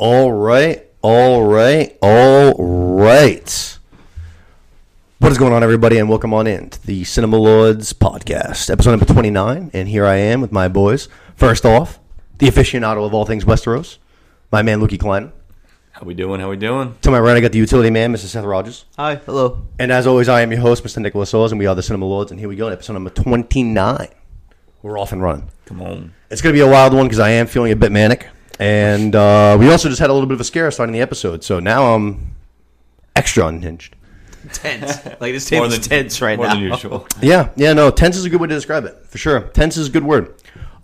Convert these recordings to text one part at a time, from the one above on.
All right, all right, all right. What is going on, everybody, and welcome on in to the Cinema Lords podcast, episode number 29. And here I am with my boys. First off, the aficionado of all things Westeros, my man Lukey Klein. How we doing? How we doing? To my right, I got the utility man, Mr. Seth Rogers. Hi, hello. And as always, I am your host, Mr. Nicholas Oz, and we are the Cinema Lords. And here we go, episode number 29. We're off and running. Come on. It's going to be a wild one because I am feeling a bit manic. And uh, we also just had a little bit of a scare starting the episode. So now I'm extra unhinged. Tense. Like this More table's tense right more now. than usual. Yeah, yeah, no, tense is a good way to describe it, for sure. Tense is a good word.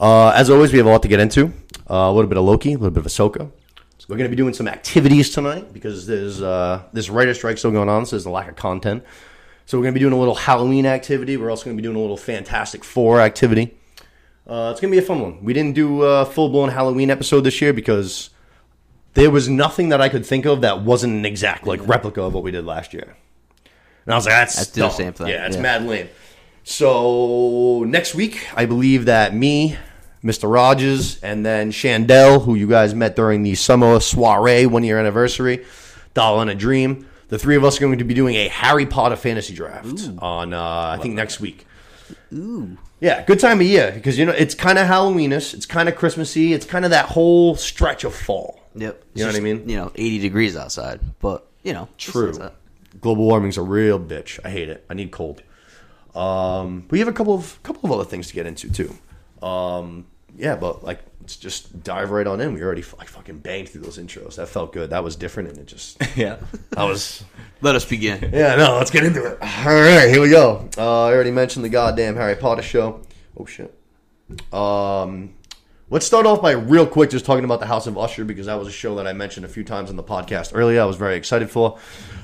Uh, as always, we have a lot to get into. Uh, a little bit of Loki, a little bit of Ahsoka. So we're going to be doing some activities tonight because there's uh, this writer strike still going on, so there's a lack of content. So we're going to be doing a little Halloween activity. We're also going to be doing a little Fantastic Four activity. Uh, it's going to be a fun one. We didn't do a full blown Halloween episode this year because there was nothing that I could think of that wasn't an exact like replica of what we did last year. And I was like, that's That's still the same thing, Yeah, it's yeah. mad lame. So next week, I believe that me, Mr. Rogers, and then Chandel, who you guys met during the summer soiree one year anniversary, Doll on a Dream. The three of us are going to be doing a Harry Potter fantasy draft on uh, I think next week. Ooh. Yeah, good time of year because you know it's kind of Halloweenish, it's kind of Christmassy, it's kind of that whole stretch of fall. Yep. It's You know what I mean? You know, 80 degrees outside, but you know, True. it's- it's, Global warming's a real bitch. I hate it. I need cold. Um, we have a couple of couple of other things to get into too. Um, yeah, but like let's just dive right on in. We already like fucking banged through those intros. That felt good. That was different, and it just Yeah. that was Let us begin. yeah. No, let's get into it. All right, here we go. Uh, I already mentioned the goddamn Harry Potter show. Oh shit. Um, let's start off by real quick just talking about the House of Usher because that was a show that I mentioned a few times on the podcast earlier. I was very excited for.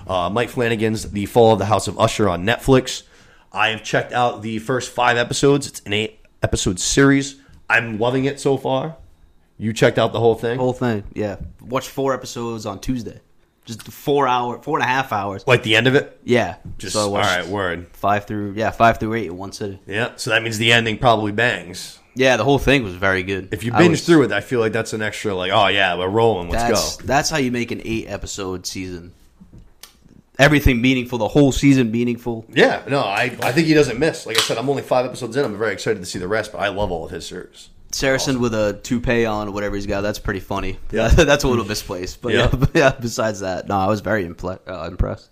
Uh, Mike Flanagan's The Fall of the House of Usher on Netflix. I have checked out the first five episodes. It's an eight episode series. I'm loving it so far. You checked out the whole thing? Whole thing. Yeah. Watched four episodes on Tuesday. Just four hour, four and a half hours. Like the end of it? Yeah. Just so all right, word. five through yeah five through eight in one sitting. Yeah, so that means the ending probably bangs. Yeah, the whole thing was very good. If you I binge was- through it, I feel like that's an extra like, oh yeah, we're rolling. Let's that's go. that's how you make an eight episode season. Everything meaningful, the whole season meaningful. Yeah, no, I, I think he doesn't miss. Like I said, I'm only five episodes in. I'm very excited to see the rest, but I love all of his series. Saracen with a toupee on or whatever he's got. That's pretty funny. Yeah. that's a little misplaced. But Yeah. yeah, yeah besides that, no, I was very imple- uh, impressed.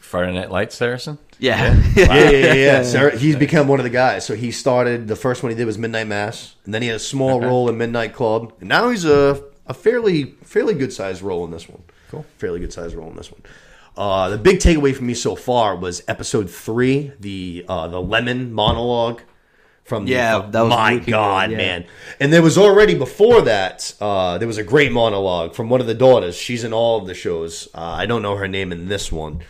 Friday Night Lights, Saracen. Yeah. Yeah, yeah, yeah. yeah. Sarah, he's become one of the guys. So he started. The first one he did was Midnight Mass, and then he had a small role in Midnight Club, and now he's a a fairly fairly good sized role in this one. Cool. fairly good sized role in this one. Uh, the big takeaway for me so far was episode three, the uh, the lemon monologue from the, Yeah, uh, that was my god, good, yeah. man. And there was already before that, uh, there was a great monologue from one of the daughters. She's in all of the shows. Uh, I don't know her name in this one.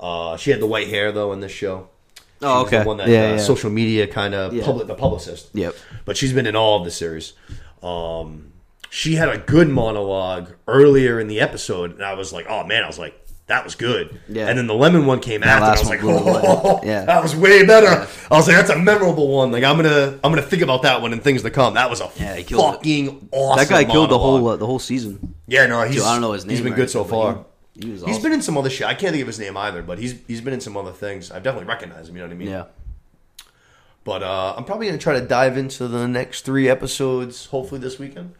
Uh, she had the white hair though in this show. She Oh, was the okay. one that Yeah, uh, yeah. social media kind of public, the publicist. Yep. But she's been in all of the series. Um, she had a good monologue earlier in the episode, and I was like, "Oh man!" I was like, "That was good." Yeah. And then the lemon one came after. and I was like, "Oh, Yeah. that was way better." I was like, "That's a memorable one." Like I'm gonna, I'm gonna think about that one in things to come. That was a Yeah, killed it. fucking awesome. that guy killed the whole uh, the whole season. Yeah, no, he's. Dude, I don't know his name. He's been good so far. He, he was He's awesome. been in some other shit. I can't think of his name either, but he's he's been in some other things. I've definitely recognized him. You know what I mean? yeah. But uh, I'm probably gonna try to dive into the next three episodes. Hopefully this weekend.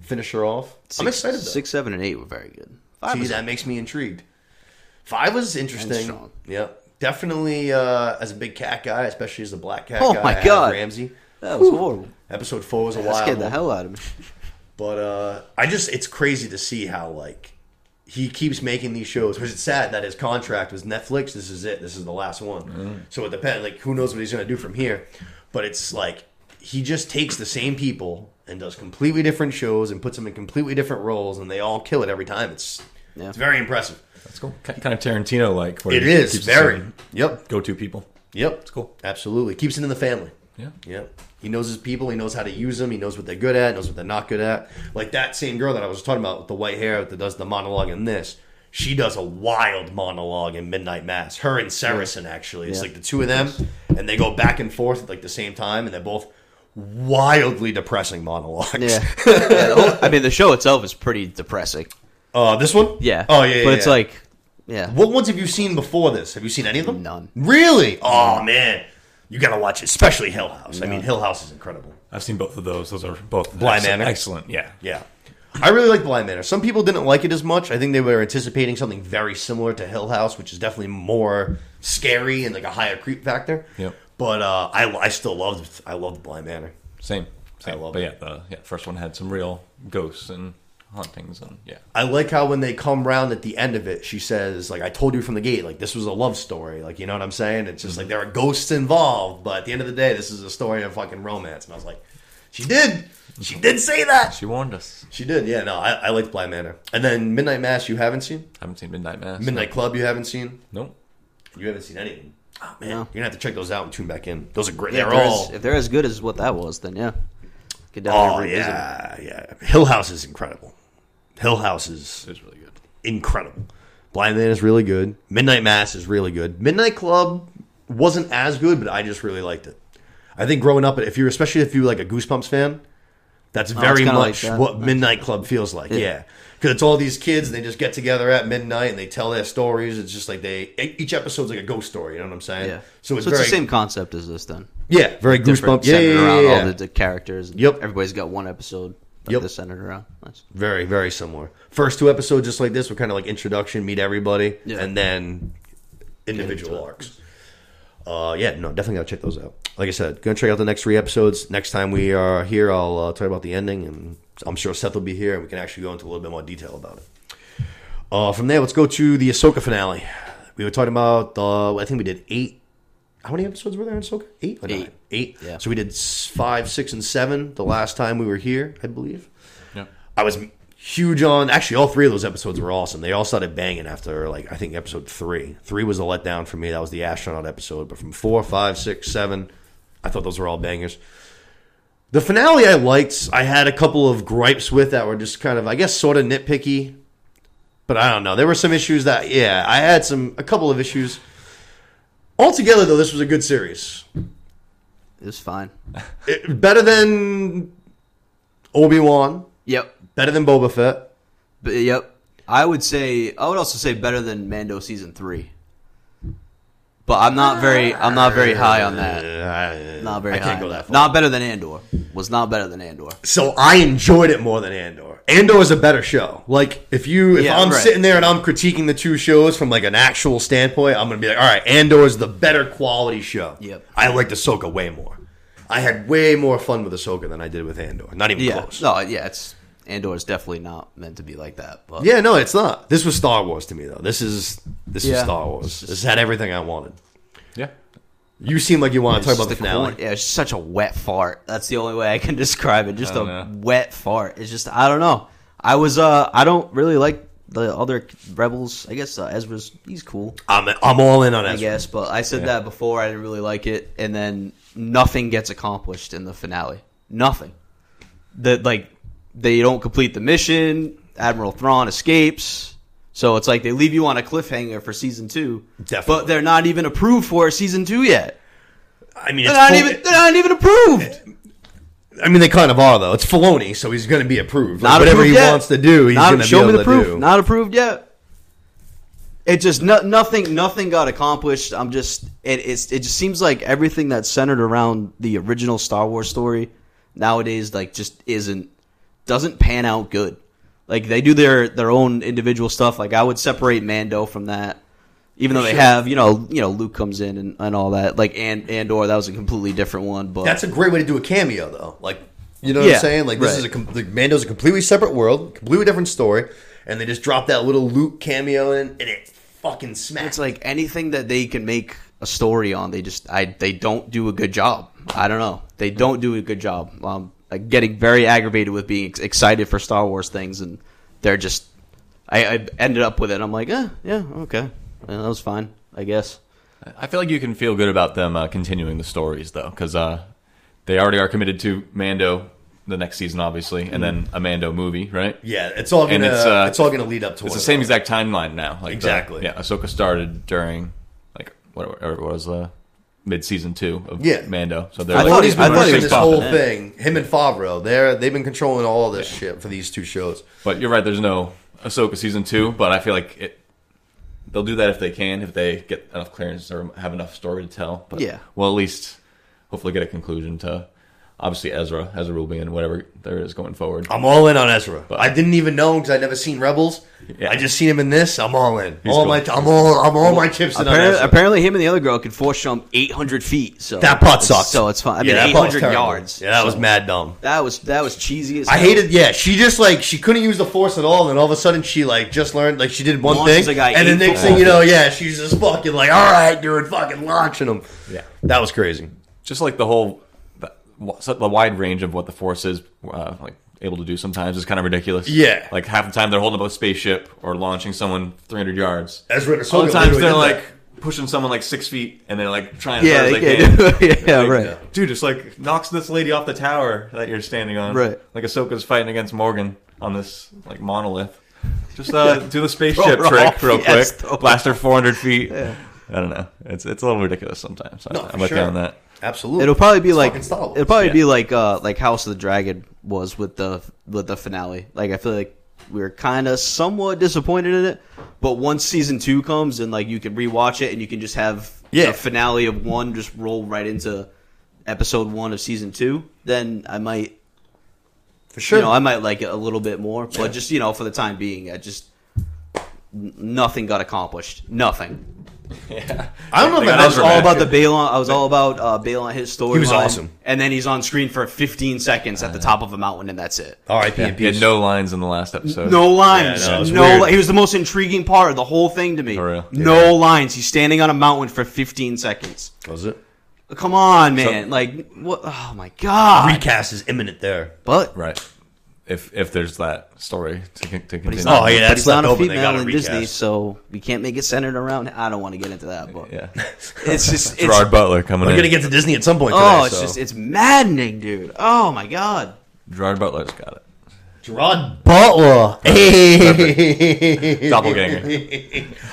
Finish her off. I'm excited. Though. Six, seven, and eight were very good. Five See, that makes me intrigued. Five was interesting. strong. Yep. Definitely as a big cat guy, especially as a black cat Oh guy. my Adam God. Ramsey. that was horrible. Episode four was a That wild scared the one. hell out of me. But uh, I just it's crazy to see how like he keeps making these shows because it's sad that his contract was Netflix. This is it. This is the last one. So it depends. Like who knows what he's gonna do from here? But it's like he just takes the same people and does completely different shows and puts them in completely different roles, and they all kill it every time. It's Yeah. it's very impressive. That's cool. Kind of Tarantino like. It is very. Yep. Go to people. Yep. It's cool. Absolutely. Keeps it in the family. Yeah. Yep. He knows his people. He knows how to use them. He knows what they're good at. Knows what they're not good at. Like that same girl that I was talking about with the white hair that does the monologue in this. She does a wild monologue in Midnight Mass. Her and Saracen actually. It's Yeah. like the two of them, and they go back and forth at like the same time, and they're both wildly depressing monologues. Yeah, Yeah, whole- I mean, the show itself is pretty depressing. Uh, this one? Yeah. Oh yeah. but yeah, it's yeah. like, yeah, what ones have you seen before this? Have you seen any of them? None. Really? Oh man, you gotta watch it, especially Hill House. I mean, Hill House is incredible. I've seen both of those. Those are both Blind excellent, Manor? Excellent. Yeah. Yeah. I really like Bly Manor. Some people didn't like it as much. I think they were anticipating something very similar to Hill House, which is definitely more scary and like a higher creep factor. Yep. But uh, I, I still loved I loved Bly Manor. Same. Same. I love but it. yeah, the yeah, first one had some real ghosts and hauntings and yeah. I like how when they come round at the end of it, she says, like, I told you from the gate, like, this was a love story. Like, you know what I'm saying? It's just like mm-hmm. there are ghosts involved, but at the end of the day, this is a story of fucking romance. And I was like, she did. She did say that. She warned us. She did. Yeah, no, I, I liked Bly Manor. And then Midnight Mass, you haven't seen? Haven't seen Midnight Mass. Midnight Club, you haven't seen? Nope. You haven't seen any of them. Oh, man. No. You're going to have to check those out and tune back in. Those are great. Yeah, they're if, they're all. as, if they're as good as what that was, then yeah, could Oh, definitely revisit it. yeah, yeah. Hill House is incredible. Hill House is It was really good. incredible. Bly Manor is really good. Midnight Mass is really good. Midnight Club wasn't as good, but I just really liked it. I think growing up, if you're especially if you're like a Goosebumps fan, that's oh, it's very kinda like much that. what Midnight Club feels like. Yeah, because it's all these kids and they just get together at midnight and they tell their stories. It's just like they each episode's like a ghost story. You know what I'm saying? Yeah, So it's so very the same concept as this then. yeah, very Different, Goosebumps. Yeah, centered yeah, yeah, around yeah. all the, the characters. Yep. everybody's got one episode. Yep. they're centered around. Nice. Very, very similar. First two episodes, just like this, were kind of like introduction, meet everybody, Yeah. and then individual arcs. Uh, yeah, no, definitely gotta check those out. Like I said, gonna check out the next three episodes. Next time we are here, I'll uh, talk about the ending, and I'm sure Seth will be here, and we can actually go into a little bit more detail about it. Uh, from there, let's go to the Ahsoka finale. We were talking about, uh, I think we did eight. How many episodes were there in Ahsoka? Eight or Eight. nine? Eight. Yeah. So we did five, six, and seven the last time we were here, I believe. Yeah. I was huge on. Actually, all three of those episodes were awesome. They all started banging after like I think episode three. Three was a letdown for me. That was the astronaut episode. But from four, five, six, seven, I thought those were all bangers. The finale I liked. I had a couple of gripes with that were just kind of, I guess, sort of nitpicky. But I don't know. There were some issues that, yeah, I had some a couple of issues. Altogether, though, this was a good series. It was fine. It- better than Obi Wan. Yep. Better than Boba Fett. But, yep. I would say I would also say better than Mando season three. But I'm not very I'm not very high on that. Uh, Not very I can't go that that. far. Not better than Andor. Was not better than Andor. so I enjoyed it more than Andor. Andor is a better show. Like if you if Yeah, I'm right. sitting there and I'm critiquing the two shows from like an actual standpoint, I'm gonna be like, all right, Andor is the better quality show. Yep. I liked Ahsoka way more. I had way more fun with Ahsoka than I did with Andor. Not even Yeah. close. No, yeah, it's Andor is definitely not meant to be like that. But Yeah, no, it's not. This was Star Wars to me though. This is this is Star Wars. This had everything I wanted. Yeah. You seem like you want to It's talk about the finale. corn- yeah, it's such a wet fart. That's the only way I can describe it. Just a know. wet fart. It's just I don't know. I was uh I don't really like the other rebels. I guess uh, Ezra's he's cool. I'm I'm all in on I Ezra. guess, but I said Yeah. that before. I didn't really like it, and then nothing gets accomplished in the finale. Nothing. That like they don't complete the mission. Admiral Thrawn escapes, so it's like they leave you on a cliffhanger for season two. Definitely. but they're not even approved for season two yet. I mean, They're it's not full- even. They're not even approved. I mean, they kind of are though. It's Filoni, so he's going to be approved. Like, Not whatever approved he yet. wants to do, he's Not- going to be show able me the to proof. do. Not approved yet. It just no, nothing. Nothing got accomplished. I'm just. It, it's. It just seems like everything that's centered around the original Star Wars story nowadays, like, just isn't doesn't pan out good. Like they do their their own individual stuff. Like I would separate Mando from that. Even though they Sure. have, you know, you know, Luke comes in and, and all that. Like and Andor, that was a completely different one. But That's a great way to do a cameo, though. Like, you know what Yeah, I'm saying? Like, this right. is a like, Mando's a completely separate world, completely different story, and they just drop that little Luke cameo in, and it fucking smacks. It's like anything that they can make a story on, they just I they don't do a good job. I don't know. They don't do a good job. Um, like getting very aggravated with being ex- excited for Star Wars things, and they're just. I, I ended up with it. I'm like, eh, yeah, okay, Yeah, that was fine, I guess. I feel like you can feel good about them uh, continuing the stories though, because uh, they already are committed to Mando the next season, obviously, and then a Mando movie, right? yeah, it's all gonna it's, uh, it's all gonna lead up to It's the same those. exact timeline now. Like the- Exactly. yeah, Ahsoka started during like whatever it was uh, mid season two of Yeah. Mando. So they're I like, thought he- I been thought he was this whole in. thing. Him and Favreau, they're they've been controlling all of this shit for these two shows. But you're right. There's no Ahsoka season two, but I feel like it. They'll do that if they can, if they get enough clearance or have enough story to tell. But Yeah. well, at least hopefully get a conclusion to obviously Ezra, Ezra will be in whatever there is going forward. I'm all in on Ezra. But- I didn't even know because I'd never seen Rebels. Yeah. I just seen him in this. I'm all in. He's all cool. my, I'm all, I'm all my chips in on Apparently, Ezra. apparently, him and the other girl could force jump 800 feet. So that part sucked. So it's fine. I mean, Yeah, that was 800 yards. Yeah, that was mad dumb. That was that was cheesy as I hell. hated. Yeah, she just like she couldn't use the force at all, and then all of a sudden she like just learned like she did one Launches thing, and the eight next thing you know, yeah, she's just fucking like, all right, dude, fucking launching them. Yeah. that was crazy. Just like the whole the, the wide range of what the Force is uh, like able to do sometimes is kind of ridiculous. Yeah. like half the time they're holding up a spaceship or launching someone 300 yards. Ezra and Ahsoka Other times they're like that. pushing someone like six feet and they're like trying as Yeah, hard as they they can. can. yeah, Like, right. Dude, just like knocks this lady off the tower that you're standing on. Right. Like Ahsoka's fighting against Morgan on this like monolith. Just uh, do the spaceship Throw trick real yes, quick. throw Blast her 400 feet. I don't know. It's it's a little ridiculous sometimes. I- No, I'm for with sure. you on that. Absolutely, It'll probably be It's like Star Wars. it'll probably Yeah. be like uh like House of the Dragon was with the with the finale. Like I feel like we were kind of somewhat disappointed in it, but once season two comes and like you can rewatch it and you can just have Yeah. the finale of one just roll right into episode one of season two, then I might for sure. you know I might like it a little bit more. But just you know for the time being, I just nothing got accomplished. Nothing. Yeah. I don't know They if got that I was all about the Baylan. I was all about uh, Baylan his story. He was awesome. and then he's on screen for 15 seconds at the top of a mountain, and that's it. R.I.P. Yeah, and he had no lines in the last episode. No lines. Yeah, no, it no, li- he was the most intriguing part of the whole thing to me. For real? No lines. He's standing on a mountain for 15 seconds. was it? Come on, man. like what? Oh my god. Recast is imminent there. But Right. If if there's that story to, con- to but he's continue. not, Oh, yeah, that's not left a over. Female gotta in Disney, so we can't make it centered around. I don't want to get into that, but yeah. it's just it's, Gerard Butler coming We're in. gonna get to Disney at some point. Today, oh, it's so. just it's maddening, dude. Oh my god. Gerard Butler's got it. Gerard Butler. Hey. Doppelganger.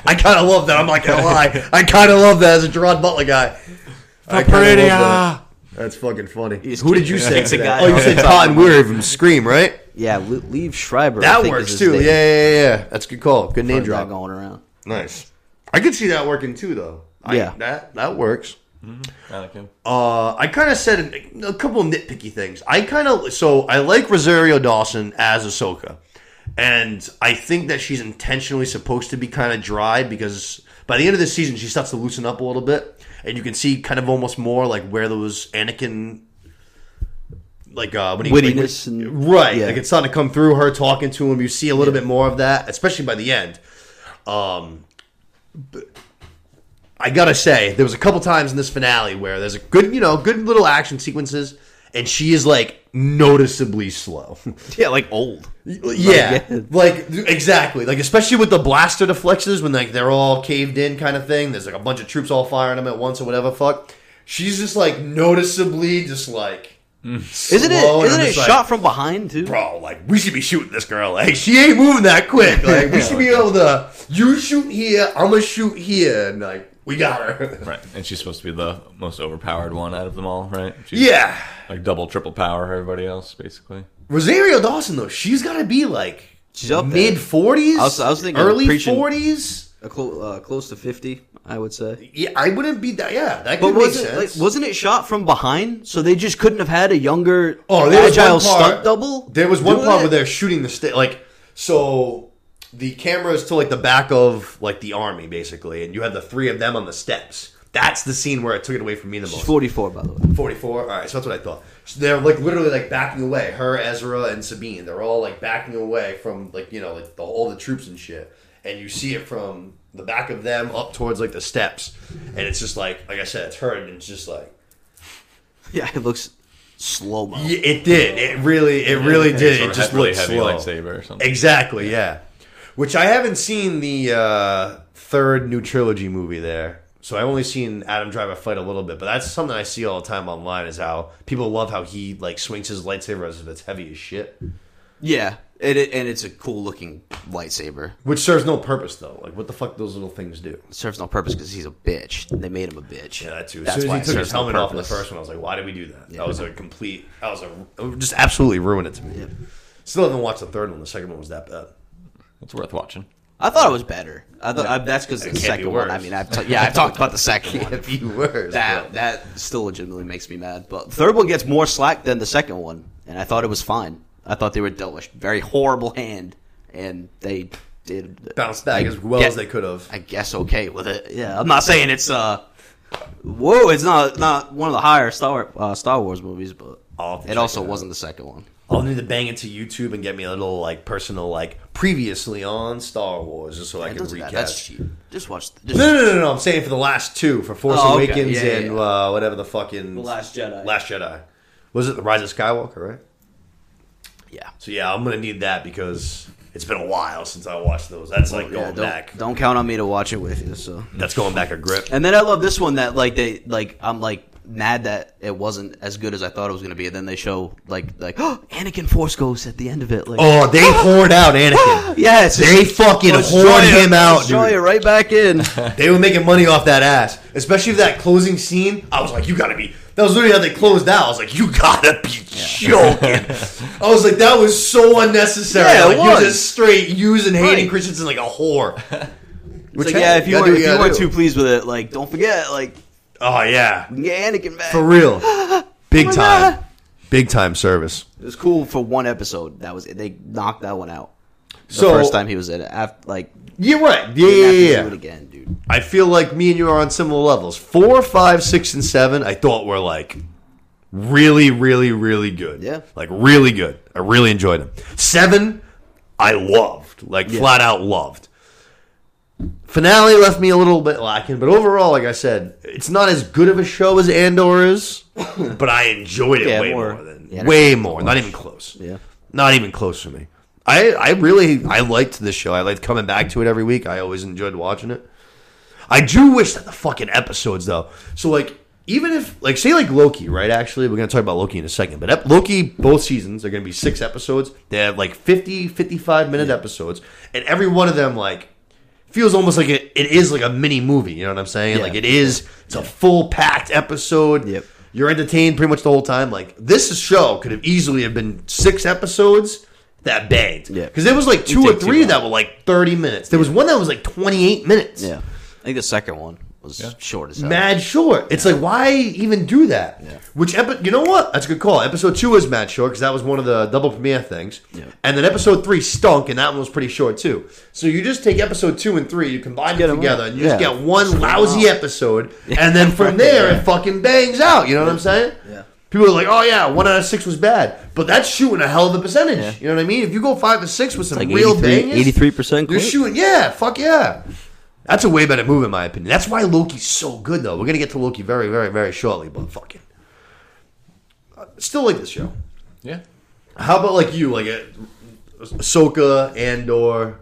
I kind of love that. I'm not gonna lie. I kind of love that as a Gerard Butler guy. I kinda love that. That's fucking funny. just Who did you say? kicks a guy? Oh, you off said Todd of Weir from Scream, right? Yeah, Liev Schreiber. I That think works too. name. Yeah, yeah, yeah, yeah. That's a good call. Good name Heard that drop. going around. Nice. I could see that working too, though. I- Yeah. that that works. I like him. Uh, I kind of said a, a couple of nitpicky things. I kind of so I like Rosario Dawson as Ahsoka, and I think that she's intentionally supposed to be kind of dry because by the end of the season she starts to loosen up a little bit, and you can see kind of almost more like where those Anakin. Like uh, when he Wittiness like, and- right? yeah. Like it's starting to come through her talking to him. You see a little bit more of that, especially by the end. Um, I gotta say, there was a couple times in this finale where there's a good, you know, good little action sequences, and she is like noticeably slow. Yeah, like old. yeah, yeah. like exactly, like especially with the blaster deflexes when like they're all caved in, kind of thing. There's like a bunch of troops all firing them at once or whatever. Fuck, she's just like noticeably just like. Mm. Isn't it? slow, and Isn't it just like, shot from behind too? bro, like we should be shooting this girl. Like she ain't moving that quick. Like we should be able to. You shoot here, I'm gonna shoot here, and like we got her. Right. And she's supposed to be the most overpowered one out of them all, right? She's Yeah, Like double, triple power everybody else, basically. Rosario Dawson though, she's got to be like She's up there. mid forties. I was- I was thinking early preaching- forties. A clo- uh, close to fifty, I would say. Yeah, I wouldn't be that. Yeah, that But could make was it sense. like, wasn't it shot from behind? So they just couldn't have had a younger, Oh, there was agile one part- stunt double. There was one part it? where they're shooting the sta- like so. The camera is to like the back of like the army basically, and you have the three of them on the steps. That's the scene where it took it away from me the She's most. forty-four, by the way. 44 all right so that's what i thought so they're like literally like backing away her ezra and sabine they're all like backing away from like you know like the, all the troops and shit and you see it from the back of them up towards like the steps and it's just like like i said it's her and it's just like Yeah, it looks slow mo. yeah, it did it really it really did Sort it of just really looked heavy slow lightsaber or something. exactly yeah which i haven't seen the uh third new trilogy movie there so I've only seen Adam Driver fight a little bit, but that's something I see all the time online. Is how people love how he like swings his lightsaber as if it's heavy as shit. Yeah, it, it, and it's a cool looking lightsaber. Which serves no purpose though. Like what the fuck those little things do? It serves no purpose because he's a bitch. They made him a bitch. Yeah, that too. As That's soon as why he took his serves no helmet off in the first one, I was like, why did we do that? Yeah. That was a complete. That was a it just absolutely ruined it to me. Yeah. Still haven't watched the third one. The second one was that bad. It's worth watching. I thought it was better. I thought I, that's because the can't be second one. I mean, I've ta- yeah, I've talked about the second one. If you were That that still legitimately makes me mad. But the third one gets more slack than the second one, and I thought it was fine. I thought they were dealt a very horrible hand, and they did bounce back I as well get- as they could have. I guess okay with it. Yeah, I'm not saying it's uh, whoa, it's not not one of the higher Star uh, Star Wars movies, but I'll have to it also it wasn't the second one. I'll need to bang into YouTube and get me a little like personal like previously on Star Wars just so I can don't do that. recap. That's cheap. Just watch. Just, No, no, no, no, no. I'm saying for the last two, for Force Oh. Awakens Yeah, yeah, and yeah. Uh, whatever the fucking The Last Jedi. Last Jedi. Was it the Rise of Skywalker? Right. Yeah. So yeah, I'm gonna need that because it's been a while since I watched those. That's like going don't, back. don't count on me to watch it with you. So, That's going back a grip. and then I love this one that like they like I'm like mad that it wasn't as good as I thought it was gonna be. And then they show like like oh, Anakin Force Ghost at the end of it. Like Oh, they poured out Anakin. yes, They fucking hoard him out, dude. you right back in. They were making money off that ass, especially that closing scene. I was like, "You gotta be." That was literally how they closed out. I was like, "You gotta be joking!" I was like, "That was so unnecessary." Yeah, it like, You're was. just straight using Hayden Right. Christensen like a whore. It's like, hey, yeah, if you gotta weren't, what if you gotta weren't do. too pleased with it, like don't forget, like oh yeah, get Anakin back. for real, big Oh my time, God. big time service. It was cool for one episode. That was it. They knocked that one out. The So- first time he was in it, after, like You're right. Yeah, didn't yeah, have to yeah. do it again, dude. I feel like me and you are on similar levels. Four, five, six, and seven. I thought were like really, really, really good. Yeah. like really good. I really enjoyed them. Seven, I loved, like flat out loved. Finale left me a little bit lacking, but overall, like I said, it's not as good of a show as Andor is, but I enjoyed it Yeah, way more- more, than yeah, way more. Not even close. Yeah. Not even close for me. I I really I liked this show. I liked coming back to it every week. I always enjoyed watching it. I do wish that the fucking episodes though. So like even if like say like Loki, right? Actually, we're gonna talk about Loki in a second. But ep- Loki, both seasons are gonna be six episodes. They have like 50, 55 minute episodes, and every one of them like feels almost like it, it is like a mini movie. You know what I'm saying? Yeah. Like it is. It's a full packed episode. Yep. You're entertained pretty much the whole time. Like this show could have easily have been six episodes that banged. Yeah. Because there was like two or three that were like 30 minutes. There was one that was like 28 minutes. Yeah, I think the second one was short as hell. Mad short. It's like why even do that? Yeah. Which epi- you know what? That's a good call. Episode two was mad short because that was one of the double premiere things. Yeah. And then episode three stunk, and that one was pretty short too. So you just take episode two and three, you combine Get them 'em together, out. and you just get one Just lousy out. episode, and then from there it fucking bangs out. You know what I'm saying? Yeah. People are like, "Oh yeah, one out of six was bad," but that's shooting a hell of a percentage. Yeah. You know what I mean? If you go five to six with some like real 83 bangers, 83% you're shooting. Yeah, fuck yeah. That's a way better move, in my opinion. That's why Loki's so good, though. We're gonna get to Loki very, very, very shortly, but fucking, uh, still like this show. Yeah. How about like you, like a Ahsoka, Andor,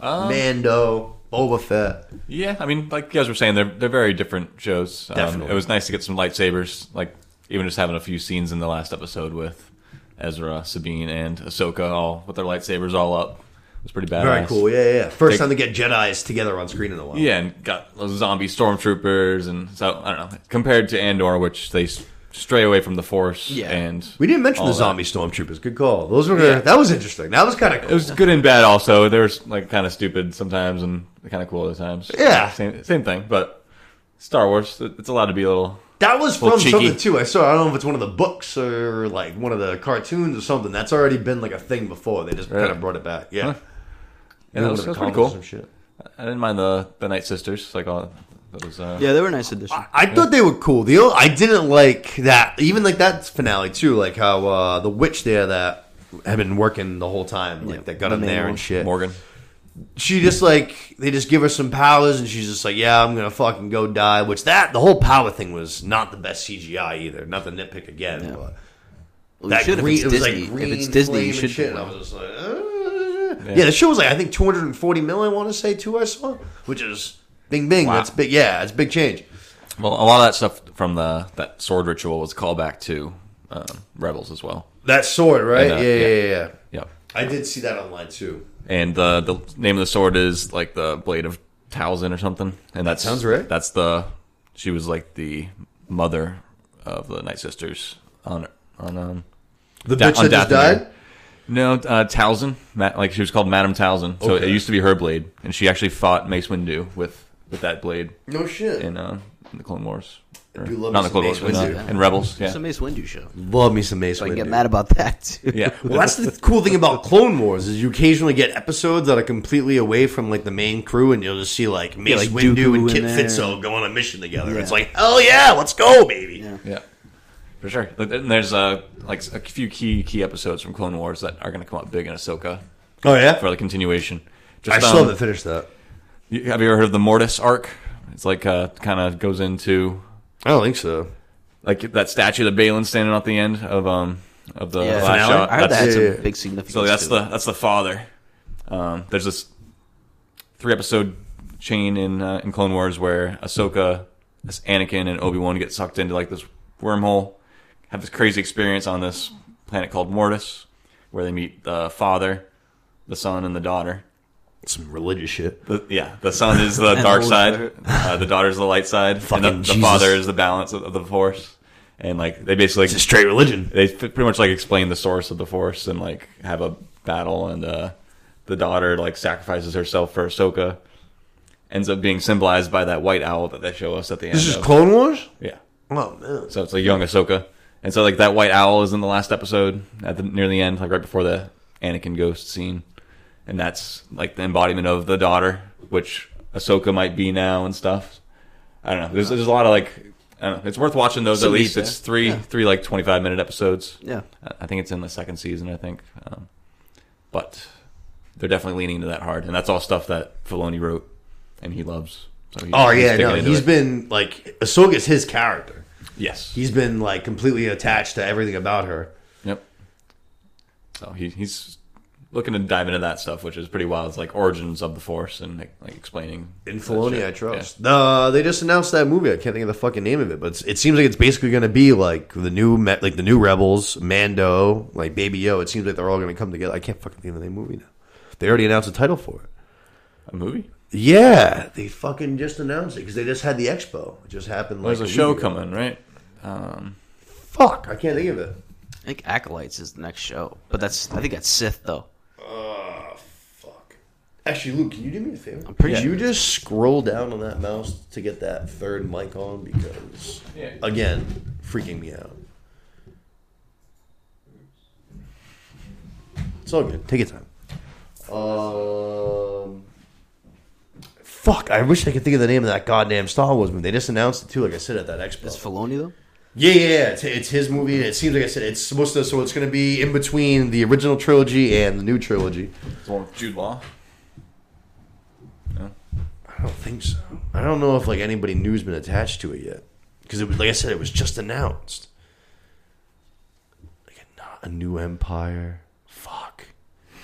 Um, Mando, Boba Fett? Yeah, I mean, like you guys were saying, they're they're very different shows. Um, Definitely. it was nice to get some lightsabers, like even just having a few scenes in the last episode with Ezra, Sabine, and Ahsoka all with their lightsabers all up. It was pretty badass. Very cool. Yeah, yeah. yeah. First Take- time to get Jedi's together on screen in a while. Yeah, and got those zombie stormtroopers, and so I don't know. Compared to Andor, which they stray away from the Force, Yeah. and We didn't mention all the that. zombie stormtroopers. Good call. Those were Yeah. that was interesting. That was kind of cool. It was good and bad. Also, they were like kind of stupid sometimes and kind of cool other times. Yeah. same same thing. But Star Wars, it's allowed to be a little. That was Little from cheeky. something too. I saw. I don't know if it's one of the books or like one of the cartoons or something. That's already been like a thing before. They just Really? kind of brought it back. Yeah, Huh. Yeah, One that was, that was pretty cool. and shit. I didn't mind the the Night Sisters. Like all that was. Uh, Yeah, they were a nice addition. I, I thought they were cool. The only, I didn't like that. Even like that finale too. Like how uh, the witch there that had been working the whole time, like Yeah, that got the him main there one. and shit. Morgan. She just like they just give her some powers, and she's just like, "Yeah, I'm gonna fucking go die." Which that the whole power thing was not the best CGI either. Not the nitpick again, Yeah. but. Well, you that should green, if it it's was Disney. like green if it's Disney, flame you and should. shit. do And I was just like, uh, yeah. the show was like I think 240 mil. I want to say too. I saw, which is bing bing. Wow. That's big. Yeah, it's a big change. Well, a lot of that stuff from the that sword ritual was a callback to um, Rebels as well. That sword, right? And, uh, yeah, yeah, yeah. yeah, yeah. Yep. I did see that online too. and the the name of the sword is like the blade of Talzin or something. And that sounds right. That's the she was like the mother of the Night Sisters on on um The Da- bitch on that just died. No uh, Talzin, Ma- like she was called Madame Talzin. So Okay. it used to be her blade, and she actually fought Mace Windu with with that blade No shit. in uh in the Clone Wars. Or, do love not me the Clone some Wars, Mace but, Windu. uh, in Rebels. Yeah, It's a Mace Windu show. Love me some Mace So I can Windu. get mad about that too. yeah. Well, that's the cool thing about Clone Wars is you occasionally get episodes that are completely away from like the main crew, and you'll just see like Mace like Windu Dooku and Kit there. Fisto go on a mission together. Yeah. It's like hell yeah, let's go, baby. Yeah. Yeah, for sure. But then there's uh, like a few key key episodes from Clone Wars that are going to come up big in Ahsoka Oh yeah, for the continuation. Just, I Just, still um, haven't finished that. you- have you ever heard of the Mortis arc? It's like uh, kind of goes into I don't think so. like that statue that Baylan's standing at the end of um of the Yeah, last shot. I heard that That's- had some Yeah, yeah. big significance. so that's to the it. that's the father. Um, there's this three episode chain in uh, in Clone Wars where Ahsoka, this Anakin, and Obi Wan get sucked into like this wormhole, have this crazy experience on this planet called Mortis, where they meet the father, the son, and the daughter. Some religious shit. The, yeah, the son is the dark Holy side, uh, the daughter is the light side, Fucking and the, the father is the balance of, of the Force. And like they basically It's a straight religion. they pretty much like explain the source of the force and like have a battle and uh the daughter like sacrifices herself for Ahsoka ends up being symbolized by that white owl that they show us at the end This is of- Clone Wars. yeah Oh man. so it's like young Ahsoka and so like that white owl is in the last episode at the near the end like right before the Anakin ghost scene and that's like the embodiment of the daughter which Ahsoka might be now and stuff I don't know there's, there's a lot of like I don't know. It's worth watching those at least. It's three three like twenty five minute episodes. Yeah. I- think it's in the second season. I think, um, but they're definitely leaning into that hard, and that's all stuff that Filoni wrote and he loves. So Oh yeah, no, he's it. been like Ahsoka's his character. Yes, He's been like completely attached to everything about her. yep. So he, he's looking to dive into that stuff, which is pretty wild. It's like origins of the Force and like, like explaining In I trust. Uh, they just announced that movie. I can't think of the fucking name of it, but it's, it seems like it's basically going to be like the new, like the new Rebels, Mando, like Baby Yo. It seems like they're all going to come together. I can't fucking think of the name of the movie now. They already announced the title for it. A movie. Yeah, they fucking just announced it because they just had the expo. It just happened. Like There's a week show ago. coming, right? Um, Fuck, I can't think of it. I think Acolytes is the next show, but that's I think that's Sith though. Oh, fuck. Actually, Luke, can you do me a favor? I'm pretty Could sure you just scroll down on that mouse to get that third mic on? Because, Yeah. again, freaking me out. It's all good. Take your time. Um, fuck, I wish I could think of the name of that goddamn Star Wars movie. They just announced it too, like I said at that expo. Is Filoni though? Yeah, yeah, yeah. It's, it's his movie. It seems like I said it's supposed to. So it's going to be in between the original trilogy and the new trilogy. the one with Jude Law. I don't think so. I don't know if like anybody new's been attached to it yet because it was like I said, it was just announced. Like a, not a new empire. Fuck.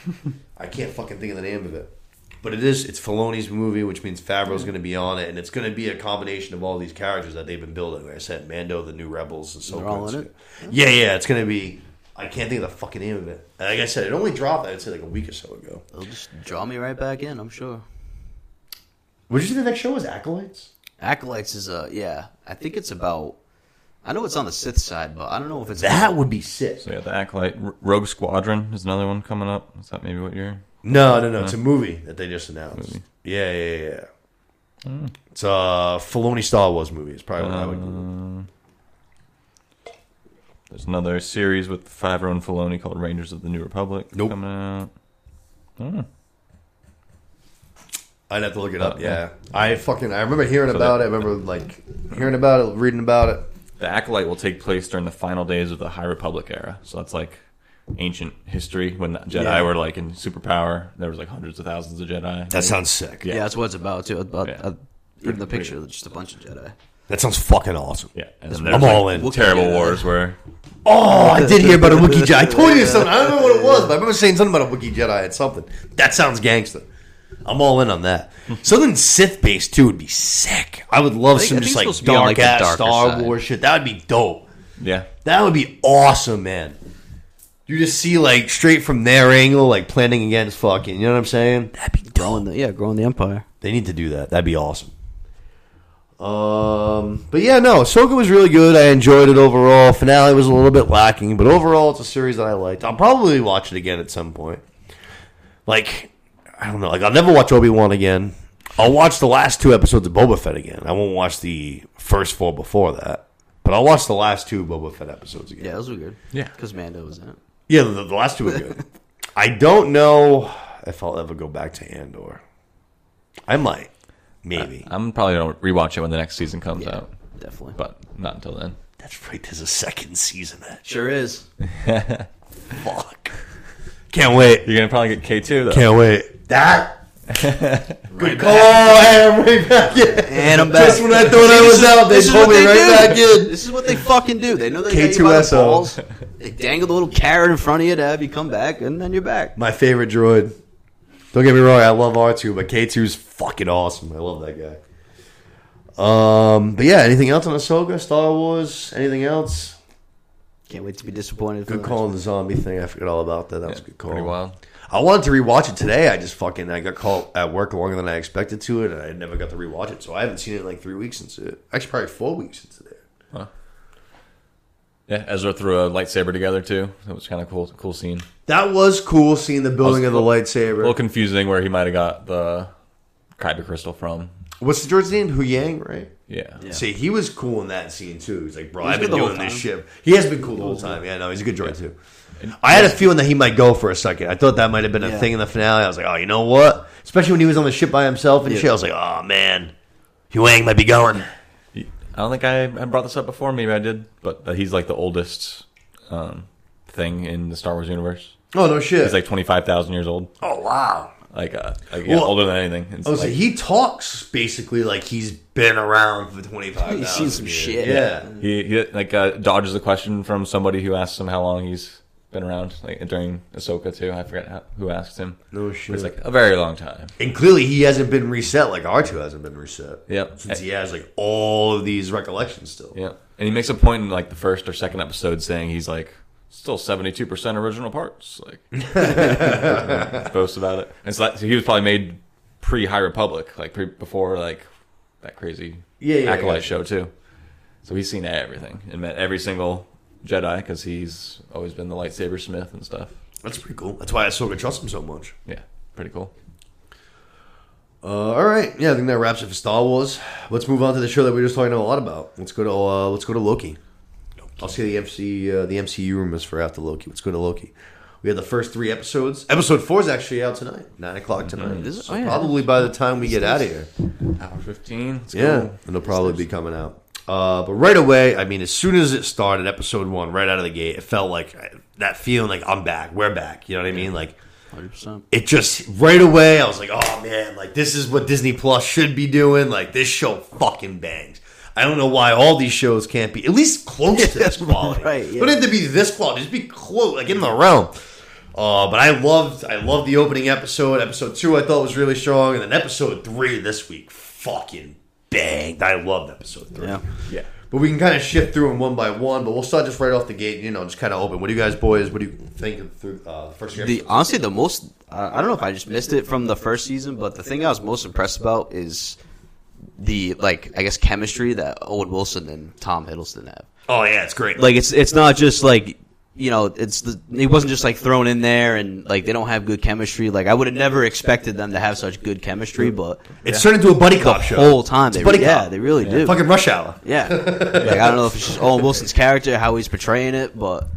I can't fucking think of the name of it. But it is. It's Filoni's movie, which means Favreau's going to be on it, and it's going to be a combination of all these characters that they've been building. Like I said, Mando, the new Rebels, and so They're all in it? Yeah, yeah. It's going to be. I can't think of the fucking name of it. And like I said, it only dropped. I'd say like a week or so ago. It'll just draw me right back in. I'm sure. Would you say the next show was Acolytes? Acolytes is a yeah. I think it's about. I know it's on the Sith side, but I don't know if it's That would be sick. So yeah, the Acolyte R- Rogue Squadron is another one coming up. Is that maybe what you're? No, no, no. It's a movie that they just announced. Movie. Yeah, yeah, yeah. yeah. It's a Filoni Star Wars movie. It's probably what I would. Uh, there's another series with Favreau and Filoni called Rangers of the New Republic Nope. coming out. Oh, I'd have to look it up. Uh, yeah, I fucking I remember hearing So about that- it. I remember like hearing about it, reading about it. The Acolyte will take place during the final days of the High Republic era. So that's like ancient history when the Jedi Yeah. were like in superpower. There was like hundreds of thousands of Jedi. That sounds sick. yeah. that's what it's about too. About Yeah. uh, even the Pretty- picture, just a bunch of Jedi. That sounds fucking awesome. yeah, and then I'm there's all in. Wookiee terrible Jedi. wars where Oh, I did hear about a Wookiee Jedi. I told you something. I don't know what it was, but I remember saying something about a Wookiee Jedi and something. That sounds gangster. I'm all in on that. Something Sith based too would be sick. I would love I think- some I just think like supposed to be on, dark like, the ass darker Star side. Wars shit. That would be dope. yeah, That would be awesome, man. You just see like straight from their angle, like planning against fucking. You know what I'm saying? That'd be growing the yeah, growing the empire. They need to do that. That'd be awesome. Um, but yeah, no, Ahsoka was really good. I enjoyed it overall. Finale was a little bit lacking, but overall, it's a series that I liked. I'll probably watch it again at some point. Like, I don't know. Like, I'll never watch Obi Wan again. I'll watch the last two episodes of Boba Fett again. I won't watch the first four before that, but I'll watch the last two Boba Fett episodes again. Yeah, those were good. Yeah. because Mando was in it. Yeah, the, the last two were good. I don't know if I'll ever go back to Andor. I might, maybe. I'm probably gonna rewatch it when the next season comes Yeah, out, definitely. but not until then. That's right. There's a second season. That Sure is. fuck. Can't wait. You're gonna probably get K two though. Can't wait. That. Good call. And I'm right back in. And I'm back. Just when I thought I was out, they pulled me they right do. back in. This is what they fucking do. They know they got you by the K2SO. balls. They dangle the little carrot in front of you to have you come back, and then you're back. My favorite droid. Don't get me wrong, I love R2, but K2's fucking awesome. I love that guy. Um, but yeah, anything else on Ahsoka, Star Wars, anything else? Can't wait to be disappointed. Good the call on the zombie thing. I forgot all about that. That was a good call. Pretty wild. I wanted to rewatch it today. I just fucking I got called at work longer than I expected to it, and I never got to rewatch it. So I haven't seen it in like three weeks since it. Actually, probably four weeks since it. Yeah, Ezra threw a lightsaber together too. That was kind of cool. Cool scene. That was cool seeing the building of the A lightsaber. A little confusing where he might have got the kyber crystal from. What's the droid's name? Hu Yang, right? Yeah. Yeah. See, he was cool in that scene too. He's like, bro, He I've been good doing this time. shit. He has been cool the whole time. Yeah, no, he's a good droid too. I had a feeling that he might go for a second. I thought that might have been a Yeah. thing in the finale. I was like, oh, you know what? Especially when he was on the ship by himself and Yeah. shit. I was like, oh man, Hu Yang might be going. I don't think I, I brought this up before. Maybe I did, but uh, he's like the oldest um, thing in the Star Wars universe. Oh no shit. He's like twenty five thousand years old. oh wow. Like, uh, like yeah, Well, older than anything. It's Oh, so like- he talks basically like he's been around for twenty five. He's seen some shit. Yeah. He, he like uh, dodges a question from somebody who asks him how long he's been around, like during Ahsoka too. I forget how, who asked him. No But shit. It's like a very long time. and clearly he hasn't been reset like R two hasn't been reset. Yep. Since he has like all of these recollections still. Yeah, and he makes a point in like the first or second episode saying he's like still seventy two percent original parts. Like boasts about it. And so, that, so he was probably made pre High Republic, like pre, before like that crazy Yeah, yeah, acolyte gotcha. show too. So he's seen everything and met every single Jedi because he's always been the lightsaber smith and stuff. That's pretty cool. That's why I sort of trust him so much. Yeah, pretty cool. Uh, all right, yeah, I think that wraps it for Star Wars. Let's move on to the show that we were just talking a lot about. Let's go to uh, let's go to Loki. I'll see the MC uh, the MCU rumors for after Loki. Let's go to Loki. We had the first three episodes. Episode four is actually out tonight, nine o'clock tonight. Is? So Oh, yeah. probably by the time we get out of here, Hour fifteen. Let's yeah, go. it'll probably be coming out. Uh, but right away, I mean, as soon as it started, episode one, right out of the gate, it felt like uh, that feeling like I'm back, we're back. You know what I mean? Like Hundred percent. it just right away I was like, oh man, like this is what Disney Plus should be doing. Like this show fucking bangs. I don't know why all these shows can't be at least close to this quality. Right, yeah. Don't have to be this quality, just be close, like in the realm. Uh, but I loved, I loved the opening episode. Episode two, I thought was really strong, and then episode three this week, fucking banged. I loved episode three. Yeah. Yeah. But we can kind of shift through them one by one. But we'll start just right off the gate. You know, just kind of open. What do you guys, boys? What do you think of through uh, the first? The episodes? honestly, the most uh, I don't know if I just missed it from the first season, but the thing I was most impressed about is the like I guess chemistry that Owen Wilson and Tom Hiddleston have. Oh yeah, it's great. Like it's it's not just like you know it's the it wasn't just like thrown in there and like they don't have good chemistry. Like I would have never expected them to have such good chemistry, but It's turned into a buddy cop show. whole time they buddy yeah cop. they really do. Fucking rush hour. Yeah, like I don't know if it's just Owen Wilson's character, how he's portraying it, but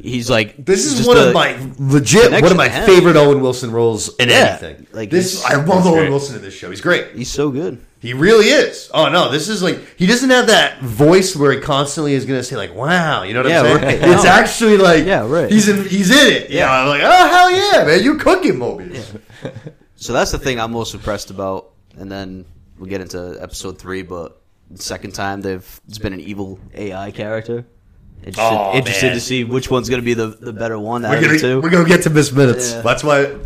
he's like This is one a- of my legit one of my favorite Owen Wilson roles in Yeah, anything. like, this, I love Owen great. Wilson in this show. He's great. He's so good. He really is. Oh no, this is like he doesn't have that voice where he constantly is going to say like, "Wow," you know what Yeah, I'm saying? right. It's actually like, Yeah, right. He's in. He's in it. Yeah, Yeah. I'm like, oh hell yeah, man, you cooking Mobius. So that's the thing I'm most impressed about. And then we'll get into episode three, but the second time they've it's been an evil AI character. Interested, Oh, interested to see which one's going to be the, the better one out We're of the gonna two. we're gonna get to Miss Minutes. Yeah. That's why.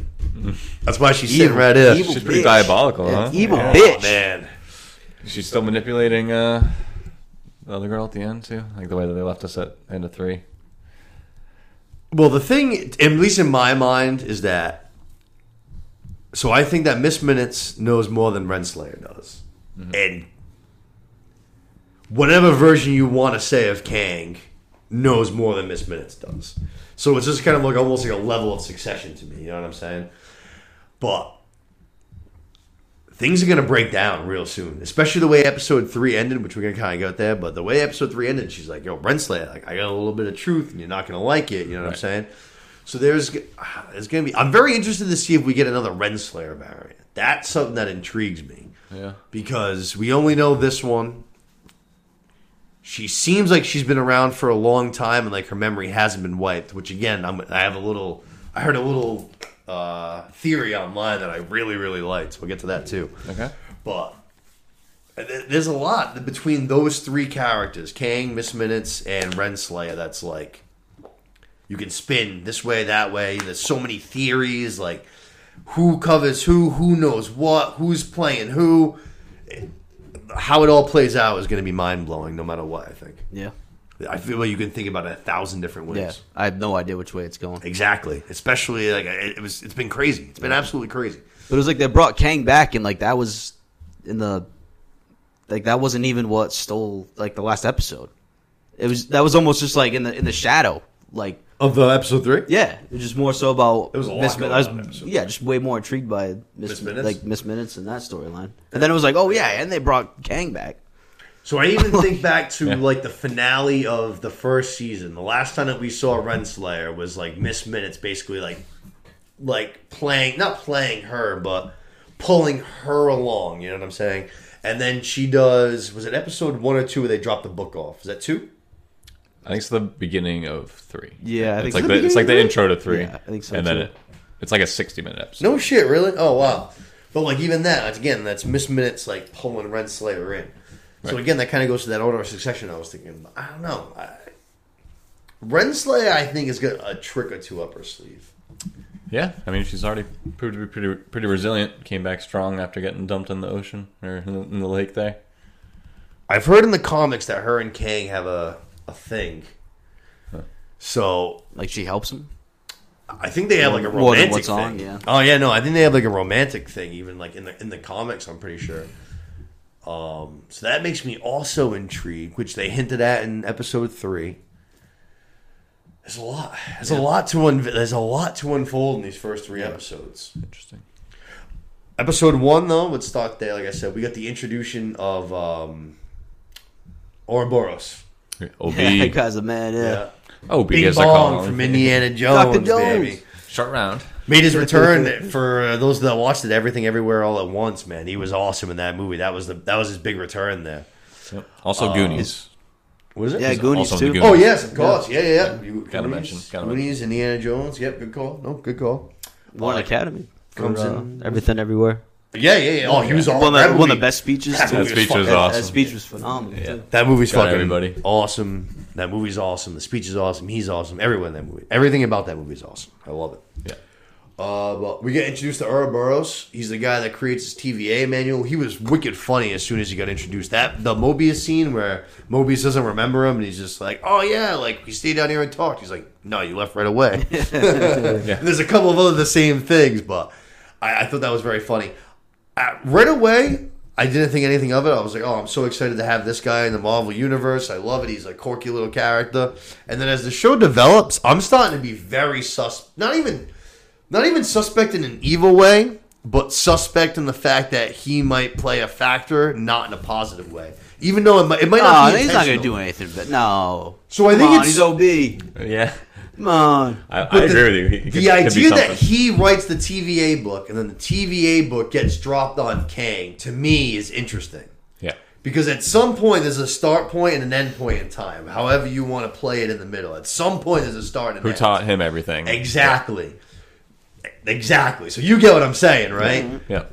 That's why she's sitting Evil- right here. She's pretty bitch. diabolical, Yeah, huh? Evil Yeah. bitch. Oh, man. She's still manipulating uh, the other girl at the end too, like the way that they left us at end of three. Well, the thing, at least in my mind, is that. So I think that Miss Minutes knows more than Renslayer does, and whatever version you want to say of Kang knows more than Miss Minutes does. So it's just kind of like almost like a level of succession to me. You know what I'm saying? But things are going to break down real soon, especially the way episode three ended, which we're going to kind of get there. But the way episode three ended, she's like, "Yo, Renslayer, like I got a little bit of truth, and you're not going to like it." You know what I'm saying? So there's there's going to be. I'm very interested to see if we get another Renslayer variant. That's something that intrigues me Yeah. because we only know this one. She seems like she's been around for a long time, and like her memory hasn't been wiped. Which again, I'm, I have a little. I heard a little uh, theory online that I really, really liked. We'll get to that too. Okay. But there's a lot between those three characters, Kang, Miss Minutes, and Renslayer. That's like you can spin this way, that way. There's so many theories, like who covers who, who knows what, who's playing who. How it all plays out is going to be mind blowing, no matter what. I think. Yeah. I feel like you can think about it a thousand different ways. Yeah. I have no idea which way it's going. Exactly. Especially like it it was. It's been crazy. It's been absolutely crazy. But it was like they brought Kang back, and like that was in the like that wasn't even what stole like the last episode. It was that was almost just like in the in the shadow. Like Of the episode three. yeah, it was just more so about It was a lot Miss Min- I was, on in episode. yeah, just way more intrigued by Miss Miss, Minutes? like Miss Minutes and that storyline. And then it was like, oh yeah, and they brought Kang back. So I even think back to like the finale of the first season. The last time that we saw Renslayer was like Miss Minutes, basically like like playing, not playing her, but pulling her along. You know what I'm saying? And then she does. Was it episode one or two where they dropped the book off? Is that two? I think it's the beginning of three. Yeah, I it's so. like The the, it's like the intro to three. Yeah, I think so, And then too. it, it's like a sixty minute episode. No shit, really? Oh wow. But like even that, again, that's Miss Minutes like pulling Renslayer in. So Right. again, that kind of goes to that order of succession I was thinking. I don't know. I, Renslayer, I think, has got a trick or two up her sleeve. Yeah, I mean she's already proved to be pretty pretty resilient. Came back strong after getting dumped in the ocean or in the, in the lake there. I've heard in the comics that her and Kang have a, a thing. So Like she helps him. I think they have like a More than romantic what's thing. on, yeah. Oh yeah, no, I think they have like a romantic thing, even like in the in the comics. I'm pretty sure. Um, so that makes me also intrigued, which they hinted at in episode three. There's a lot. There's a lot to un- there's a lot to unfold in these first three episodes. Interesting. Episode one, though, let's start there. Like I said, we got the introduction of um, Ouroboros. OB. that guy's a man. Yeah. Yeah. OB Bing as I call Bong him. from Indiana Jones, Dr. Jones. baby. Short round. Made his return for uh, those that watched it, everything, everywhere, all at once. Man, he was awesome in that movie. That was the that was his big return there. Yep. Also Goonies. Was it? Yeah, Goonies also in too. the Oh yes, of course. Yeah, yeah. yeah. You- Gotta Goonies, mention, gotta Goonies, Indiana Jones. Yep, good call. No, good call. Won Uh, Academy. For, comes uh, in- everything everywhere. Yeah, yeah, yeah. Oh, he was all One, that of, one of the best speeches. That too. That movie was speech was awesome. That speech was phenomenal. Yeah. too. That movie's Got fucking everybody. awesome. That movie's awesome. The speech is awesome. He's awesome. Everyone in that movie. Everything about that movie is awesome. I love it. Yeah. Uh, but we get introduced to Ouroboros. He's the guy that creates his TVA manual. He was wicked funny as soon as he got introduced. That the Mobius scene where Mobius doesn't remember him and he's just like, "Oh yeah, like we stayed down here and talked." He's like, "No, you left right away." And There's a couple of other the same things, but I, I thought that was very funny. Uh, right away, I didn't think anything of it. I was like, "Oh, I'm so excited to have this guy in the Marvel universe. I love it. He's a quirky little character." And then as the show develops, I'm starting to be very sus. Not even not even suspect in an evil way, but suspect in the fact that he might play a factor, not in a positive way. Even though it might, it might not No, be he's not gonna do anything. But no. So I Come think on, it's he's OB. Yeah. Come on. I, I But the- with you. He- he could- The could idea that he writes the TVA book and then the TVA book gets dropped on Kang to me is interesting. Yeah. Because at some point there's a start point and an end point in time. However you want to play it in the middle. At some point there's a start and an Who end. taught him everything? Exactly. Exactly. So you get what I'm saying, right? Mm-hmm. Yeah.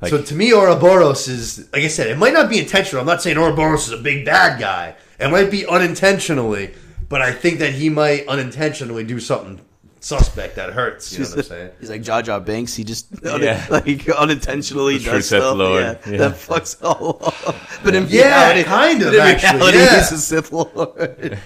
Like, so to me, Ouroboros is like I said. It might not be intentional. I'm not saying Ouroboros is a big bad guy. It might be unintentionally, but I think that he might unintentionally do something suspect that hurts. You know what I'm saying? He's like Jar Jar Binks. He just Yeah. like unintentionally The does Sith stuff. Lord. Yeah, Yeah. That fucks all up. But in Yeah, reality, kind of, in actually, reality, yeah. he's a Sith Lord. Kind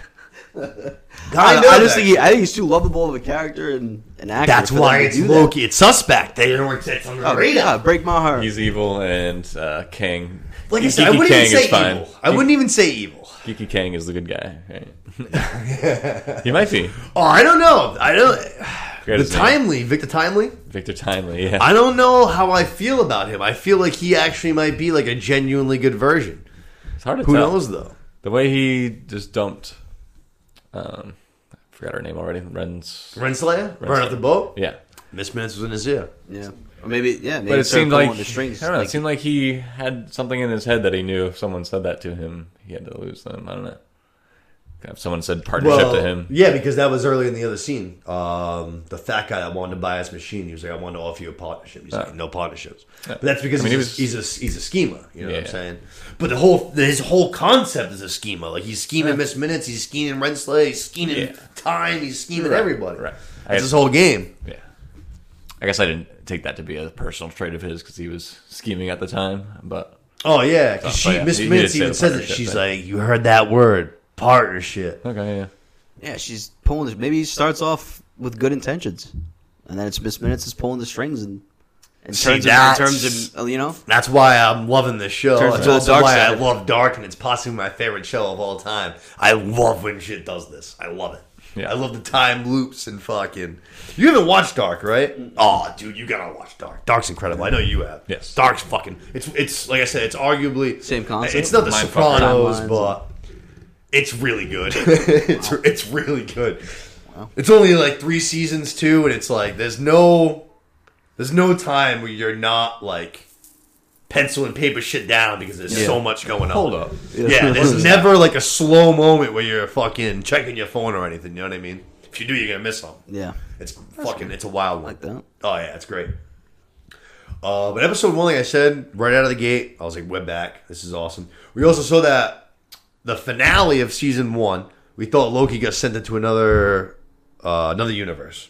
I, of, I just think he. I think he's too lovable of a character and an actor. that's why to it's do that. Loki. It's suspect. They don't it's on the Oh, radar. yeah, break my heart. He's evil, and uh, Kang. Like I said, I wouldn't Kang even say evil. I wouldn't even say evil. Geeky Kang is the good guy. Right? he might be. Oh, I don't know. I don't. Forgot The his name. Timely, Victor Timely. Victor Timely. Yeah. I don't know how I feel about him. I feel like he actually might be like a genuinely good version. it's hard to Who tell. knows though? The way he just dumped. Um, I forgot her name already. Ren's. Renslayer, burn up the boat. Yeah. Miss Minutes was in his ear. yeah, or maybe yeah. Maybe But it seemed like the strings. I don't know. like- it seemed like he had something in his head that he knew if someone said that to him, he had to lose them. I don't know. If someone said partnership to him, yeah, because that was early in the other scene. Um, the fat guy that wanted to buy his machine, he was like, "I want to offer you a partnership." He's like, "No partnerships," Yeah. but that's because I mean, he's, he a, he's a he's a schemer. You know what I'm saying? But the whole his whole concept is a schema. Like he's scheming Miss Minutes, he's scheming Renslayer, he's scheming Yeah. time, he's scheming Right, everybody. right. I That's guess- his whole game. yeah. I guess I didn't take that to be a personal trait of his because he was scheming at the time. But Oh yeah, So, she yeah, Miss he- he Minutes did even says it. She's thing. like, "You heard that word, partnership." okay, yeah. yeah, she's pulling. The, maybe he starts off with good intentions, and then it's Miss Minutes is pulling the strings and. In See, terms, of, in terms of, you know, That's why I'm loving this show. That's also dark why I love Dark, and it's possibly my favorite show of all time. I love when shit does this. I love it. Yeah. I love the time loops and fucking. You haven't watched Dark, right? Oh, dude, you gotta watch Dark. Dark's incredible. I know you have. Yes. Dark's fucking. It's it's like I said. It's arguably Same concept? It's not The Mindfucker. Sopranos, Timelines. but it's really good. it's it's really good. It's only like three seasons too, and it's like there's no there's no time where you're not like pencil and paper shit down because there's Yeah. so much going on. Hold up. Yeah, there's never like a slow moment where you're fucking checking your phone or anything. You know what I mean? If you do, you're gonna miss something. yeah, It's fucking. It's a wild one. like that. Oh yeah, it's great. Uh, but episode one, like I said, right out of the gate, I was like, "We're back. This is awesome." We also saw that the finale of season one. We thought Loki got sent into another uh, another universe.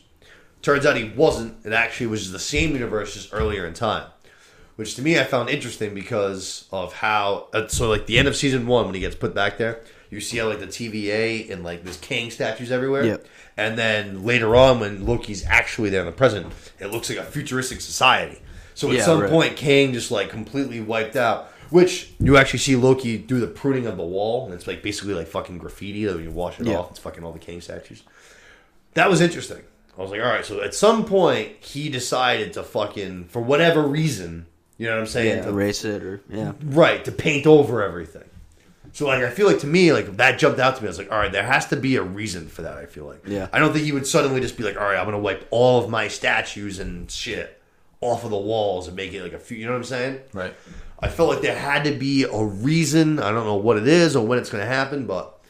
Turns out he wasn't. It actually was the same universe just earlier in time, which to me I found interesting because of how. Uh, so like the end of season one when he gets put back there, you see how like the TVA and like there's Kang statues everywhere. Yep. And then later on, when Loki's actually there in the present, it looks like a futuristic society. So at Yeah, some right. point, Kang just like completely wiped out. Which you actually see Loki do the pruning of the wall, and it's like basically like fucking graffiti that when you wash it Yeah. off, it's fucking all the Kang statues. That was interesting. I was like, all right. So at some point, he decided to fucking for whatever reason, you know what I'm saying? Yeah, to- erase it or yeah. Right, to paint over everything. So like I feel like to me, like that jumped out to me. I was like, all right, there has to be a reason for that, I feel like. Yeah. I don't think he would suddenly just be like, all right, I'm gonna wipe all of my statues and shit off of the walls and make it like a few you know what I'm saying? Right. I felt like there had to be a reason. I don't know what it is or when it's gonna happen, but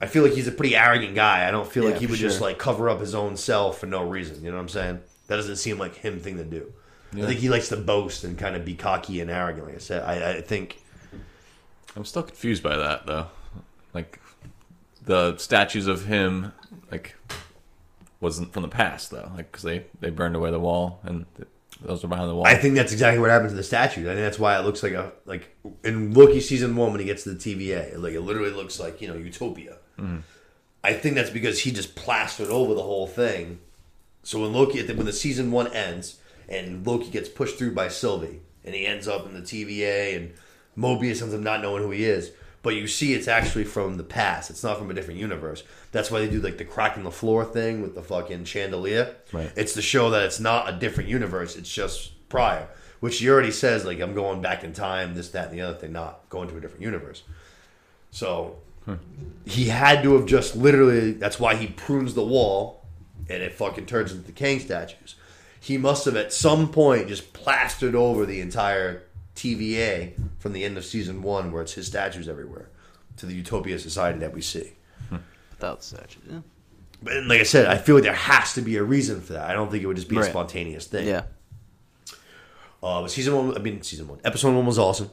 I feel like he's a pretty arrogant guy. I don't feel like he for would just like cover up his own self for no reason. You know what I'm saying? That doesn't seem like him thing to do. I think he likes to boast and kind of be cocky and arrogant. Like I said, I, I think I'm still confused by that though. Like the statues of him, like wasn't from the past though. Like because they they burned away the wall and those are behind the wall. I think that's exactly what happened to the statues. I think that's why it looks like a like in Loki season one when he gets to the TVA, like it literally looks like you know Utopia. Mm. I think that's because he just plastered over the whole thing. So when Loki at when the season one ends and Loki gets pushed through by Sylvie and he ends up in the TVA and Mobius ends up not knowing who he is. But you see, it's actually from the past. It's not from a different universe. That's why they do like the cracking the floor thing with the fucking chandelier. Right. It's to show that it's not a different universe. It's just prior, which he already says like I'm going back in time, this, that, and the other thing, not going to a different universe. So he had to have just literally. That's why he prunes the wall, and it fucking turns into the Kang statues. He must have at some point just plastered over the entire TVA from the end of season one, where it's his statues everywhere, to the Utopia society that we see. Without statues. Yeah. But like I said, I feel like there has to be a reason for that. I don't think it would just be a Right. spontaneous thing. Yeah. Uh, but season one, I mean, season one, episode one was awesome.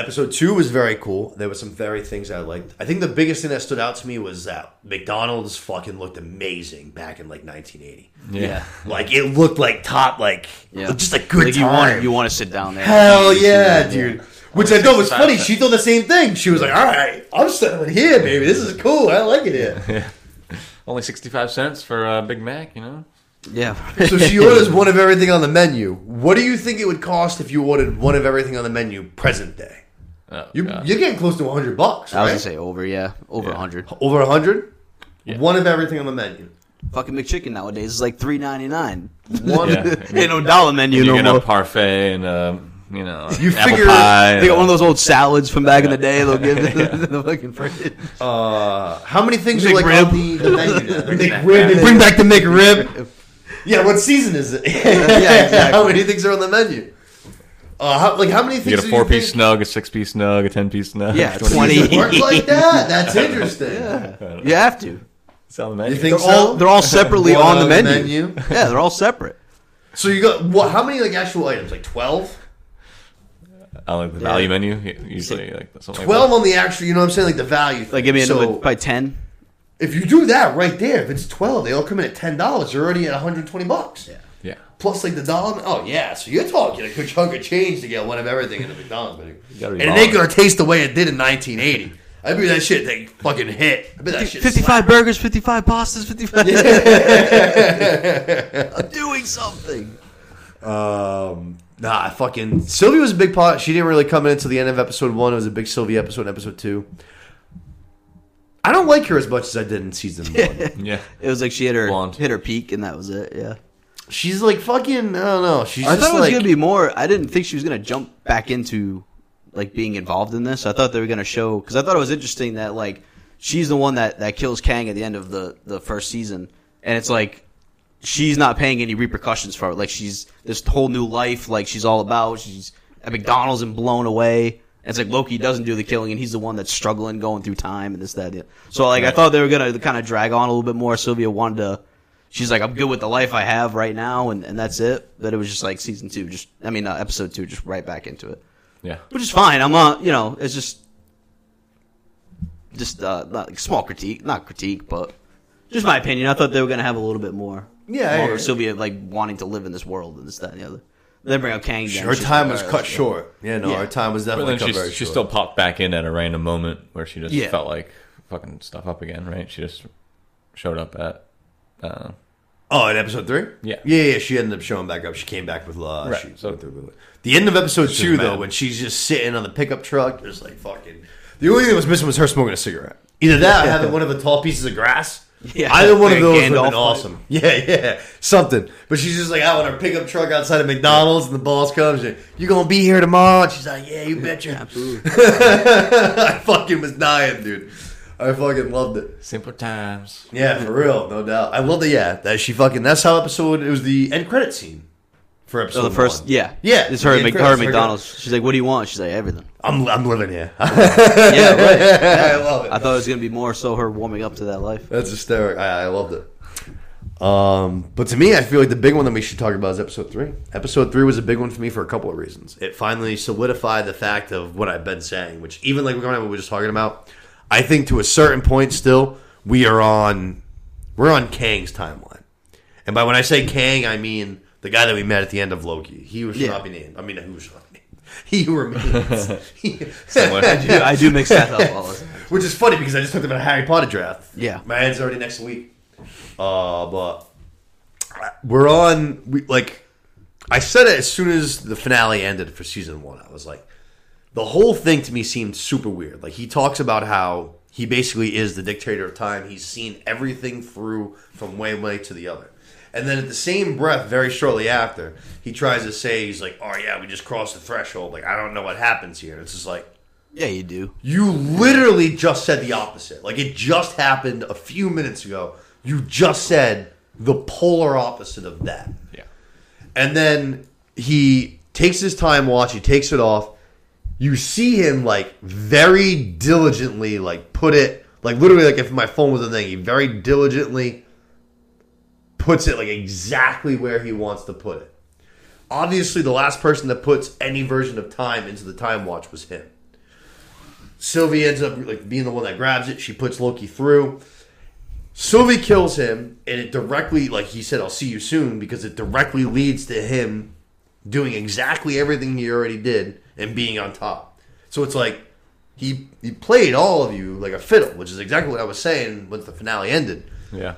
Episode two was very cool. There were some very things I liked. I think the biggest thing that stood out to me was that McDonald's fucking looked amazing back in like 1980. Yeah. Like it looked like top, like Yeah. just a good Like you time. want you want to sit down there. Hell Eat, yeah, yeah. dude. Which I thought was funny. She thought the same thing. She was like, "All right, I'm settling here, baby. This is cool. I like it here." Only sixty-five cents for a Big Mac, you know. Yeah. So she orders one of everything on the menu. What do you think it would cost if you ordered one of everything on the menu present day? Oh, You, God. you're getting close to 100 bucks, I was gonna say over, yeah, over a Yeah. hundred. Over 100? Yeah. One of everything on the menu. Fucking McChicken nowadays is like three ninety nine. One. Yeah. Ain't no dollar menu you no get more. a parfait and uh, you know You apple figure- pie. They got one of those old salads from back in the day. They'll give it the fucking fridge. Uh, how many things are like McRib. on the, the menu now? McRib. McRib. They bring back the McRib. Yeah, what season is it? Yeah, exactly. how many things are on the menu? Uh, how, like how many things You get a four-piece think- snug, a six-piece snug, a ten-piece snug. Yeah, 20 20. Work like that? That's interesting. You have to. It's on the You menu. think They're so? all they're all separately One on the menu. menu. Yeah, they're all separate. So you got what? How many like actual items? Like twelve? I like the value menu. Usually, like something Twelve Like on the actual. You know what I'm saying? Like the value. Thing. Like give me a so by ten. if you do that right there, if it's twelve, they all come in at ten dollars. You're already at 120 bucks. Yeah. That. Yeah. Plus like the dollar. Oh yeah, so you're talking a good chunk of change to get one of everything in a McDonald's menu. And be it ain't gonna taste the way it did in 1980. I bet that shit they fucking hit. I bet that shit. Fifty slapped. burgers, fifty five pastas, fifty five. I'm doing something. Um, nah, fucking Sylvia was a big part. She didn't really come in until the end of episode one. It was a big Sylvia episode in episode two. I don't like her as much as I did in season one. Yeah. It was like she hit her Blonde. hit her peak, and that was it. Yeah. She's like fucking. I don't know. She's I just thought it was like gonna be more. I didn't think she was gonna jump back into like being involved in this. I thought they were gonna show because I thought it was interesting that like she's the one that that kills Kang at the end of the the first season, and it's like she's not paying any repercussions for it. Like she's this whole new life. Like she's all about. She's at McDonald's and blown away. And it's like Loki doesn't do the killing, and he's the one that's struggling, going through time, and this that. Yeah. So like I thought they were gonna kind of drag on a little bit more. Sylvia wanted to she's like, I'm good with the life I have right now, and, and that's it. But it was just like season two, just I mean, uh, episode two, just right back into it, Yeah. which is fine. I'm not, you know, it's just, just uh, not like small critique, not critique, but just my opinion. I thought they were gonna have a little bit more, Yeah, I more hear. Sylvia like wanting to live in this world and this that and the other. They bring up Kang. then, her time like, was "All right, cut let's short. Yeah, no, Yeah. her time was But definitely then cut she, very she still popped back in at a random moment where she just Yeah. felt like fucking stuff up again, right? She just showed up at. Uh, Oh, in episode three? Yeah. Yeah, yeah, she ended up showing back up. She came back with uh Right, she so- went through with it. The end of episode two though, when she's just sitting on the pickup truck, there's like fucking the only thing that was missing was her smoking a cigarette. Either that or having one of the tall pieces of grass. Yeah, Either one of those would have been awesome. Yeah, yeah. Something. But she's just like out on her pickup truck outside of McDonald's and the boss comes and you gonna be here tomorrow? And she's like, Yeah, you betcha. Absolutely. I fucking was dying, dude. I fucking loved it. simple times. Yeah, for real, no doubt. I love that. Yeah, that she fucking. That's how episode. It was the end credit scene for episode. So the first, one. yeah, Yeah, it's her, Mc, her McDonald's. She's like, "What do you want?" She's like, "Everything." I'm I'm living here. Yeah, right. I love it. I thought it was gonna be more so her warming up to that life. That's hysteric. I, I loved it. Um, but to me, I feel like the big one that we should talk about is episode three. Episode three was a big one for me for a couple of reasons. It finally solidified the fact of what I've been saying, which even like we're out what we were just talking about, I think to a certain point still we are on we're on Kang's timeline. And by when I say Kang, I mean the guy that we met at the end of Loki. He was Yeah. not be named. I mean, who shall not named. He remains. Somewhere. I do, I do mix that up all the time. Which is funny because I just talked about a Harry Potter draft. Yeah. My head's already next week. Uh, but we're on, we, like, I said it as soon as the finale ended for season one. I was like, the whole thing to me seemed super weird. Like, he talks about how he basically is the dictator of time. He's seen everything through from one way to the other. And then at the same breath, very shortly after, he tries to say, he's like, oh, yeah, we just crossed the threshold. Like, I don't know what happens here. And it's just like, Yeah, you do. you literally just said the opposite. Like it just happened a few minutes ago. You just said the polar opposite of that. Yeah. And then he takes his time watch, he takes it off. You see him like very diligently like put it like literally like if my phone was a thing, he very diligently puts it like exactly where he wants to put it. Obviously the last person that puts any version of time into the time watch was him. Sylvie ends up like being the one that grabs it. She puts Loki through. Sylvie kills him, and it directly, like he said, "I'll see you soon," because it directly leads to him doing exactly everything he already did and being on top. So it's like he he played all of you like a fiddle, which is exactly what I was saying once the finale ended. Yeah.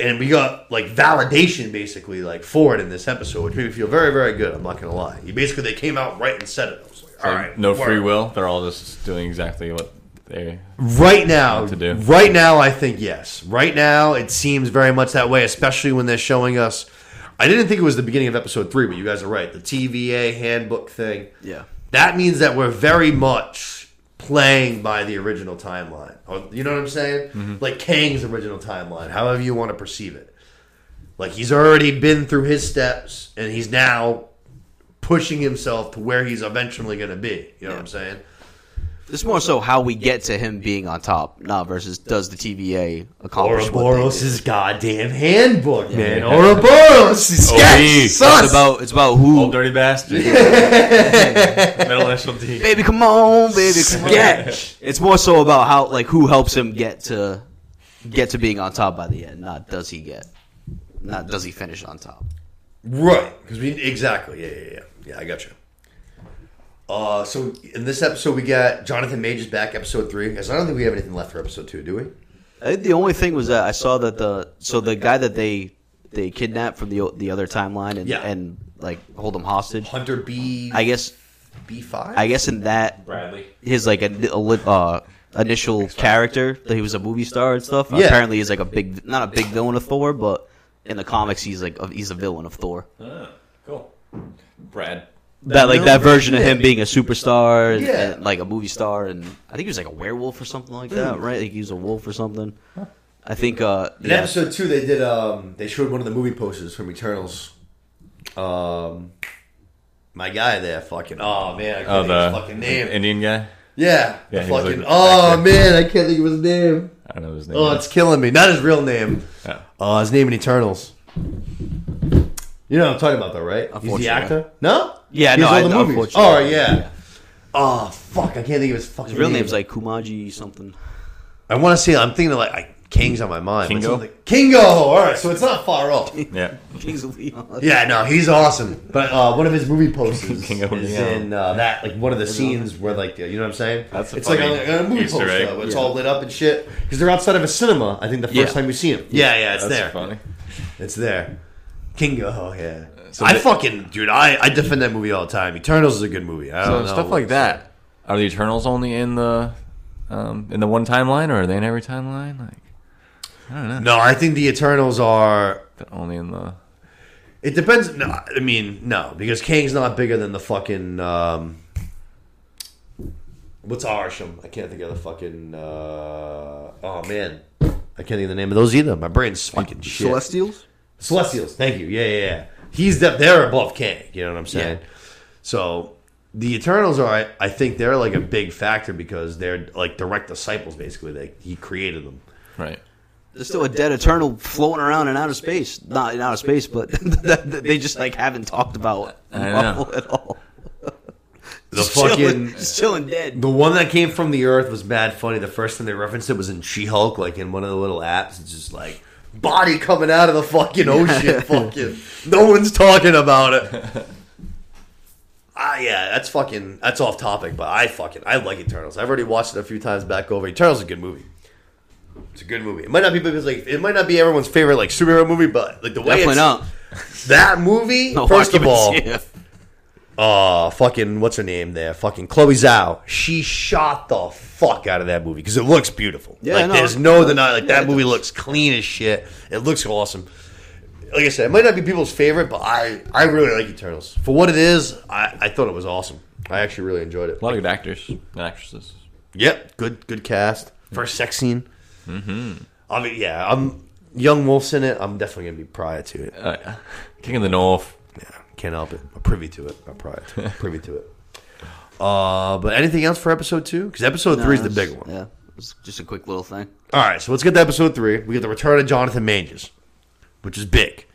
And we got like validation basically like for it in this episode, which made me feel very very good. I'm not gonna lie. You basically they came out right and said it. I was like, all right, no word. free will. They're all just doing exactly what they. Right now, to do. right now, I think yes. Right now, it seems very much that way, especially when they're showing us. I didn't think it was the beginning of episode three, but you guys are right. The TVA handbook thing. Yeah. That means that we're very much playing by the original timeline. You know what I'm saying? Mm-hmm. Like Kang's original timeline, however you want to perceive it. Like he's already been through his steps, and he's now pushing himself to where he's eventually going to be. You know what I'm saying? It's more so how we get to him being on top, not versus does the TVA accomplish what they Ouroboros' did. goddamn handbook, man. Yeah. Ouroboros is OB. sketch, sus. It's about it's about who. Old dirty bastard. Middle initial D. baby, come on, baby, come on. Sketch. It's more so about how like who helps him get to get to being on top by the end, not does he get, not does he finish on top. Right, because we exactly, yeah, yeah, yeah, yeah. I got you. Uh, so in this episode, we got Jonathan Majors back, episode three. Guys, I don't think we have anything left for episode two, do we? I think the only thing was that I saw that the so the guy that they they kidnapped from the the other timeline and Yeah. and like hold him hostage. Hunter B. I guess B five. I guess in that Bradley. his like a, a uh, initial character that he was a movie star and stuff. Yeah. Apparently, he's like a big not a big villain of Thor, but in the comics, he's like a, he's a villain of Thor. Ah, cool. Brad. That like that version of him being a superstar and, Yeah. and, like a movie star, and I think he was like a werewolf or something like that, right? Like he was a wolf or something. I think uh, In yeah. episode two, they did. Um, they showed one of the movie posters from Eternals. Um, my guy there, fucking. Oh man, I can't Oh, think his the fucking name. Indian guy. yeah, Yeah, he fucking. like- oh man, I can't think of his name. I don't know his name. Oh, it's killing me. Not his real name. Yeah. Uh, his name in Eternals. You know what I'm talking about, though, right? He's the actor. No. Yeah, He's no, all I- the movies. Oh yeah. yeah. Oh fuck! I can't think of his fucking his real name. name's like Kumaji something. I want to see. I'm thinking of like I, King's on my mind. but Kingo? something- Kingo. All right, so it's not far off. Yeah. Kings of Leon. Yeah, no, he's awesome. But uh, one of his movie posters Kingo is Leon. in uh, that, like one of the scenes where, like, you know what I'm saying? That's a it's like a, a movie Easter poster egg. it's Yeah. all lit up and shit. Because they're outside of a cinema. I think the first Yeah. time we see him. Yeah, yeah, it's That's there. funny. It's there. Kingo, oh, yeah. So I they- fucking dude, I, I defend that movie all the time. Eternals is a good movie. I So don't know. stuff like that. Are the Eternals only in the um, in the one timeline, or are they in every timeline? Like, I don't know. No, I think the Eternals are. They're only in the. It depends. No, I mean, no, because Kang's not bigger than the fucking. Um, what's Arishem? I can't think of the fucking. Uh, oh man, I can't think of the name of those either. My brain's fucking shit. Celestials. Celestials. Thank you. Yeah, yeah, yeah. He's the, they're above Kang. You know what I'm saying? Yeah. So the Eternals are. I, I think they're like a big factor because they're like direct disciples. Basically, they, he created them. Right. There's still a dead eternal floating around in outer space. Not in outer space, but they just like haven't talked about Marvel at all. The Just fucking chilling, just chilling dead. The one that came from the Earth was mad funny. The first time they referenced it was in She Hulk, like in one of the little apps. It's just like body coming out of the fucking ocean. fucking no one's talking about it. Ah, yeah, that's fucking that's off topic, but I fucking I like Eternals. I've already watched it a few times back over. Eternals is a good movie. It's a good movie. It might not be because like it might not be everyone's favorite like superhero movie, but like the way Definitely it's, not. that movie. No first of all. Uh fucking what's her name there? Fucking chloe zhao. She shot the fuck out of that movie because it looks beautiful. Yeah, like no, there's no denying like yeah, that movie does. looks clean as shit. It looks awesome. Like i said it might not be people's favorite but i i really like eternals. For what it is i i thought it was awesome. I actually really enjoyed it. A lot of good actors and actresses. yep good good cast. First sex scene. Mm-hmm. I mean yeah i'm young wolf's in it. I'm definitely gonna be prior to it. Uh, yeah. King of the North. Yeah, can't help it. I'm privy to it. I'm prior to it. privy to it. Uh, but anything else for episode two? Because episode No, three is the it's- big one. Yeah, it's just a quick little thing. All right, so let's get to episode three. We get the return of Jonathan Majors, which is big,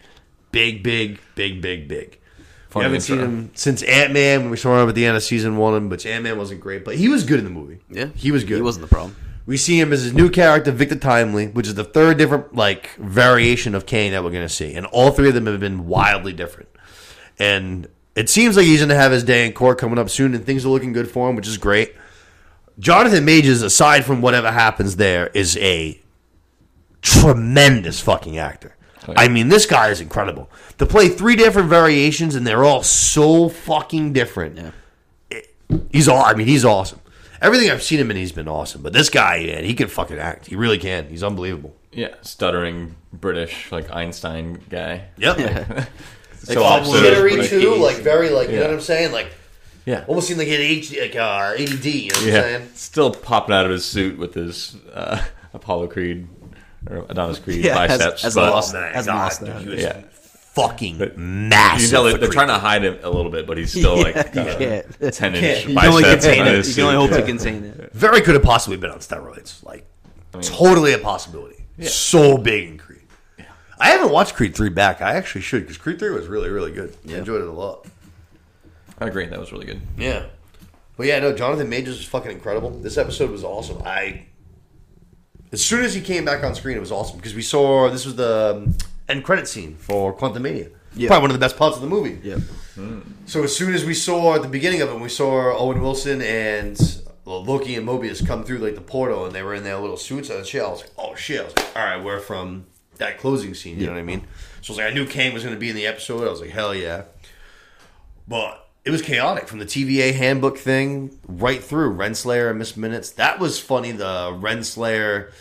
big, big, big, big, big. We Funny haven't seen intro. him since Ant Man when we saw him at the end of season one, but Ant Man wasn't great, but he was good in the movie. Yeah, he was good. He wasn't the problem. We see him as his new character, Victor Timely, which is the third different like variation of Kang that we're going to see, and all three of them have been wildly different. And it seems like he's going to have his day in court coming up soon, and things are looking good for him, which is great. Jonathan Majors, aside from whatever happens there, is a tremendous fucking actor. Oh, yeah. I mean, this guy is incredible. To play three different variations, and they're all so fucking different Yeah. he's all. I mean, he's awesome. Everything I've seen him in, he's been awesome. But this guy, man, he can fucking act. He really can. He's unbelievable. Yeah, stuttering British like Einstein guy. Yep. So opposite Jittery like, too, like very, like you know what I'm saying, like Yeah. almost seemed like he had HD, like uh, ADD. You know what I'm Yeah, saying? still popping out of his suit with his uh, Apollo Creed or Adonis Creed Yeah, has- biceps. has but lost- Oh, hasn't God, lost that. he was Yeah. fucking But massive. you can tell they, they're Creed. trying to hide him a little bit, but he's still like Yeah, got you ten inch You You can only biceps contain it. You can only suit. hope to contain it. Very could have possibly been on steroids. Like totally a possibility. So big in Creed. I haven't watched Creed three back. I actually should because Creed three was really really good. I enjoyed it a lot. I agree, that was really good. Yeah. But yeah, no, Jonathan Majors is fucking incredible. This episode was awesome. I as soon as he came back on screen, it was awesome because we saw this was the um, end credit scene for Quantumania. Yeah. Probably one of the best parts of the movie. Yep. So as soon as we saw at the beginning of it, we saw Owen Wilson and well, Loki and Mobius come through like the portal, and they were in their little suits the shell. I was like, oh shit! I was like, all right, we're from that closing scene. You know what I mean? So I was like, I knew Kang was going to be in the episode. I was like, hell yeah! But it was chaotic from the TVA handbook thing right through Renslayer and Miss Minutes. That was funny. The Renslayer.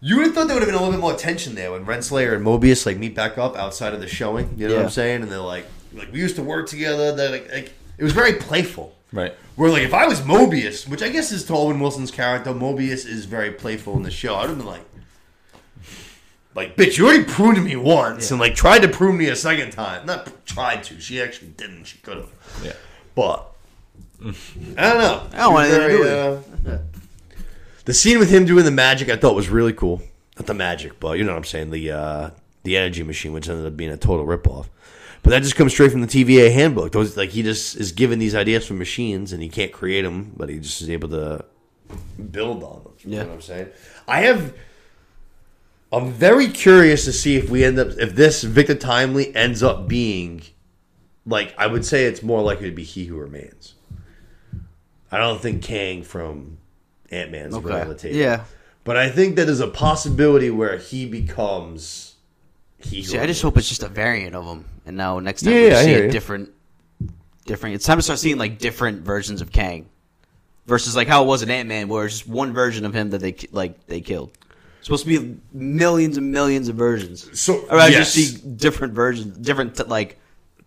You would have thought there would have been a little bit more tension there when Renslayer and Mobius like meet back up outside of the showing. You know what I'm saying? And they're like, like we used to work together. That like, like it was very playful. Right. Where like if I was Mobius, which I guess is to Owen Wilson's character, Mobius is very playful in the show. I'd have been like, like bitch, you already pruned me once, and like tried to prune me a second time. Not tried to. She actually didn't. She could have. Yeah. But I don't know. I don't want She was anything to do very, with uh, The scene with him doing the magic, I thought was really cool. Not the magic, but you know what I'm saying. The uh, the energy machine, which ended up being a total ripoff. But that just comes straight from the TVA handbook. Those like he just is given these ideas from machines, and he can't create them, but he just is able to build on them. You Yeah. know what I'm saying? I have. I'm very curious to see if we end up if this Victor Timely ends up being like I would say it's more likely to be He Who Remains. I don't think Kang from Ant Man's really on the table. Yeah. But I think that there's a possibility where he becomes He Who See, I just hope it's just a variant of him, and now next time Yeah, we yeah, see a different, different. It's time to start seeing like different versions of Kang, versus like how it was in Ant Man, where it's just one version of him that they like they killed. Supposed to be millions and millions of versions. So, or I yes. just see different versions, different t- like,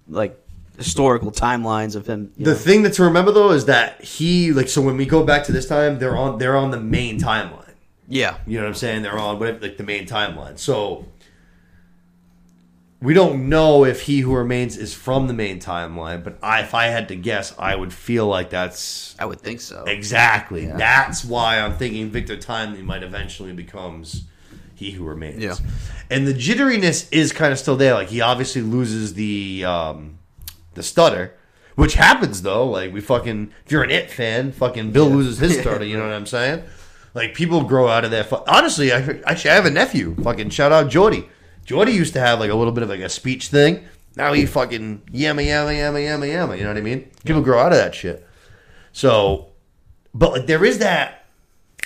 like historical timelines of him. The know? thing that to remember though is that he like so when we go back to this time, they're on they're on the main timeline. yeah, You know what I'm saying? They're on like the main timeline. So we don't know if He Who Remains is from the main timeline, but I, if I had to guess, I would feel like that's I would think so. exactly. Yeah. That's why I'm thinking Victor Timely might eventually becomes He Who Remains. Yeah. And the jitteriness is kind of still there. Like he obviously loses the um, the stutter. Which happens though, like we fucking if you're an It fan, fucking Bill loses his stutter. You know what I'm saying? Like people grow out of that. Fu- Honestly, I actually I have a nephew. Fucking shout out Jordy. Jordy used to have like a little bit of like a speech thing. Now he fucking yamma yamma yamma yamma yamma. You know what I mean? People grow out of that shit. So, but like there is that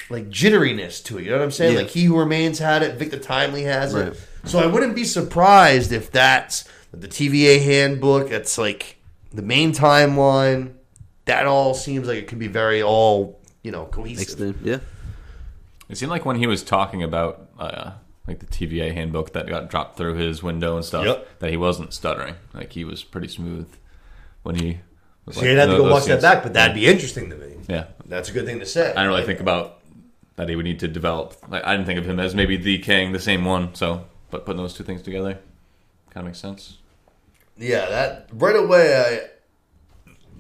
like jitteriness to it. You know what I'm saying? Yeah. Like he who remains had it. Victor Timely has Right. it. So I wouldn't be surprised if that's the TVA handbook. That's like the main timeline. That all seems like it could be very all you know Mixed cohesive. yeah. It seemed like when he was talking about uh, like the TVA handbook that got dropped through his window and stuff, Yep. that he wasn't stuttering. Like he was pretty smooth when he. Was So you'd have to go watch that back, but that'd be interesting to me. Yeah, That's a good thing to say. I don't really think about that he would need to develop. Like I didn't think of him as maybe the King, the same one. So, but putting those two things together kind of makes sense. Yeah, that right away. I,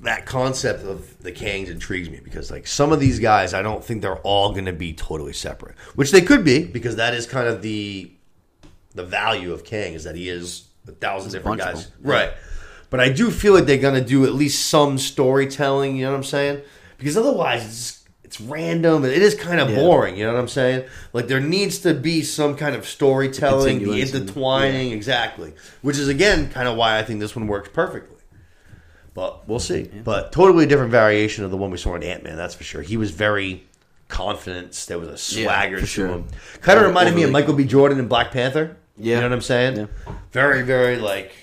that concept of the Kangs intrigues me because, like, some of these guys, I don't think they're all going to be totally separate, which they could be because that is kind of the the value of Kang is that he is a thousand different guys, right? But I do feel like they're gonna do at least some storytelling. You know what I'm saying? Because otherwise, it's it's random. It is kind of Yeah. boring. You know what I'm saying? Like there needs to be some kind of storytelling, the and- intertwining, exactly. Which is again kind of why I think this one works perfectly. But we'll see. But totally different variation of the one we saw in Ant Man. That's for sure. He was very confident. There was a swagger for to sure. him. Kind of reminded me of Michael B. Jordan in Black Panther. Yeah. You know what I'm saying? Yeah. Very, very like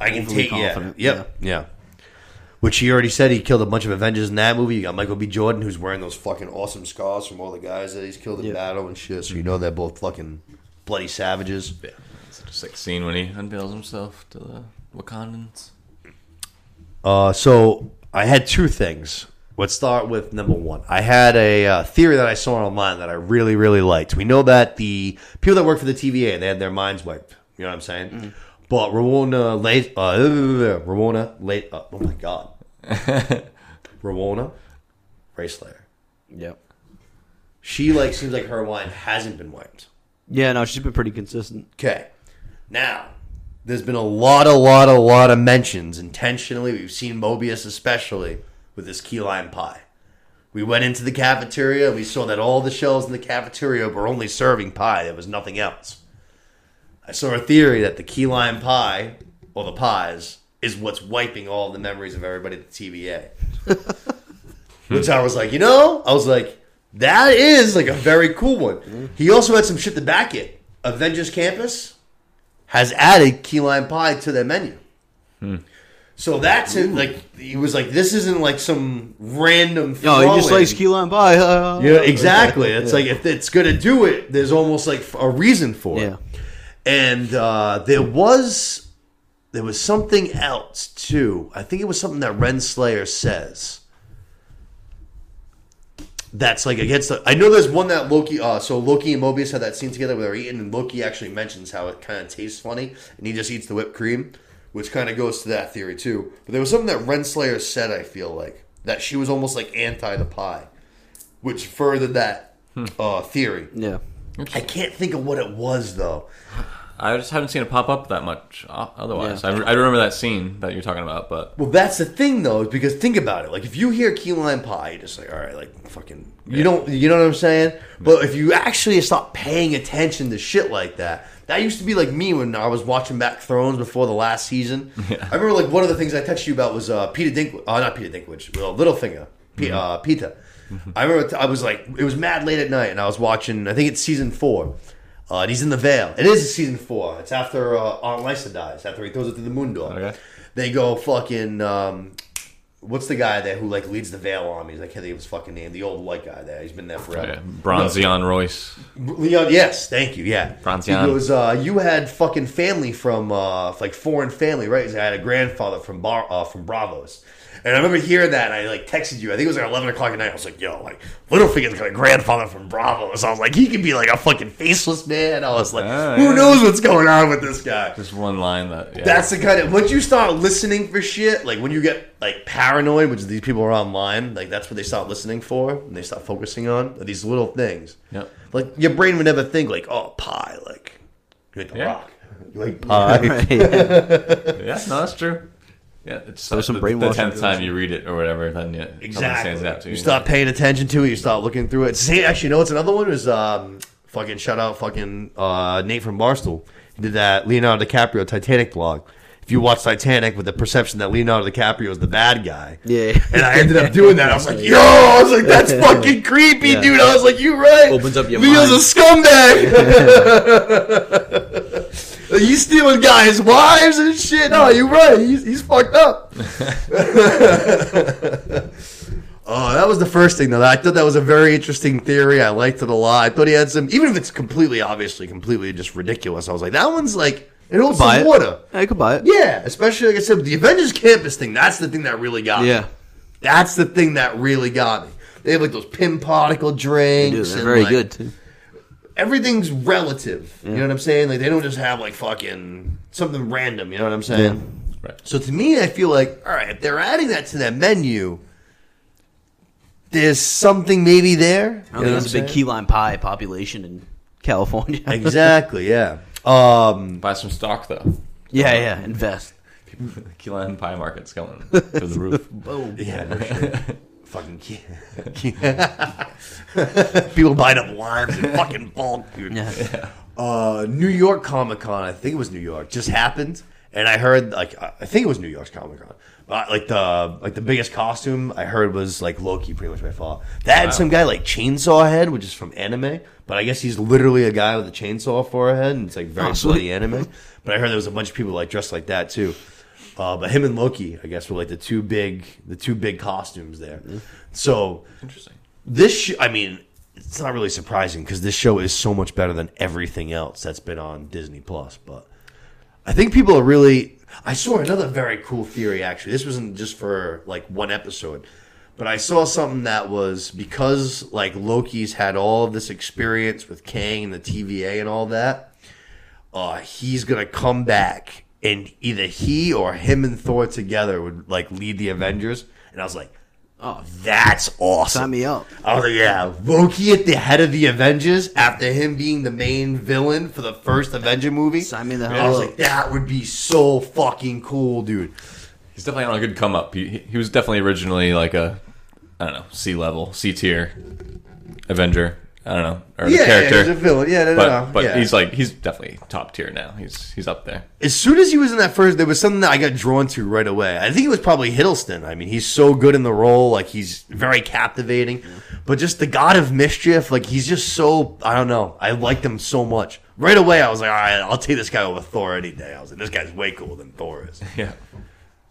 I can Overly take yeah. confident, Yep. Yeah. Which he already said he killed a bunch of Avengers in that movie. You got Michael B. Jordan who's wearing those fucking awesome scars from all the guys that he's killed in Yeah. battle and shit. So you know they're both fucking bloody savages. Yeah, it's a sick scene when he unveils himself to the Wakandans. Uh, so I had two things. Let's start with number one. I had a uh, theory that I saw online that I really, really liked. We know that the people that work for the TVA they had their minds wiped. You know what I'm saying? But Ramona late, uh, Ramona late. Uh, oh my god, Ramona, Ray Slayer. Yep. She like seems like her mind hasn't been wiped. Yeah, no, she's been pretty consistent. Okay. Now, there's been a lot, a lot, a lot of mentions intentionally. We've seen Mobius, especially with this key lime pie. We went into the cafeteria and we saw that all the shelves in the cafeteria were only serving pie. There was nothing else. I saw a theory that the key lime pie, or the pies, is what's wiping all the memories of everybody at the TVA. Which I was like, you know, I was like, that is like a very cool one. He also had some shit to back it. Avengers Campus has added key lime pie to their menu. So that's it. Like he was like, this isn't like some random. No, he just likes key lime pie. uh, Yeah, exactly. It's Yeah. like if it's gonna do it, there's almost like a reason for it. And uh, there was there was something else too. I think it was something that Renslayer says. That's like against the. I know there's one that Loki. Uh, so Loki and Mobius had that scene together where they're eating, and Loki actually mentions how it kind of tastes funny, and he just eats the whipped cream, which kind of goes to that theory too. But there was something that Renslayer said. I feel like that she was almost like anti the pie, which furthered that uh, theory. Yeah. I can't think of what it was though. I just haven't seen it pop up that much. uh, Otherwise, Yeah. I, I remember that scene that you're talking about, but Well, that's the thing, though, is because think about it. Like, if you hear key lime pie, you're just like, all right, like, fucking, you don't, you know what I'm saying? But if you actually stop paying attention to shit like that, that used to be like me when I was watching back Thrones before the last season. I remember, like, one of the things I texted you about was uh, Peter Dinklage, uh, not Peter Dinklage, uh, Littlefinger, P- uh, Peter. I remember t- I was like, it was mad late at night, and I was watching, I think it's season four. Uh, and he's in the Vale. It is season four. It's after uh, Aunt Lysa dies, after he throws it through the moon door. Okay. They go fucking. Um, what's the guy there who like leads the veil Vale armies? I can't think of his fucking name. The old white guy there. He's been there forever. yeah, Bronze Yohn Royce. Leon, yes, thank you. Yeah, Francione. He goes, uh, you had fucking family from uh, like foreign family, right? He's like, I had a grandfather from Bar uh, from Braavos. And I remember hearing that, and I like texted you. I think it was like eleven o'clock at night. I was like, "Yo, like Littlefinger's got a grandfather from Braavos." I was like, "He could be like a fucking faceless man." I was like, Ah, "Who yeah. knows what's going on with this guy?" Just one line that. Yeah. That's the kind of once you start listening for shit, like when you get like paranoid, which these people are online, like that's what they start listening for, and they start focusing on these little things. Yeah. Like your brain would never think like, oh, pie, like you like the Yeah. rock, you like pie. Yeah. Yeah, no, that's true. Yeah, it's There's some the, the tenth time you read it or whatever, then yeah, something Exactly. stands out to you. You start paying attention to it. You start looking through it. See, actually, you know what's another one is um, fucking shout out fucking uh, Nate from Barstool. He did that Leonardo DiCaprio Titanic blog. If you watch Titanic with the perception that Leonardo DiCaprio is the bad guy, Yeah. and I ended up doing that. I was like, yo, I was like, that's fucking creepy, Yeah. dude. I was like, you right. Opens up your Leo's mind. a scumbag. Uh, he's stealing guys' wives and shit. No, you're right. He's, he's fucked up. Oh, that was the first thing though. I thought that was a very interesting theory. I liked it a lot. I thought he had some, even if it's completely, obviously, completely just ridiculous. I was like, that one's like it holds buy some it. water. I could buy it. Yeah, especially like I said, the Avengers Campus thing. That's the thing that really got me. Yeah. That's the thing that really got me. They have like those pin particle drinks. They're and, very like, good too. Everything's relative. You know what I'm saying? Like they don't just have like fucking something random. You know what I'm saying? Right. So to me, I feel like all right, if they're adding that to that menu, there's something maybe there. I don't know think there's a I'm big saying? key lime pie population in California. Exactly. Yeah. Um, Buy some stock though. yeah, yeah. Invest. Key lime pie market's going through the roof. Boom. Yeah, no shit. fucking. People buying up limes and fucking bulk, dude. Yeah. Uh, New York Comic Con, I think it was New York, just happened, and I heard like I I think it was New York's Comic Con. Uh, like the like the biggest costume I heard was like Loki, pretty much by far. That had Wow. some guy like Chainsaw Head, which is from anime, but I guess he's literally a guy with a chainsaw for a head, and it's like very Oh, bloody anime. But I heard there was a bunch of people like dressed like that too. Uh, but him and Loki, I guess, were like the two big the two big costumes there. So Interesting. this, sh- I mean, it's not really surprising because this show is so much better than everything else that's been on Disney Plus. But I think people are really. I saw another very cool theory. Actually, this wasn't just for like one episode, but I saw something that was because like Loki's had all of this experience with Kang and the TVA and all that. Uh, he's gonna come back, and either he or him and Thor together would like lead the Avengers. And I was like, Oh, that's awesome. sign me up. I was like, yeah, Loki at the head of the Avengers after him being the main villain for the first Avenger movie. Sign me the I was up. like, that would be so fucking cool, dude. He's definitely on a good come up. He, he- he was definitely originally like a, I don't know, C level, C tier Avenger. I don't know, or the yeah, character. yeah, he's a villain. Yeah, no, no, but no. but yeah. he's like he's definitely top tier now. He's he's up there. as soon as he was in that first, there was something that I got drawn to right away. I think it was probably Hiddleston. I mean, he's so good in the role, like he's very captivating. But just the God of Mischief, like he's just so I don't know. I liked him so much. Right away, I was like, all right, I'll take this guy over Thor any day. I was like, this guy's way cooler than Thor is. Yeah.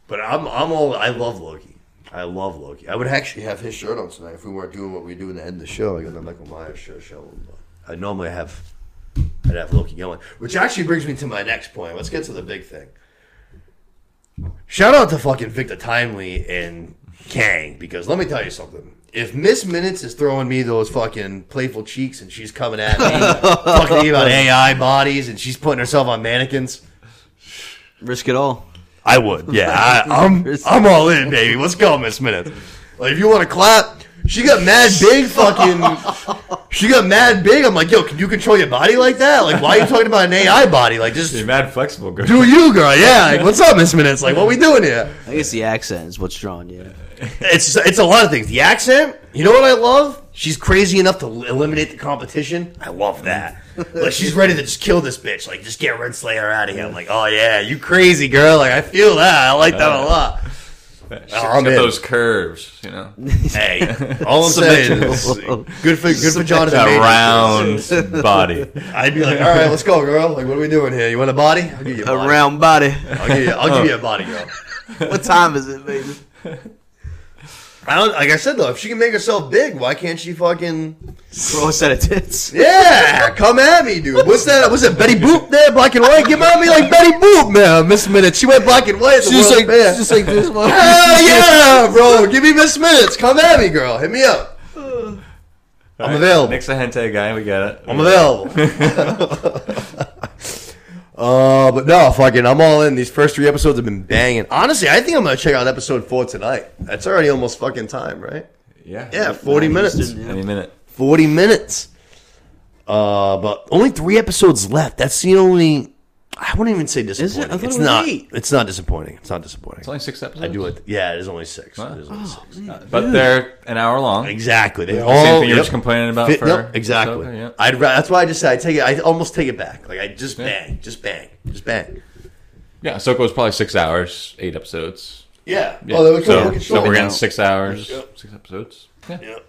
But I'm I'm all I love Loki. I love Loki. I would actually have his shirt on tonight if we weren't doing what we do in the end of the show. I got the Michael Myers shirt showing. But I normally have I'd have Loki going. Which actually brings me to my next point. Let's get to the big thing. Shout out to fucking Victor Timely and Kang because let me tell you something. If Miss Minutes is throwing me those fucking playful cheeks and she's coming at me, talking to me about AI bodies and she's putting herself on mannequins, Risk it all. I would. Yeah, I, I'm I'm all in, baby. Let's go, Miss Minutes. Like, if you want to clap, she got mad big. Fucking, she got mad big. I'm like, yo, can you control your body like that? Like, why are you talking about an AI body? Like, just You're mad flexible, girl. do you, girl. Yeah. Like, what's up, Miss Minutes? Like, what we doing here? I guess the accent is what's drawing you. It's it's a lot of things. The accent. You know what I love? She's crazy enough to eliminate the competition. I love that. like she's ready to just kill this bitch. Like just get Renslayer out of here. I'm like, oh yeah, you crazy girl. Like I feel that. I like that a uh, lot. She's Oh, I'm got in. those curves, you know. Hey, all I'm saying is good for good for Jonathan. That Majors. round body. I'd be like, all right, let's go, girl. Like, what are we doing here? You want a body? I'll give you a A body. round body. I'll give you. I'll give you a body, girl. what time is it, baby? I don't. Like I said though, if she can make herself big, why can't she fucking? Throw a set of tits. Yeah, come at me, dude. What's that? Was it Betty Boop there, black and white? Give at me like Betty Boop, man. Miss Minutes. She went black and white. At the She's World like, Fair. just like this one. Hell yeah, bro. Give me Miss Minutes. Come at me, girl. Hit me up. I'm available. Nick's a hentai guy. We get it. I'm available. uh, but no, fucking, I'm all in. These first three episodes have been banging. Honestly, I think I'm gonna check out episode four tonight. That's already almost fucking time, right? Yeah. Yeah, 40 minutes. Eastern. Any minute. 40 minutes. Uh, but only three episodes left. That's the only. I wouldn't even say disappointing. I it's it was not. eight. It's not disappointing. It's not disappointing. It's only six episodes. I do it. Yeah, it is only six. Wow. It is only six. Uh, but they're an hour long. Exactly. They Same all thing you were yep. just complaining about Fit- for yep, exactly. Ahsoka, yeah. I'd that's why I just said I take it. I almost take it back. Like I just Yeah. bang, just bang, just bang. Yeah, Ahsoka was probably six hours, eight episodes. Yeah. Yeah. Oh, they were so, so we're now. getting six hours, Yep. six episodes. Yeah. Yep.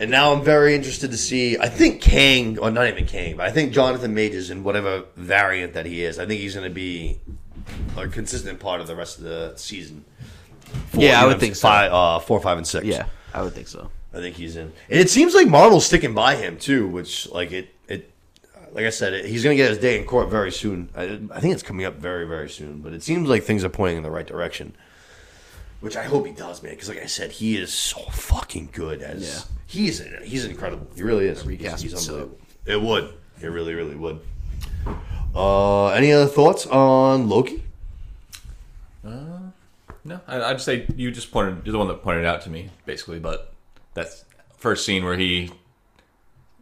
And now I'm very interested to see. I think Kang, or not even Kang, but I think Jonathan Majors in whatever variant that he is. I think he's going to be a consistent part of the rest of the season. Four, Yeah, I would think so. uh, four, five, and six. Yeah, I would think so. I think he's in. And it seems like Marvel's sticking by him too, which like it it like I said, it, he's going to get his day in court very soon. I, I think it's coming up very very soon, but it seems like things are pointing in the right direction. Which I hope he does, man, because like I said, he is so fucking good as Yeah. he's he's incredible. He really is. recast he's, would he's suck. unbelievable. It would. It really really would. Uh, any other thoughts on Loki? Uh, No, I, I'd say you just pointed. You're the one that pointed it out to me, basically. But that first scene where he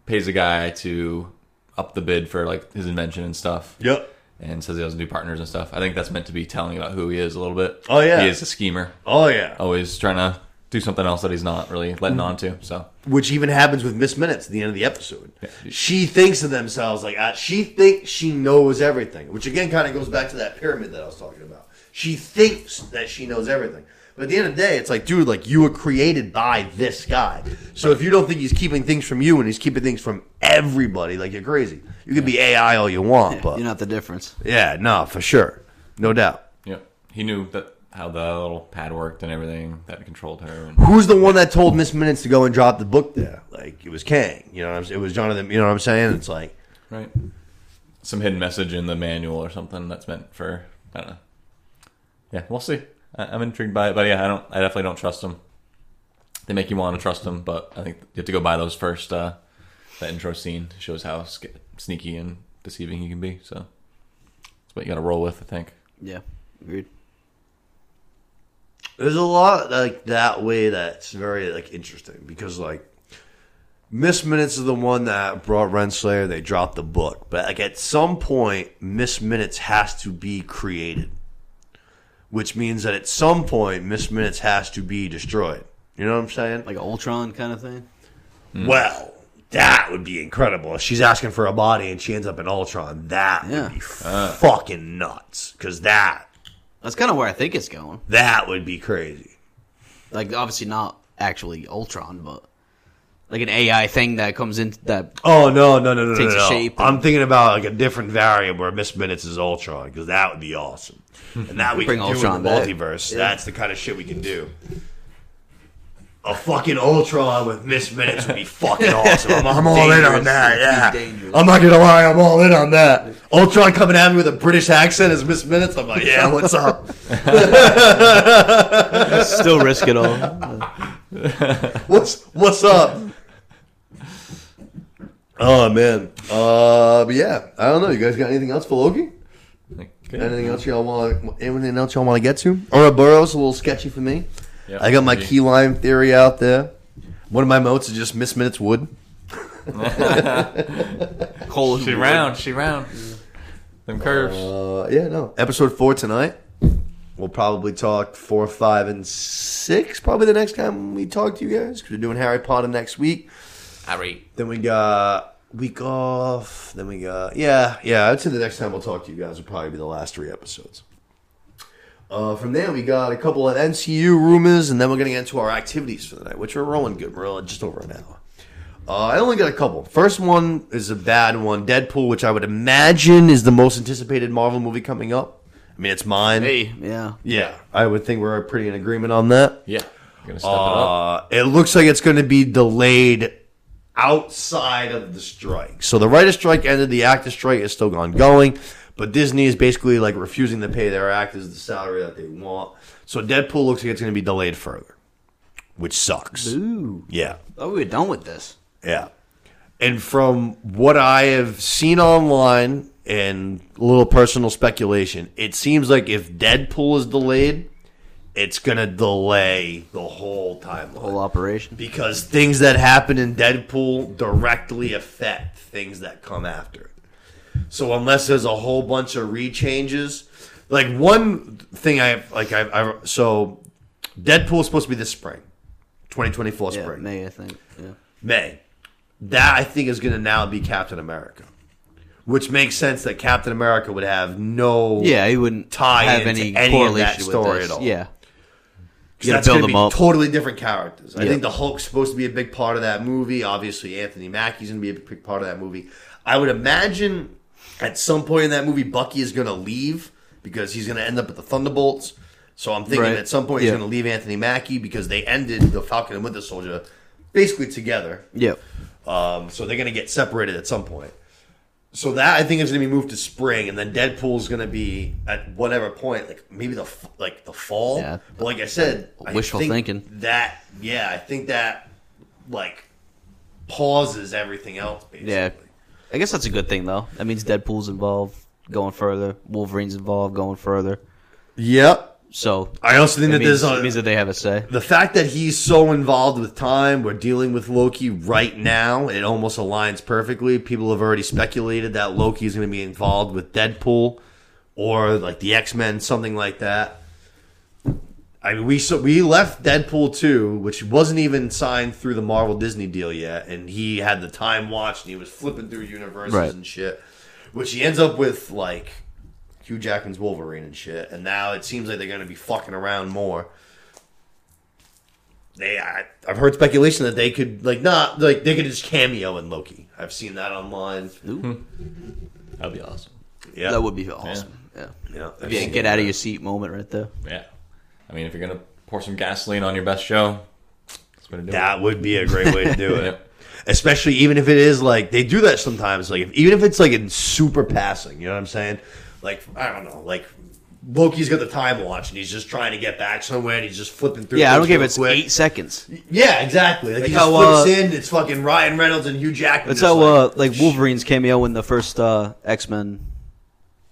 pays a guy to up the bid for like his invention and stuff. Yep. And says he has new partners and stuff. I think that's meant to be telling about who he is a little bit. Oh, yeah. he is a schemer, Oh yeah. always trying to do something else that he's not really letting on to. So which even happens with Miss Minutes at the end of the episode. She thinks of themselves like uh, she thinks she knows everything, which again kind of goes back to that pyramid that I was talking about. She thinks that she knows everything. But at the end of the day, it's like, dude, like you were created by this guy. So if you don't think he's keeping things from you and he's keeping things from everybody, like you're crazy. You can be AI all you want, but You're not the difference. yeah, no, for sure, no doubt. yeah, he knew that how the little pad worked and everything that controlled her. And Who's the one that told Miss Minutes to go and drop the book there? Like it was Kang, you know. What I'm, saying? it was Jonathan. You know what I'm saying? It's like. right, some hidden message in the manual or something that's meant for I don't know. Yeah, we'll see. I'm intrigued by it, but yeah, I don't. I definitely don't trust them. They make you want to trust them, but I think you have to go by those first. Uh, that intro scene shows how sk- sneaky and deceiving he can be. So that's what you got to roll with, I think. Yeah, agreed. There's a lot like that way that's very like interesting because like Miss Minutes is the one that brought Renslayer. They dropped the book, but like at some point, Miss Minutes has to be created, which means that at some point, Miss Minutes has to be destroyed. You know what I'm saying? Like an Ultron kind of thing. Hmm. Well, that would be incredible. If she's asking for a body and she ends up in Ultron, that Yeah. would be uh. fucking nuts. Because that That's kind of where I think it's going. that would be crazy. Like obviously not actually Ultron, but like an AI thing that comes in that. Oh no no no no Takes no! a no. shape I'm thinking about like a different variant where Miss Minutes is Ultron because that would be awesome. And that we Bring can do Ultron in the multiverse. Yeah. That's the kind of shit we can do. A fucking Ultron with Miss Minutes would be fucking awesome. I'm, I'm all in on that. Yeah. I'm not gonna lie. I'm all in on that. Ultron coming at me with a British accent as Miss Minutes. I'm like, yeah, what's up? Still risk it all. What's what's up? Oh man. Uh, but yeah, I don't know. You guys got anything else for Loki? Okay. Anything else y'all want? Anything else y'all want to get to? Ouroboros a little sketchy for me. Yeah, I got my maybe. key lime theory out there. One of my moats is just Miss Minutes Wood. Cole, She round, she round. Them curves. Uh, yeah, no. Episode four tonight. We'll probably talk four, five, and six. Probably the next time we talk to you guys because we're doing Harry Potter next week. Harry. Then we got week off. Then we got yeah, yeah. I'd say the next time we'll talk to you guys will probably be the last three episodes. Uh, from there, we got a couple of MCU rumors, and then we're gonna get into our activities for the night, which are rolling good. We're just over an hour. Uh, I only got a couple. First one is a bad one, Deadpool, which I would imagine is the most anticipated Marvel movie coming up. I mean, it's mine. Hey, yeah. Yeah, I would think we're pretty in agreement on that. Yeah. You're gonna step it up. Uh, it looks like it's going to be delayed outside of the strike. So the writer strike ended, the actor strike is still ongoing, but Disney is basically like refusing to pay their actors the salary that they want. So Deadpool looks like it's going to be delayed further, which sucks. Ooh. Yeah, Oh, we were done with this. yeah. And from what I have seen online and a little personal speculation, it seems like if Deadpool is delayed, it's going to delay the whole timeline Whole operation. because things that happen in Deadpool directly affect things that come after it. So unless there's a whole bunch of rechanges, like one thing I like, I, I so Deadpool is supposed to be this spring, 2024 Yeah, spring, May I think. Yeah. May. That I think is going to now be Captain America, which makes sense that Captain America would have no Yeah, he wouldn't Tie have into any, any correlation that story at all. Yeah. 'Cause You gotta that's build gonna them be up. Totally different characters. I Yep. think the Hulk's supposed to be a big part of that movie. Obviously, Anthony Mackie's going to be a big part of that movie. I would imagine at some point in that movie, Bucky is going to leave because he's going to end up at the Thunderbolts. So I'm thinking Right. at some point he's Yeah. going to leave Anthony Mackie because they ended the Falcon and Winter Soldier basically together. Yep. Um, so they're going to get separated at some point. So that I think is going to be moved to spring, and then Deadpool's going to be at whatever point, like maybe the like the fall. Yeah. But like I said, I Wishful think thinking. That yeah, I think that like pauses everything else. Basically. Yeah. I guess that's a good thing though. That means Deadpool's involved, going further. Wolverine's involved, going further. Yep. So I also think that means, there's means that they have a say. the fact that he's so involved with time. We're dealing with Loki right now. It almost aligns perfectly. People have already speculated that Loki is going to be involved with Deadpool or like the X Men, something like that. I mean, we so we left Deadpool two, which wasn't even signed through the Marvel Disney deal yet, and he had the time watch and he was flipping through universes Right. and shit, which he ends up with like Hugh Jackman's Wolverine and shit, and now it seems like they're going to be fucking around more. They, I, I've heard speculation that they could like not like they could just cameo in Loki. I've seen that online. Hmm. That'd be awesome. Yeah, That would be awesome. Yeah. yeah. I've Yeah, get out of your seat moment right there. Yeah. I mean, if you're gonna pour some gasoline on your best show, that's what to do. That would be a great way to do it. Yep. Especially even if it is like they do that sometimes. Like if, even if it's like in super passing, you know what I'm saying? Like I don't know, like Loki's got the time watch and he's just trying to get back somewhere and he's just flipping through. Yeah, I don't give it's quick. eight seconds. Yeah, exactly. Like, Like he just how, flips uh, in. It's fucking Ryan Reynolds and Hugh Jackman. That's how uh, like, like Wolverine's cameo in the first uh, X Men,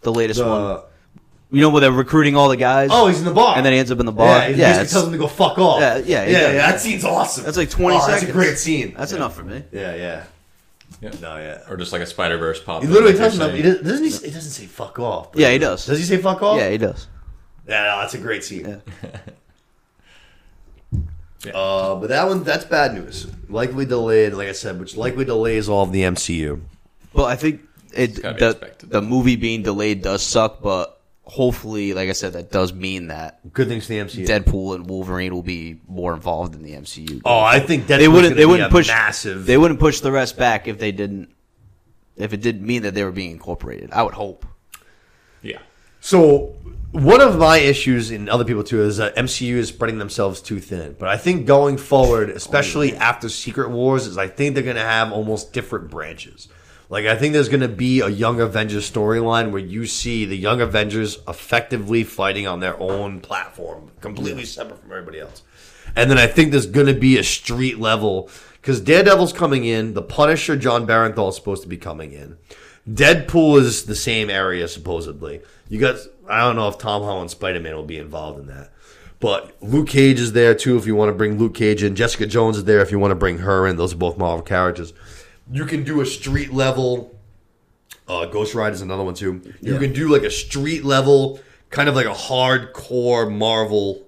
the latest one. uh, You know where they're recruiting all the guys. oh, he's in the bar, and then he ends up in the bar. Yeah, he Yeah, tells him to go fuck off. Yeah, yeah, yeah, yeah. That scene's awesome. That's like 20 oh, seconds. That's a great scene. that's enough for me. Yeah, yeah. Yeah. No, yeah. Or just like a Spider Verse pop. He literally tells you're him. He doesn't, doesn't he? It doesn't say fuck off. but- Yeah, he does. Does he say fuck off? Yeah, he does. Yeah, no, that's a great scene. Yeah. Uh, but that one, that's bad news. Likely delayed, like I said, which likely delays all of the MCU. Well, I think it gotta be the, expected. the movie being delayed does suck, but hopefully, like I said, that does mean that Good things to the MCU. Deadpool and Wolverine will be more involved in the MCU. Oh, I think Deadpool's they wouldn't. They wouldn't push massive. They wouldn't push the rest back if they didn't. If it didn't mean that they were being incorporated, I would hope. Yeah. So one of my issues, and other people too, is that MCU is spreading themselves too thin. But I think going forward, especially oh, after Secret Wars, is I think they're going to have almost different branches. Like I think there's going to be a Young Avengers storyline where you see the Young Avengers effectively fighting on their own platform, completely separate from everybody else. And then I think there's going to be a street level because Daredevil's coming in, the Punisher Jon Bernthal is supposed to be coming in. Deadpool is the same area supposedly. You got I don't know if Tom Holland and Spider Man will be involved in that. But Luke Cage is there too if you want to bring Luke Cage in. Jessica Jones is there if you want to bring her in. Those are both Marvel characters. You can do a street level uh, Ghost Ride is another one too. You Yeah. can do like a street level, kind of like a hardcore Marvel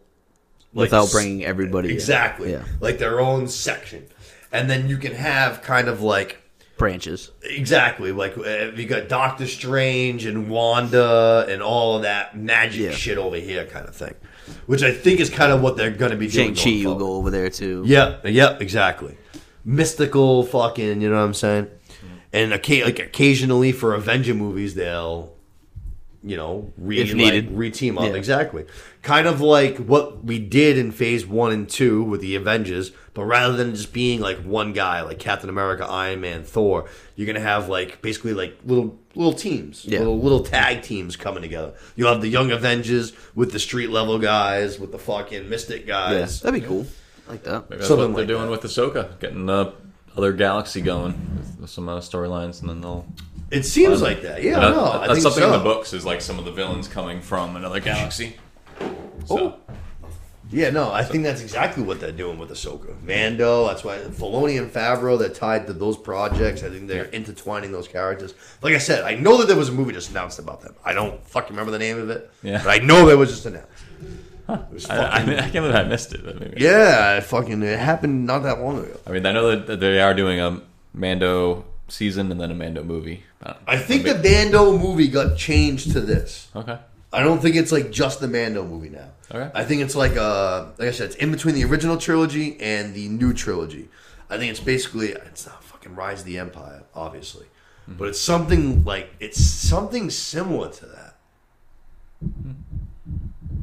like, Without bringing everybody in. exactly Yeah. like their own section, and then you can have kind of like branches. Exactly. Like uh, you got Doctor Strange and Wanda and all of that magic Yeah. shit over here, kind of thing. Which I think is kind of what they're going to be doing. Shang Chi will go over there too. Yep. Yep. Exactly. Mystical, fucking. You know what I'm saying? And like occasionally for Avenger movies, they'll, you know, re If needed. like, re-team up. Yeah. Exactly. Kind of like what we did in Phase One and Two with the Avengers, but rather than just being like one guy, like Captain America, Iron Man, Thor, you're gonna have like basically like little little teams, Yeah. little little tag teams coming together. You'll have the Young Avengers with the street level guys, with the fucking Mystic Yeah, guys. that'd be cool. I like that. Maybe that's Something what they're like doing that. with Ahsoka, getting the other galaxy going with, with some uh, storylines, and then they'll. It seems like that. Yeah, That- no, I that's think something so. in the books is like some of the villains coming from another galaxy. So, Oh. Yeah, no, I think that's exactly what they're doing with Ahsoka. Mando, that's why Filoni and Favreau, they're tied to those projects. I think they're intertwining those characters. Like I said, I know that there was a movie just announced about them. I don't fucking remember the name of it. Yeah. But I know that was just announced. Was I, I, mean, I can't believe I missed it. Yeah, it fucking it happened not that long ago. I mean, I know that- they are doing a Mando season and then a Mando movie. Uh, I think the Mando movie got changed to this. Okay. I don't think it's like just the Mando movie now. Okay. I think it's like uh like I said, it's in between the original trilogy and the new trilogy. I think it's basically it's not fucking Rise of the Empire, obviously. Mm-hmm. But it's something like it's something similar to that.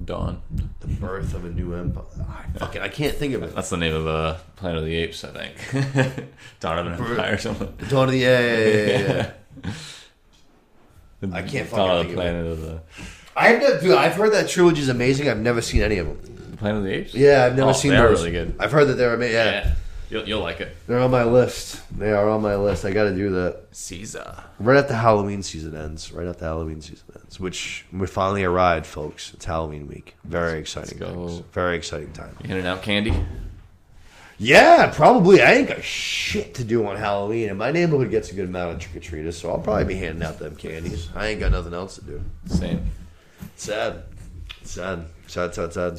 Dawn. The birth of a new empire. I fucking I can't think of it. That's the name of uh, Planet of the Apes, I think. Dawn of an Empire or something. Dawn of the yeah, yeah, yeah, yeah, yeah. I can't fucking Dawn of think of it. Planet of the I've never, dude, I've heard that trilogy is amazing. I've never seen any of them. Planet of the Apes. Yeah, I've never Oh, seen they are those. really good. I've heard that they're amazing. Yeah. Yeah. You'll, you'll like it. They're on my list. They are on my list. I got to do that Caesar. right after Halloween season ends. Right after Halloween season ends, which we finally arrived, folks. It's Halloween week. Very exciting. go. times. Very exciting time. You handing out candy? Yeah, probably. I ain't got shit to do on Halloween, and my neighborhood gets a good amount of trick or treaters, so I'll probably be handing out them candies. I ain't got nothing else to do. Same. Sad. Sad. Sad, sad, sad.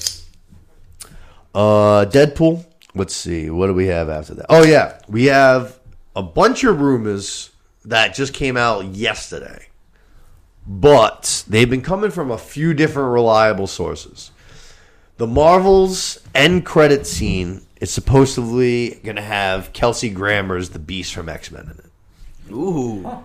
Uh, Deadpool. Let's see. What do we have after that? Oh, yeah. We have a bunch of rumors that just came out yesterday, but they've been coming from a few different reliable sources. The Marvel's end credit scene is supposedly going to have Kelsey Grammer's The Beast from X Men in it. Ooh,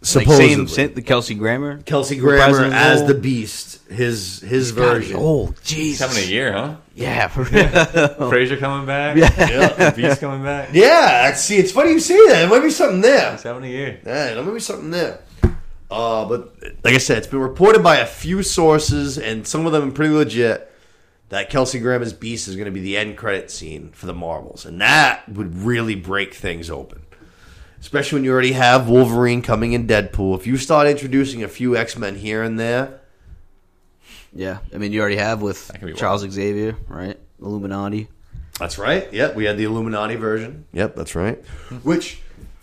like Supposedly. same, same the Kelsey Grammer. Kelsey Grammer President as role. the Beast, his his version. Oh, jeez, having a year, huh? Yeah, for real. Frasier coming back. Yeah. Beast coming back. Yeah, see, it's funny you say that. It might be something there. He's having a year. Yeah, there might be something there. Uh, but like I said, it's been reported by a few sources, and some of them are pretty legit, that Kelsey Grammer's Beast is going to be the end credit scene for the Marvels, and that would really break things open. Especially when you already have Wolverine coming in Deadpool. If you start introducing a few X Men here and there, yeah, I mean, you already have with That could be Charles Xavier, right? Illuminati. That's right. Yep, we had the Illuminati version. Yep, that's right. Which,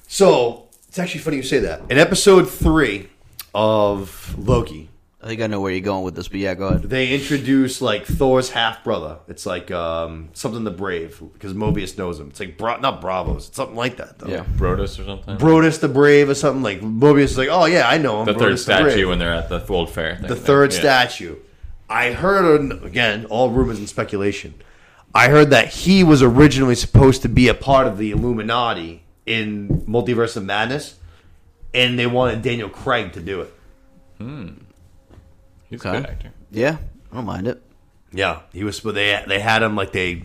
so it's actually funny you say that. In episode three of Loki, I think I know where you're going with this, but yeah, go ahead. they introduce like Thor's half brother. It's like um, something the Brave because Mobius knows him. It's like Bra- not Bravos. It's something like that though. Yeah. Brodus or something. Brodus the Brave or something like Mobius is like, oh yeah, I know him. the Brodus third statue Brave. when they're at the World Fair. Thing the third Yeah. statue. I heard again, all rumors and speculation. I heard that he was originally supposed to be a part of the Illuminati in Multiverse of Madness, and they wanted Daniel Craig to do it. He's Okay. a good actor. Yeah, I don't mind it. Yeah, he was. But they they had him like they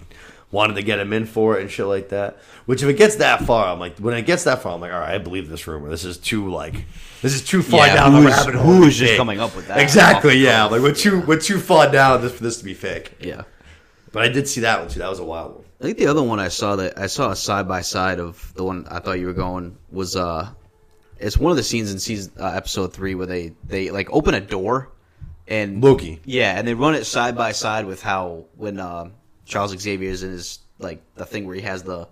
wanted to get him in for it and shit like that. Which if it gets that far, I'm like, when it gets that far, I'm like, all right, I believe this rumor. This is too like, this is too far Yeah, down who the rabbit hole. is just coming up with that? Exactly. Yeah, like we're too we're too far down this for this to be fake. Yeah. But I did see that one too. That was a wild one. I think the other one I saw that I saw a side by side of the one I thought you were going was uh, it's one of the scenes in season uh, episode three where they they like open a door and Loki. yeah, and they run it side by side with how when um Charles Xavier is in his like the thing where he has the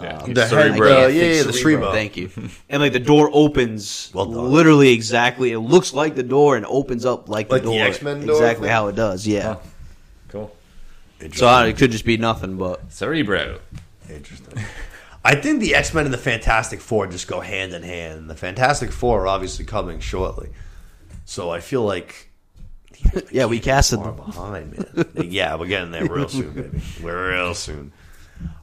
Yeah. um, The Cerebro. head, uh, yeah, yeah, the Cerebro. Cerebro. Thank you. And like the door opens Well literally exactly. It looks like the door and opens up like, Like the the door. X-Men door exactly thing? how it does. Yeah. Cool. So I, it could just be nothing, but Cerebro. Interesting. I think the X Men and the Fantastic Four just go hand in hand. The Fantastic Four are obviously coming shortly, so I feel like yeah, we casted far them. behind, man. yeah, we're getting there real soon, baby. We're real soon.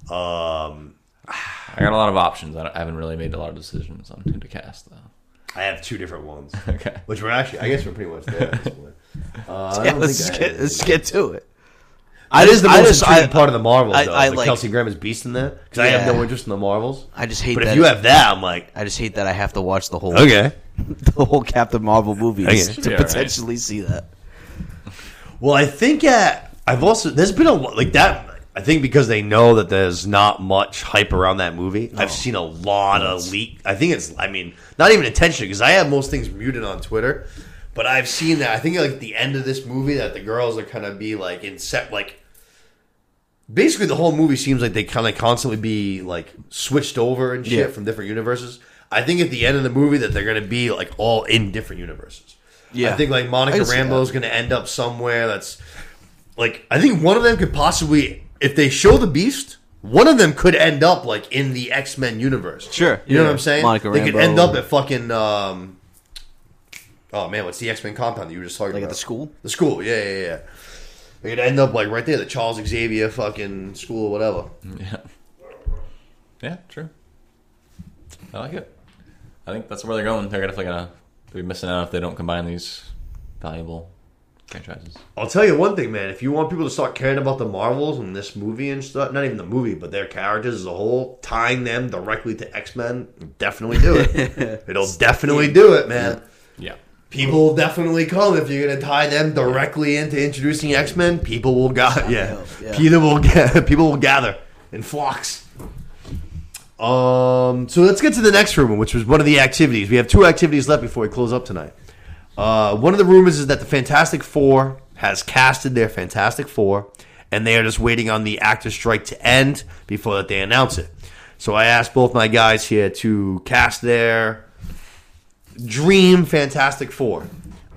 Um, I got a lot of options. I, I haven't really made a lot of decisions on who to cast though. I have two different ones, Okay. which we're actually. I guess we're pretty much there at this point. Uh, I Yeah, don't let's think I get have let's anything. get to it. That is the I most just- intriguing I- part of the Marvels, I- though. I the like- Kelsey Grammer's Beast in that. because I have Yeah. no interest in the Marvels. I just hate But that. if you have that, I'm like, I just hate that I have to watch the whole okay. the whole Captain Marvel movie Okay. to Yeah, right. potentially see that. Well, I think at I've also there's been a lo- like that. I think because they know that there's not much hype around that movie. I've oh. seen a lot of leak. I think it's. I mean, not even intentionally because I have most things muted on Twitter, but I've seen that. I think like the end of this movie that the girls are kind of be like in set like. Basically, the whole movie seems like they kind of constantly be like switched over and shit Yeah. from different universes. I think at the end of the movie that they're going to be like all in different universes. Yeah. I think like Monica can see Rambeau is going to end up somewhere that's like I think one of them could possibly if they show the Beast, one of them could end up like in the X Men universe. Sure. you know Yeah. what I'm saying? Monica they could end up at fucking. Um, oh man, what's the X Men compound that you were just talking Like at about? the school? The school, yeah, yeah, yeah. They could end up like right there, the Charles Xavier fucking school or whatever. Yeah. Yeah, true. I like it. I think that's where they're going. They're definitely gonna be missing out if they don't combine these valuable franchises. I'll tell you one thing, man. If you want people to start caring about the Marvels and this movie and stuff, not even the movie, but their characters as a whole, tying them directly to X Men, definitely do it. It'll definitely do it, man. Yeah. People will definitely come if you're gonna tie them directly into introducing X Men. People will gather. Yeah, yeah. Peter will ga- people will gather. in flocks. Um, so let's get to the next rumor, which was one of the activities. We have two activities left before we close up tonight. Uh, one of the rumors is that the Fantastic Four has casted their Fantastic Four, and they are just waiting on the actor strike to end before that they announce it. So I asked both my guys here to cast their dream Fantastic Four.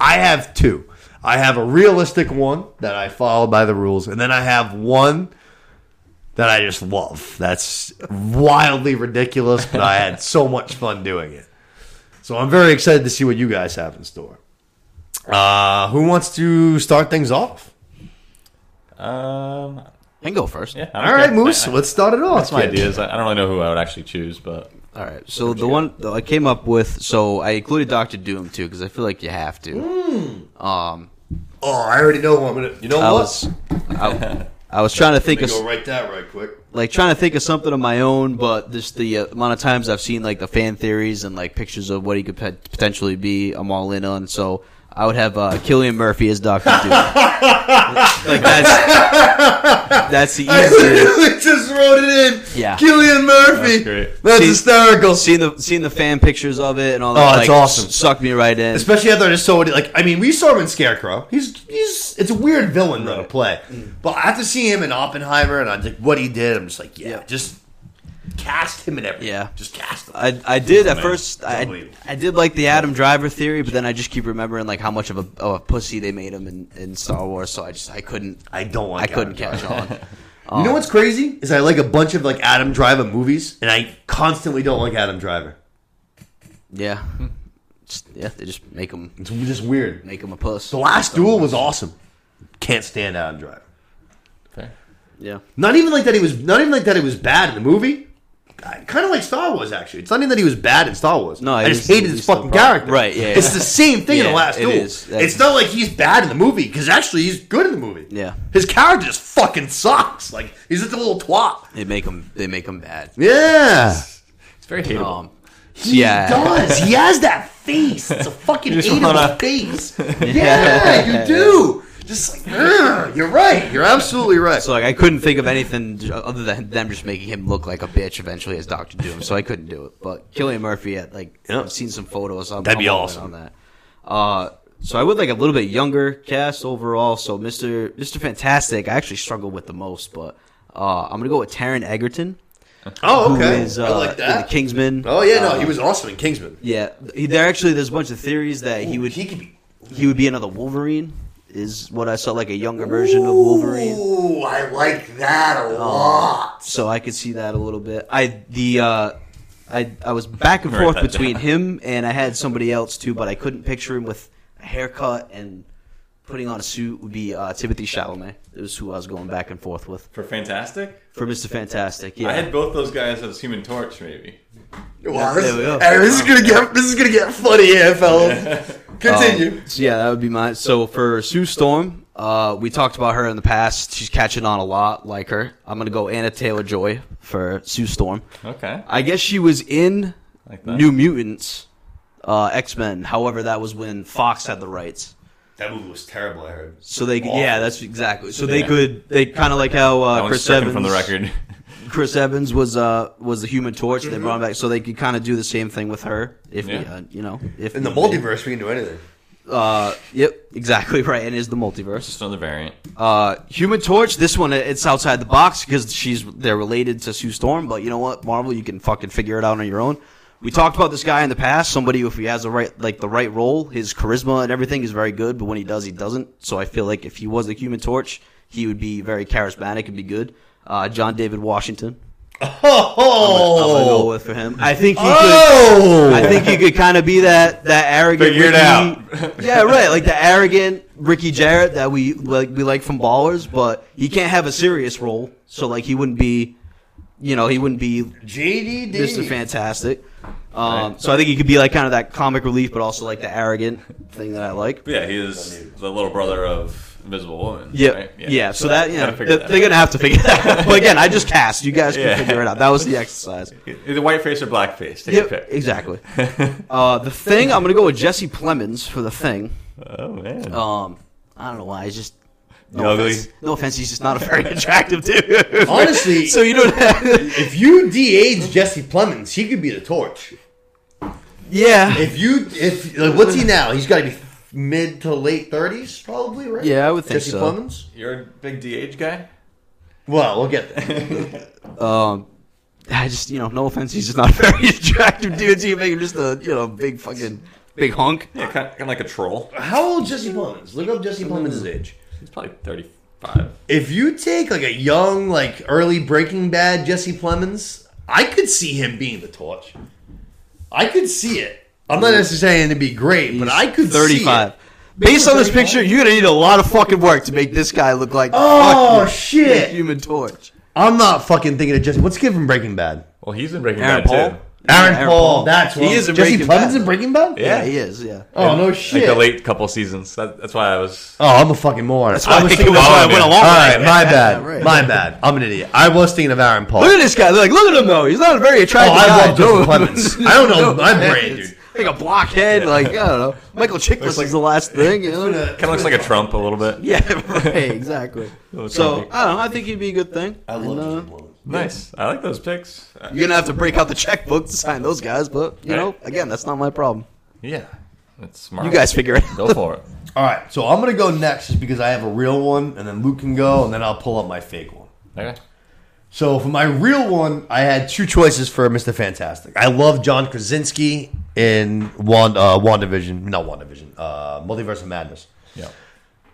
I have two. I have a realistic one that I followed by the rules, and then I have one that I just love. That's wildly ridiculous, but I had so much fun doing it. So I'm very excited to see what you guys have in store. Uh, who wants to start things off? Um, I can go first. yeah. All right, Moose, let's start it off. That's my kid. ideas. I I don't really know who I would actually choose, but All right. So the one that I came up with, so I included Doctor Doom too because I feel like you have to. Um, Oh, I already know who I'm gonna. You know I what? was, I, I was trying to think of go write that right quick. like trying to think of something of my own, but just the uh, amount of times I've seen like the fan theories and like pictures of what he could potentially be, I'm all in on. So I would have uh, Cillian Murphy as Doctor Doom. like that's that's the I easiest. literally just wrote it in. Yeah. Cillian Murphy. That's great. That's See- hysterical. Seeing the seeing the fan pictures of it and all that, Oh, it's like, awesome. Sucked me right in. Especially after I just saw it. Like, I mean, we saw him in Scarecrow. He's he's it's a weird villain though to play. But after seeing him in Oppenheimer and I like what he did, I'm just like, yeah, Yeah. just cast him in everything. Yeah. just cast him. I, I did at Man, first. I. I did like the Adam Driver theory, but then I just keep remembering like how much of a, of a pussy they made him in, in Star Wars. So I just I couldn't I don't like. I like. couldn't Adam catch Driver. on. Um, you know what's crazy is I like a bunch of like Adam Driver movies, and I constantly don't like Adam Driver. Yeah, just, yeah. They just make him It's just weird. make him a puss. The Last Duel was awesome. Can't stand Adam Driver. fair. Yeah, Not even like that he was. Not even like that he was bad in the movie. Kind of like Star Wars, actually. It's not even that he was bad in Star Wars. No, I just hated his fucking character. Right, yeah, It's yeah. the same thing in the Yeah, last it duel. is. It's not like he's bad in the movie because actually he's good in the movie. Yeah. his character just fucking sucks. Like he's just a little twat. they make him they make him bad. Yeah, It's very hateable. Um, he yeah, does. He has that face. It's a fucking hateable wanna- face. Yeah, you do. Just like you're right. You're absolutely right. So like I couldn't think of anything other than them just making him look like a bitch eventually as Doctor Doom. So I couldn't do it. But Cillian Murphy, at like Yeah. I've seen some photos. I'm, That'd be I'm awesome. on that. Uh, so I would like a little bit younger cast overall. So Mister Mister Fantastic, I actually struggle with the most, but uh, I'm gonna go with Taron Egerton, oh, okay. is uh, I like in that. the Kingsman. oh yeah, no, he was awesome in Kingsman. Yeah, he, there actually there's a bunch of theories that he would He could be. he would be another Wolverine. Is what I saw like a younger version of Wolverine. Ooh, I like that a lot. so I could see that a little bit. I the uh, I I was back and forth between him and I had somebody else too, but I couldn't picture him with a haircut and putting on a suit. Would be uh, Timothée Chalamet. It was who I was going back and forth with For Fantastic, for Mister Fantastic. Yeah, I had both those guys as Human Torch, maybe. Wow, there this, we go. hey, this is gonna get this is gonna get funny here, fellas. Continue. Um, so yeah, that would be mine. So for Sue Storm, uh, we talked about her in the past. She's catching on a lot, like her. I'm gonna go Anya Taylor-Joy for Sue Storm. Okay. I guess she was in Like. New Mutants, uh, X Men. However, that was when Fox had the rights, that movie was terrible. I heard. so they could, Awful. yeah, that's exactly. So they could they kind of like how uh, Chris stricken Evans from the record. Chris Evans was uh was the Human Torch. They brought him back, so they could kind of do the same thing with her if Yeah. uh, you know if In the need be. multiverse, we can do anything. Uh, yep, exactly right. And is the multiverse. Just another variant. Uh, Human Torch. This one, it's outside the box because she's they're related to Sue Storm. But you know what, Marvel, you can fucking figure it out on your own. We talked about this guy in the past. Somebody, if he has the right like the right role, his charisma and everything is very good. But when he does, he doesn't. So I feel like if he was the Human Torch, he would be very charismatic and be good. Uh, John David Washington. Oh, I'm gonna go Oh, with for him. I think he could. oh! I think he could kind of be that that arrogant. Figure it Ricky- out. yeah, right. Like the arrogant Ricky Jerret that we like we like from Ballers, but he can't have a serious role. So like he wouldn't be, you know, he wouldn't be JDD. Mr. Fantastic. Um, so I think he could be like kind of that comic relief, but also like the arrogant thing that I like. Yeah, he is the little brother of Invisible Woman. Yeah, right? yeah. So that yeah, Gotta they're, out. gonna have to figure that out. But again, I just cast. You guys can Yeah. figure it out. That was the exercise. Either white face or black face. Take Yep, your pick. exactly. uh, the thing, I'm gonna go with Jesse Plemons for the thing. Oh man. Um, I don't know why. It's just No Ugly. offense, no offense, he's just not a very attractive dude. Honestly- so you don't have. If you de-age Jesse Plemons, he could be the torch. yeah, If you, if like, what's he now? He's got to be mid to late thirties, probably, right? Yeah, I would think Jesse so. Plemons. You're a big DH guy. Well, we'll get there. um, I just you know, no offense, he's just not a very attractive dude. So you make him just a you know big fucking big hunk. Yeah, kind of, kind of like a troll. How old Jesse Plemons? Look up Jesse Plemons' age. He's probably 35. If you take like a young, like early Breaking Bad Jesse Plemons, I could see him being the torch. I could see it. I'm not necessarily saying to be great, but I could see thirty-five. it. Based on this picture, you're gonna need a lot of fucking work to make this guy look like Oh, fucking shit. Human Torch. I'm not fucking thinking of Jesse. What's the kid from Breaking Bad? Well, he's in Breaking Aaron Bad Paul? too. Aaron, Aaron Paul. Paul. That's He what is in Jesse Breaking Plemons Bad. in Breaking Bad. Yeah, he is. Yeah. Oh no shit. Like shit. the late couple seasons. That, that's why I was. Oh, I'm a fucking moron. That's why, I was that's thinking. why I went along. All with right, it. my bad. Yeah, right. My bad. I'm an idiot. I was thinking of Aaron Paul. Look at this guy. Like, look at him though. He's not a very Oh, attractive I guy. love Jesse Plemons. I don't know my man, brain, it's dude. Like a blockhead. Like I don't know. Michael Chiklis is the last thing. You know? Kind of looks like a Trump a little bit. Yeah, right. Exactly. So I don't know. I think he'd be a good thing. I And, love uh, Nice. I like those picks. You're gonna have to break out the checkbook to sign those guys, but you Right. know, again, that's not my problem. yeah. That's smart. You guys figure it. Go for it. All right, so I'm gonna go next just because I have a real one, and then Luke can go, and then I'll pull up my fake one. Okay. So for my real one, I had two choices for Mr. Fantastic. I love John Krasinski in Wand, uh, WandaVision, not WandaVision, uh, Multiverse of Madness. Yeah.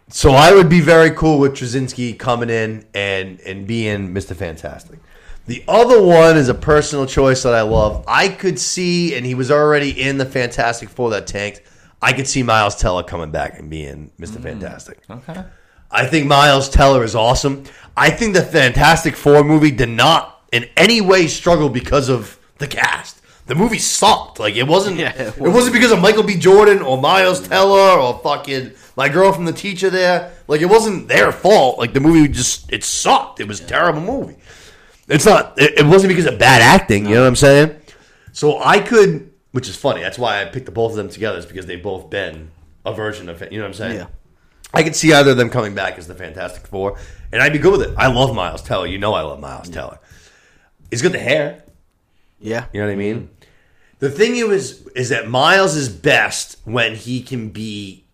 So I would be very cool with Krasinski coming in and and being Mr. Fantastic. The other one is a personal choice that I love. I could see, and he was already in the Fantastic Four that tanked. I could see Miles Teller coming back and being Mr. Fantastic. Okay. I think Miles Teller is awesome. I think the Fantastic Four movie did not in any way struggle because of the cast. The movie sucked. Like it wasn't. Yeah, it it, wasn't because of Michael B. Jordan or Miles Teller or fucking my girl from the teacher there. Like it wasn't their fault. Like the movie just it sucked. It was a terrible movie. It's not. It, it wasn't because of bad acting. You know what I'm saying? So I could, which is funny. That's why I picked the both of them together. Is because they've both been a version of it. You know what I'm saying? Yeah. I could see either of them coming back as the Fantastic Four, and I'd be good with it. I love Miles Teller. You know I love Miles Teller. He's got the hair. Yeah. You know what I mean? Mm-hmm. The thing is, is that Miles is best when he can be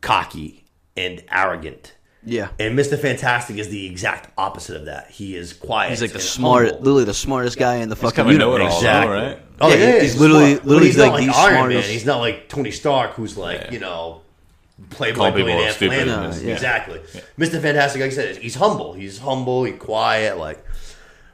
cocky and arrogant. Yeah. And Mr. Fantastic is the exact opposite of that. He is quiet. He's like the and smart, humble. literally the smartest guy in the fucking kinda universe. know-it-all. Exactly. right? Oh Yeah, yeah, he's he's literally- smart. But literally he's not like like the Iron Man. smartest- He's not like Tony Stark, who's like Yeah. you know, playboy Call people billionaire stupid. philanthropist. Yeah, yeah. Exactly. Mr. Fantastic, like I said, he's humble. He's humble. He's quiet. Like,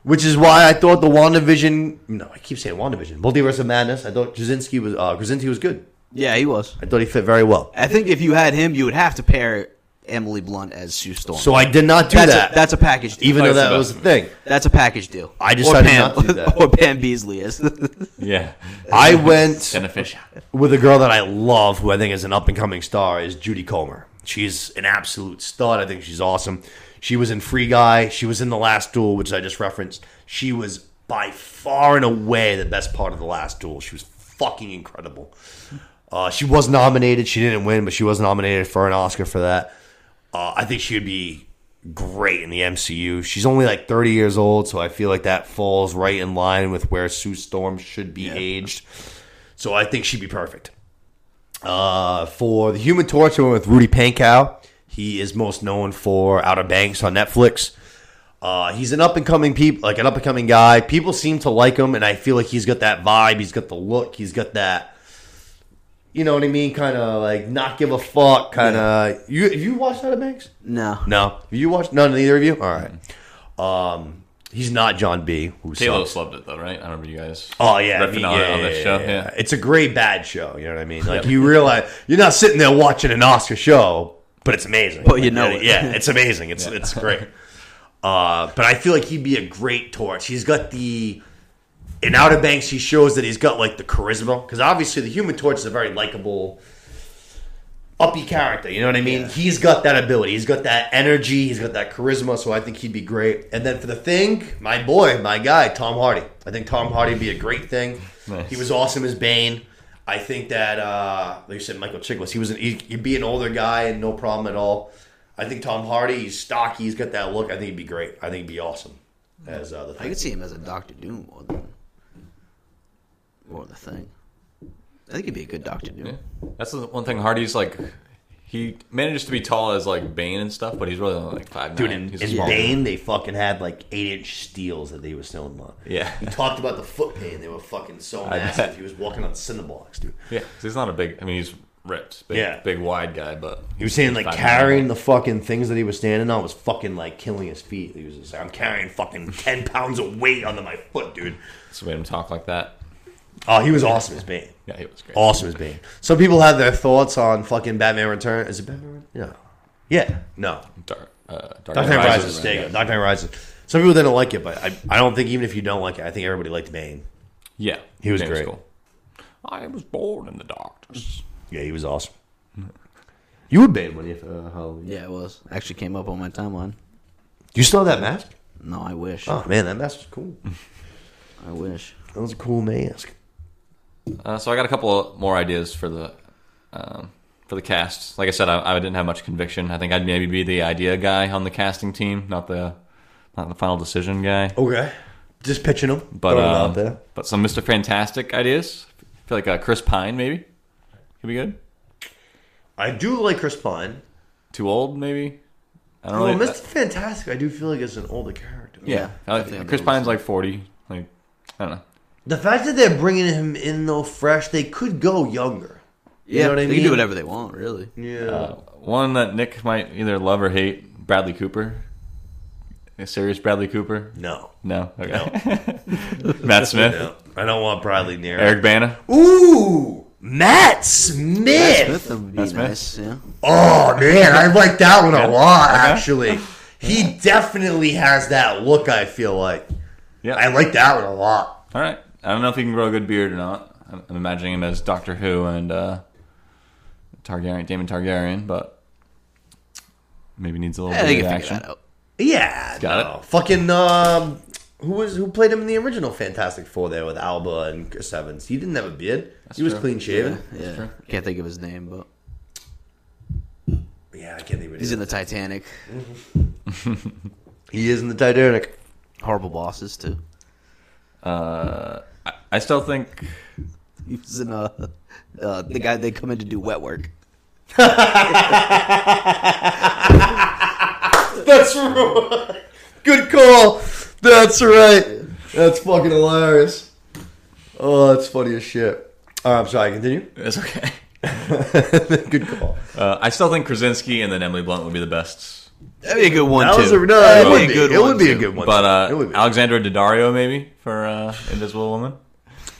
which is why I thought the WandaVision. No, I keep saying WandaVision. Multiverse of Madness. I thought Krasinski was uh, Krasinski was good. Yeah, he was. I thought he fit very well. I think if you had him, you would have to pair Emily Blunt as Sue Storm. So I did not do that's that. A, that's a package deal. even though that was the best. thing. That's a package deal. I decided or Pam, not to do that. or Pam Beesly is. Yeah. I went with a girl that I love, who I think is an up and coming star, is Jodie Comer. She's an absolute stud. I think she's awesome. She was in Free Guy. She was in The Last Duel, which I just referenced. She was by far and away the best part of The Last Duel. She was fucking incredible. Uh, she was nominated. She didn't win, but she was nominated for an Oscar for that. Uh, I think she would be great in the MCU. She's only like 30 years old, so I feel like that falls right in line with where Sue Storm should be aged. So I think she'd be perfect. Uh, for the Human Torch, I went with Rudy Pankow. He is most known for Outer Banks on Netflix. Uh, he's an up and coming peop like an up and coming guy. People seem to like him, and I feel like he's got that vibe. He's got the look. He's got that. You know what I mean? Kind of like not give a fuck. Kind of. You have you watched Outer Banks? no. No. Have you watched? None. Neither of you. All right. Um, he's not John B. Who Talos sucks. loved it though, right? I remember you guys. Oh yeah, riffing I on, yeah, on this yeah, show. yeah, Yeah. It's a great bad show. You know what I mean? Like you realize you're not sitting there watching an Oscar show, but it's amazing. But you know yeah, it. Yeah, it's amazing. It's it's great. Uh, but I feel like he'd be a great torch. He's got the in Outer Banks. He shows that he's got like the charisma because obviously the Human Torch is a very likable. Uppy character, you know what I mean? He's got that ability. He's got that energy. He's got that charisma. So I think he'd be great. And then for the thing, my boy, my guy, Tom Hardy. I think Tom Hardy would be a great thing. Nice. He was awesome as Bane. I think that, uh, like you said, Michael Chiklis, he was an, he- he'd be an older guy and no problem at all. I I think Tom Hardy, he's stocky, he's got that look. I think he'd be great. I think he'd be awesome as uh, the Thing. I could see him as a Doctor Doom more than more the thing. I think he'd be a good Doctor Doom. Yeah. That's the one thing Hardy's like. He manages to be tall as like Bane and stuff, but he's really only like five Dude, nine. in, He's in small. Bane, they fucking had like eight inch steels that they were selling on. Yeah. He talked about the foot pain. They were fucking so I massive. bet. He was walking on Cineblocks, dude. Yeah, 'cause he's not a big. I mean, he's ripped, big, Yeah. big wide guy, but He was saying like Five carrying the fucking things that he was standing on was fucking like killing his feet. He was just like, I'm carrying fucking 10 pounds of weight under my foot, dude. That's made him talk like that. Oh, he was awesome as Bane. Yeah, he was great. Awesome as Bane. Some people have their thoughts on fucking Batman Return. Is it Batman? Return? Yeah. Yeah. No. Dark, uh, Dark, Dark Knight Knight Rises. Rises. There you go. Dark Knight Rises. Some people didn't like it, but I, I don't think even if you don't like it, I think everybody liked Bane. Yeah, He was Bane great. cool. I was born in the darkness. Yeah, he was awesome. You were Bane when you uh, Halloween. Yeah, it was. Actually came up on my timeline. You still have that mask? No, I wish. Oh man, that mask was cool. I wish. That was a cool mask. Uh, so I got a couple more ideas for the um, for the cast. Like I said, I, I didn't have much conviction. I think I'd maybe be the idea guy on the casting team, not the not the final decision guy. Okay. Just pitching them, But throwing 'em um, out there. but some Mister Fantastic ideas. I feel like uh, Chris Pine maybe could be good. I do like Chris Pine. Too old maybe. I don't Well, know. Mr. Fantastic, I do feel like it's an older character. Yeah, I like- I Chris Pine's like forty. Like I don't know. The fact that they're bringing him in though fresh, they could go younger. You Yeah, know what I mean? they mean? can do whatever they want, really. Yeah. Uh, one that Nick might either love or hate: Bradley Cooper. A serious Bradley Cooper? no. No. Okay. Matt Smith, No. I don't want Bradley near. Eric Bana. Ooh, Matt Smith. Smith would be That's Smith. nice. Yeah. Oh man, I like that one a lot. Okay. Actually, he definitely has that look. I feel like Yeah. I like that one a lot. All right. I don't know if he can grow a good beard or not. I'm I'm imagining him as Doctor Who and uh, Targaryen, Daemon Targaryen, but maybe needs a little Yeah, bit of action. Yeah, Got no. Fucking um, who was who played him in the original Fantastic Four there with Alba and Chris Evans? He didn't have a beard. he was true. clean shaven. Yeah. true. Can't think of his name, but Yeah, I can't think of it. he's in either. the Titanic. He is in the Titanic. Horrible bosses too. Uh, I, I still think He was in uh, uh the guy they come in to do wet work. That's right. Good call. That's right. That's fucking hilarious. Oh, that's funny as shit. Oh, I'm sorry. Continue. it's okay. Good call. Uh, I still think Krasinski and then Emily Blunt would be the best. That'd be a good one That too. was a, no, That'd it would a be. good It one, would be a good one. But uh. Alexandra Daddario maybe for uh, Invisible Woman.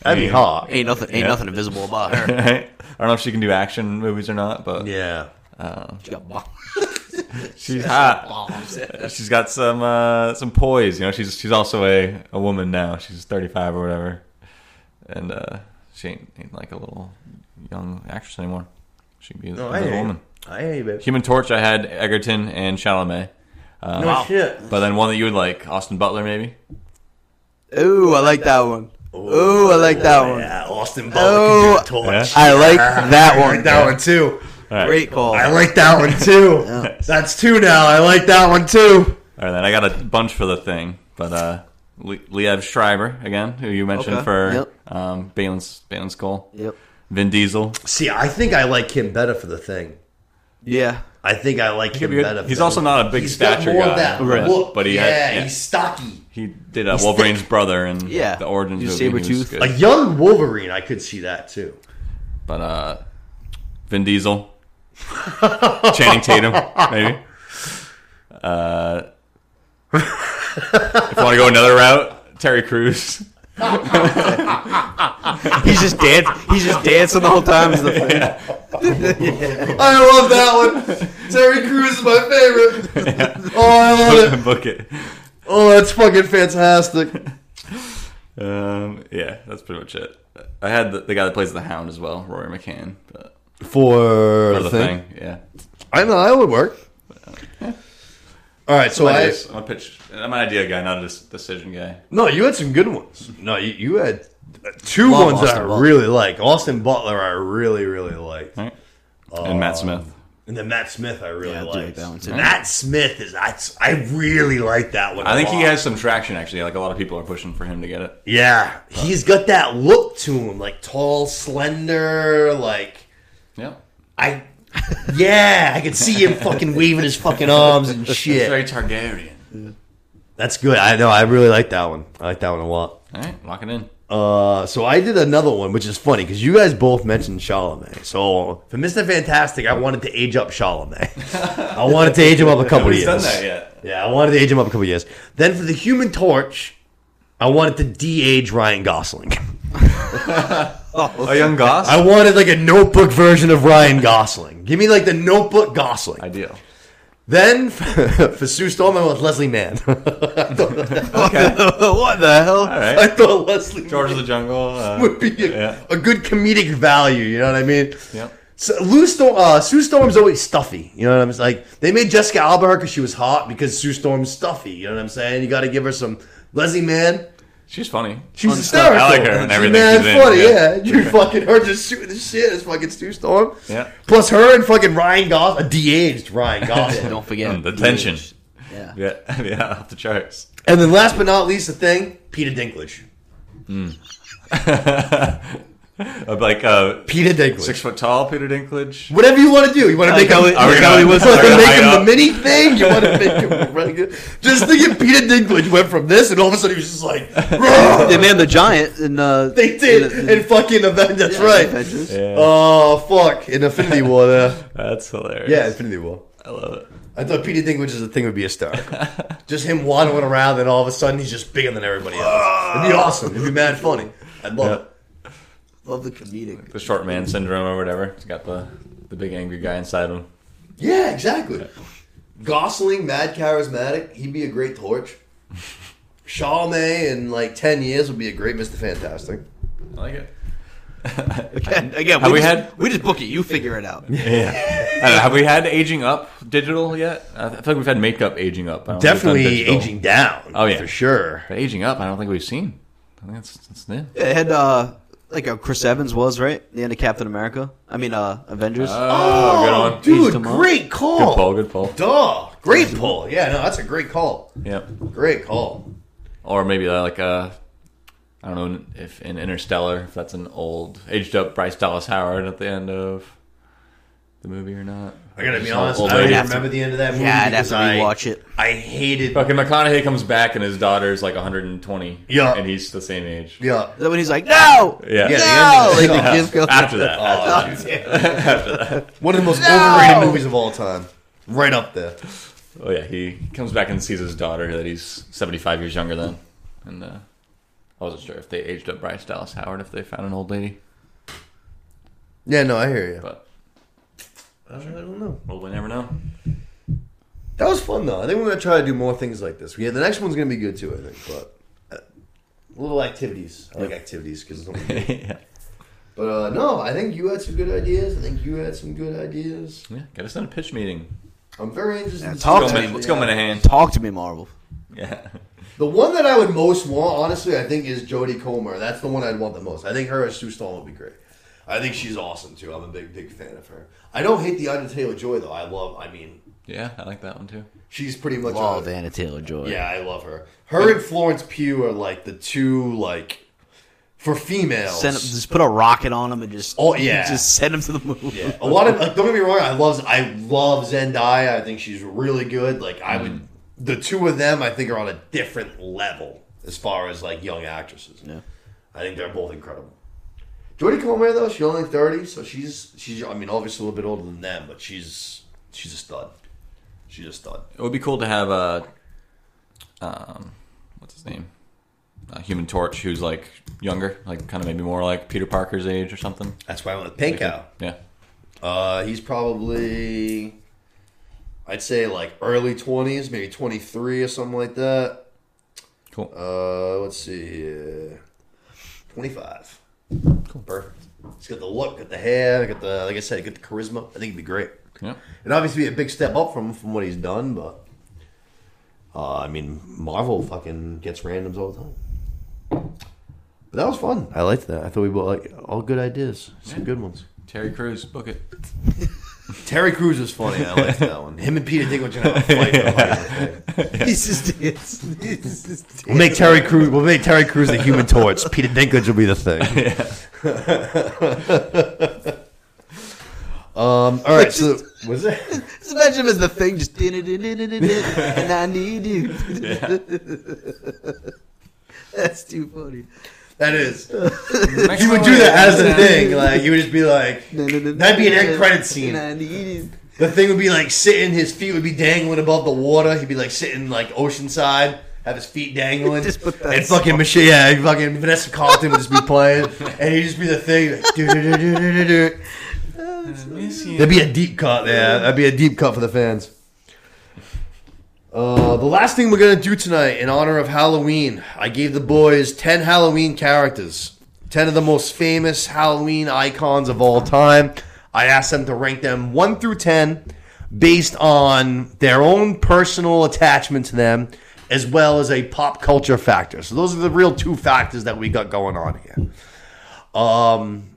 That'd be hot. Ain't nothing. Ain't Yeah. nothing invisible about her. I don't know if she can do action movies or not, but Yeah. She got bombs. she's hot. She's got some uh, some poise. You know, she's she's also a, a woman now. She's 35 or whatever, and uh, she ain't, ain't like a little young actress anymore. She can be No, a I hear you. woman. I hear you. Human Torch. I had Egerton and Chalamet. Uh, No shit. But then one that you would like, Austin Butler, maybe. Ooh, I like that one. Ooh, I like that one. Yeah, Austin Butler Oh, could torch. Yeah. I like that I one. like that one too. All right. Great call. I like that one too. Yeah. That's two now. I like that one too. All right, then I got a bunch for the thing, but uh, Le- Liev Schreiber again, who you mentioned Okay. for Yep. um, Baylan's Baylan's Skoll. Yep. Vin Diesel. See, I think I like him better for the thing. Yeah. I think I like him be better. He's also not a big He's got stature more of guy, that right. look. But he yeah, had- yeah. he's stocky. He did uh, He's Wolverine's thick. brother and Yeah. the origins He's movie. He was Sabretooth. good. A young Wolverine, I could see that too. But uh, Vin Diesel, Channing Tatum, maybe. Uh, if you want to go another route, Terry Crews. He's just dance. He's just dancing the whole time. As the thing. I love that one. Terry Crews is my favorite. Oh, I love it. Book it. Oh, that's fucking fantastic. Um, yeah, that's pretty much it. I had the, the guy that plays the Hound as well, Rory McCann, but For, for the thing, yeah. I know that would work. All right, so So I I'm a pitch. I'm an idea guy, not a dis- decision guy. no, you had some good ones. No, you, you had uh, two Love ones that I Butler. really like. Austin Butler, I really really like. Right? and Matt um, Smith. And then Matt Smith, I really Yeah, I do like. like that one, too. Matt Smith is I, I really like that one. I a think he lot. has some traction actually. Like a lot of people are pushing for him to get it. Yeah, he's got that look to him, like tall, slender, like Yeah. I. Yeah, I can see him fucking waving his fucking arms and shit. Very Targaryen. That's good. I know. I really like that one. I like that one a lot. All right, lock it in. Uh, so I did another one, which is funny because you guys both mentioned Chalamet. So for Mister Fantastic, I wanted to age up Chalamet. I wanted to age him up a couple Nobody's years. done that yet. Yeah, I wanted to age him up a couple years. Then for the Human Torch, I wanted to de-age Ryan Gosling. A young Goss. I wanted like a Notebook version of Ryan Gosling. Give me like the Notebook Gosling. Ideal. Then for Sue Storm, I went with Leslie Mann. I Okay. what the hell? All right. thought Leslie George of the Jungle. Uh, would be a, Yeah. a good comedic value. You know what I mean? Yep. So Lou Storm, uh, Sue Storm's always stuffy. You know what I'm saying? Like they made Jessica Alba her because she was hot because Sue Storm's stuffy. You know what I'm saying? You got to give her some Leslie Mann. She's funny. She's Fun hysterical. I like her and She's everything mad she's in, funny. yeah. Yeah, you fucking her just shooting the shit as fucking Sue Storm. Yeah. Plus her and fucking Ryan Gosling, a de-aged Ryan Gosling. Don't forget Mm, the tension. Yeah. Yeah. Yeah. Off the charts. and then last but not least, the thing, Peter Dinklage. Uh, like uh, Peter Dinklage. six foot tall Peter Dinklage. Whatever you want to do. You want to make how him, he- Are we you gonna- want are we to make hide him up? the mini thing. You want to make him really good. Just think if Peter Dinklage went from this, and all of a sudden he was just like, "Rah!" They made the giant and uh they did in- in fucking Avengers. That's yeah, right. Avengers. Yeah. Oh fuck! In Infinity War, there. That's hilarious. Yeah, Infinity War. I love it. I thought Peter Dinklage's thing would be a star. just him waddling around, and all of a sudden he's just bigger than everybody else. It'd be awesome. It'd be mad funny. I'd love it. Love the comedic. The short man syndrome or whatever. He's got the the big angry guy inside him. Yeah, exactly. Gosling, mad charismatic. He'd be a great torch. Chalamet in like ten years would be a great Mister Fantastic. I like it. Again, again Have we just, had- we just book it. You figure it out. Yeah. I know, have we had aging up digital yet? I feel like we've had makeup aging up. I don't think we've done Definitely aging down. Oh, yeah. for sure. But aging up, I don't think we've seen. I think that's, that's new. Yeah, it had uh like uh, Chris Evans was right the end of Captain America. I mean uh Avengers. Oh, good one. Aged dude, him up. great Good call. pull, good pull. Duh, great pull. Yeah, no, that's a great call. Yep. Great call. Or maybe uh, like uh, I don't know if in Interstellar, if that's an old aged up Bryce Dallas Howard at the end of the movie or not. I gotta be Just honest. old I don't lady. even remember the end of that movie. Yeah, I'd have because to I- rewatch it. I hated. Fucking McConaughey comes back and his daughter's like 120. Yeah. And he's the same age. Yeah. Is that when he's like, no, Yeah. Yeah, no, the like the kids go. After that. Oh, One of the most No! overrated movies of all time. Right up there. Oh yeah, he comes back and sees his daughter that he's 75 years younger than, and uh, I wasn't sure if they aged up Bryce Dallas Howard if they found an old lady, Yeah, no, I hear you. but I don't know. well, we never know. That was fun though. I think we're gonna try to do more things like this. Yeah, the next one's gonna be good too. I think, but uh, little activities. I like activities because. yeah. But uh, no, I think you had some good ideas. I think you had some good ideas. yeah, get us on a pitch meeting. I'm very interested. Yeah, in talk seeing to what- me. Let's go, Minahan. Talk to me, Marvel. Yeah. The one that I would most want, honestly, I think is Jodie Comer. That's the one I'd want the most. I think her as Sue Stall would be great. I think she's awesome too. I'm a big, big fan of her. I don't hate the Anya Taylor Joy though. I love. I mean, Yeah, I like that one too. she's pretty much. Love a, Anna Taylor Joy. Yeah, I love her. Her and Florence Pugh are like the two like for females. Send, just put a rocket on them and just Oh, yeah. just send them to the moon. yeah, a lot of like, don't get me wrong. I love I love Zendaya. I think she's really good. Like I would, mm. the two of them I think are on a different level as far as like young actresses. Yeah. I think they're both incredible. Jodie Comer though, she's only thirty, so she's she's I mean obviously a little bit older than them, but she's she's a stud. She's a stud. It would be cool to have a, um, what's his name, a Human Torch, who's like younger, like kind of maybe more like Peter Parker's age or something. That's why I went with Pink Cow. Yeah. Uh, he's probably, I'd say like early twenties, maybe twenty three or something like that. Cool. Uh, let's see twenty five. Cool, perfect. He's got the look, got the hair, got the like I said, got the charisma. I think he'd be great. Yeah. It'd obviously, be a big step up from from what he's done, but uh, I mean, Marvel fucking gets randoms all the time. But that was fun. I liked that. I thought we both like all good ideas, some Yeah. good ones. Terry Crews, book it. Terry Crews was funny. I liked that one. Him and Peter Dinklage gonna have a fight. for the life of the thing. He's just it's, it's just We'll make Terry Crews. We'll make Terry Crews the Human Torch. Peter Dinklage will be the thing. um. All right. So was it? Just imagine him as the thing, just and I need you. That's too funny. That is. You would do that as the thing. Like you would just be like, that'd be an end credit scene. And I need you. The thing would be like sitting. His feet would be dangling above the water. He'd be like sitting like oceanside. Have his feet dangling, Just put that and fucking Michelle, yeah, fucking Vanessa Carlton would just be playing, and he'd just be the thing. Like, do-do-do-do-do-do. There'd be a deep cut there. That'd be a deep cut for the fans. Uh, the last thing we're gonna do tonight in honor of Halloween, I gave the boys ten Halloween characters, ten of the most famous Halloween icons of all time. I asked them to rank them one through ten, based on their own personal attachment to them, as well as a pop culture factor. So those are the real two factors that we got going on here. Um,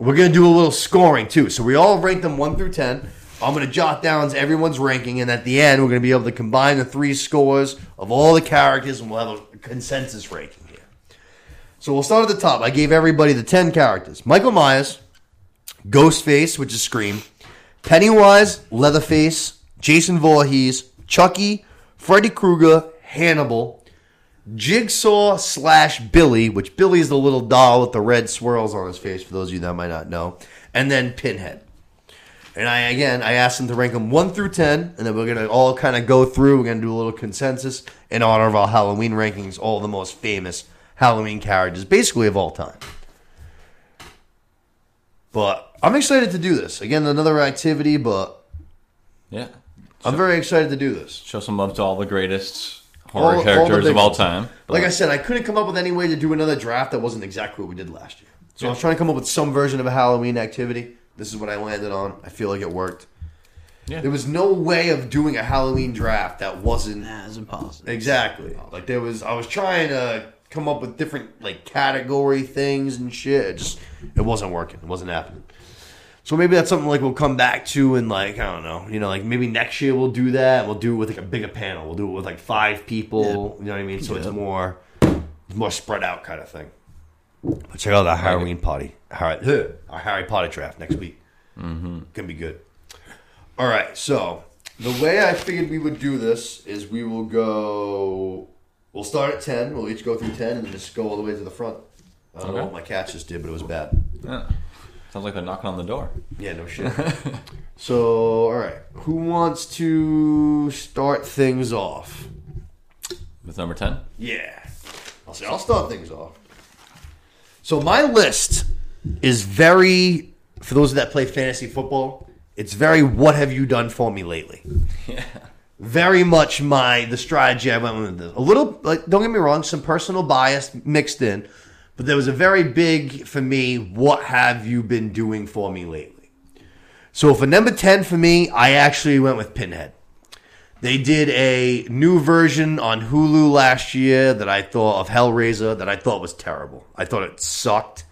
we're gonna do a little scoring too. So we all rank them one through ten. I'm gonna jot down everyone's ranking, and at the end, we're gonna be able to combine the three scores of all the characters, and we'll have a consensus ranking here. So we'll start at the top. I gave everybody the ten characters: Michael Myers, Ghostface, which is Scream, Pennywise, Leatherface, Jason Voorhees, Chucky, Freddy Krueger, Hannibal, Jigsaw slash Billy, which Billy is the little doll with the red swirls on his face, for those of you that might not know, and then Pinhead. And I again, I asked them to rank them one through ten, and then we're gonna all kind of go through. We're gonna do a little consensus in honor of our Halloween rankings, all the most famous Halloween characters, basically of all time. But I'm excited to do this again. Another activity, but Yeah. I'm very excited to do this. Show some love to all the greatest horror all characters big of all time. Like I said, I couldn't come up with any way to do another draft that wasn't exactly what we did last year. So I was trying to come up with some version of a Halloween activity. This is what I landed on. I feel like it worked. Yeah. There was no way of doing a Halloween draft that wasn't Nah, it's impossible. exactly like there was. I was trying to come up with different like category things and shit. It just it wasn't working. It wasn't happening. So maybe that's something like we'll come back to and like I don't know, you know, like maybe next year we'll do that. We'll do it with like a bigger panel. We'll do it with like five people. You know what I mean? So it's more more spread out kind of thing. But check out our Halloween party, Harry, our Harry Potter draft next week. Mm-hmm. Gonna be good. All right, so the way I figured we would do this is we will go. We'll start at ten. We'll each go through ten and then just go all the way to the front. I don't know what my cats just did, but it was bad. Yeah. Sounds like they're knocking on the door. Yeah, no shit. so, all right, who wants to start things off? With number 10? Yeah, I'll say I'll start things off. So my list is very for those that play fantasy football. It's very what have you done for me lately? Yeah. Very much my the strategy I went with this. A little like don't get me wrong, some personal bias mixed in, but there was a very big for me. What have you been doing for me lately? So for number ten for me, I actually went with Pinhead. They did a new version on Hulu last year that I thought of Hellraiser that I thought was terrible. I thought it sucked.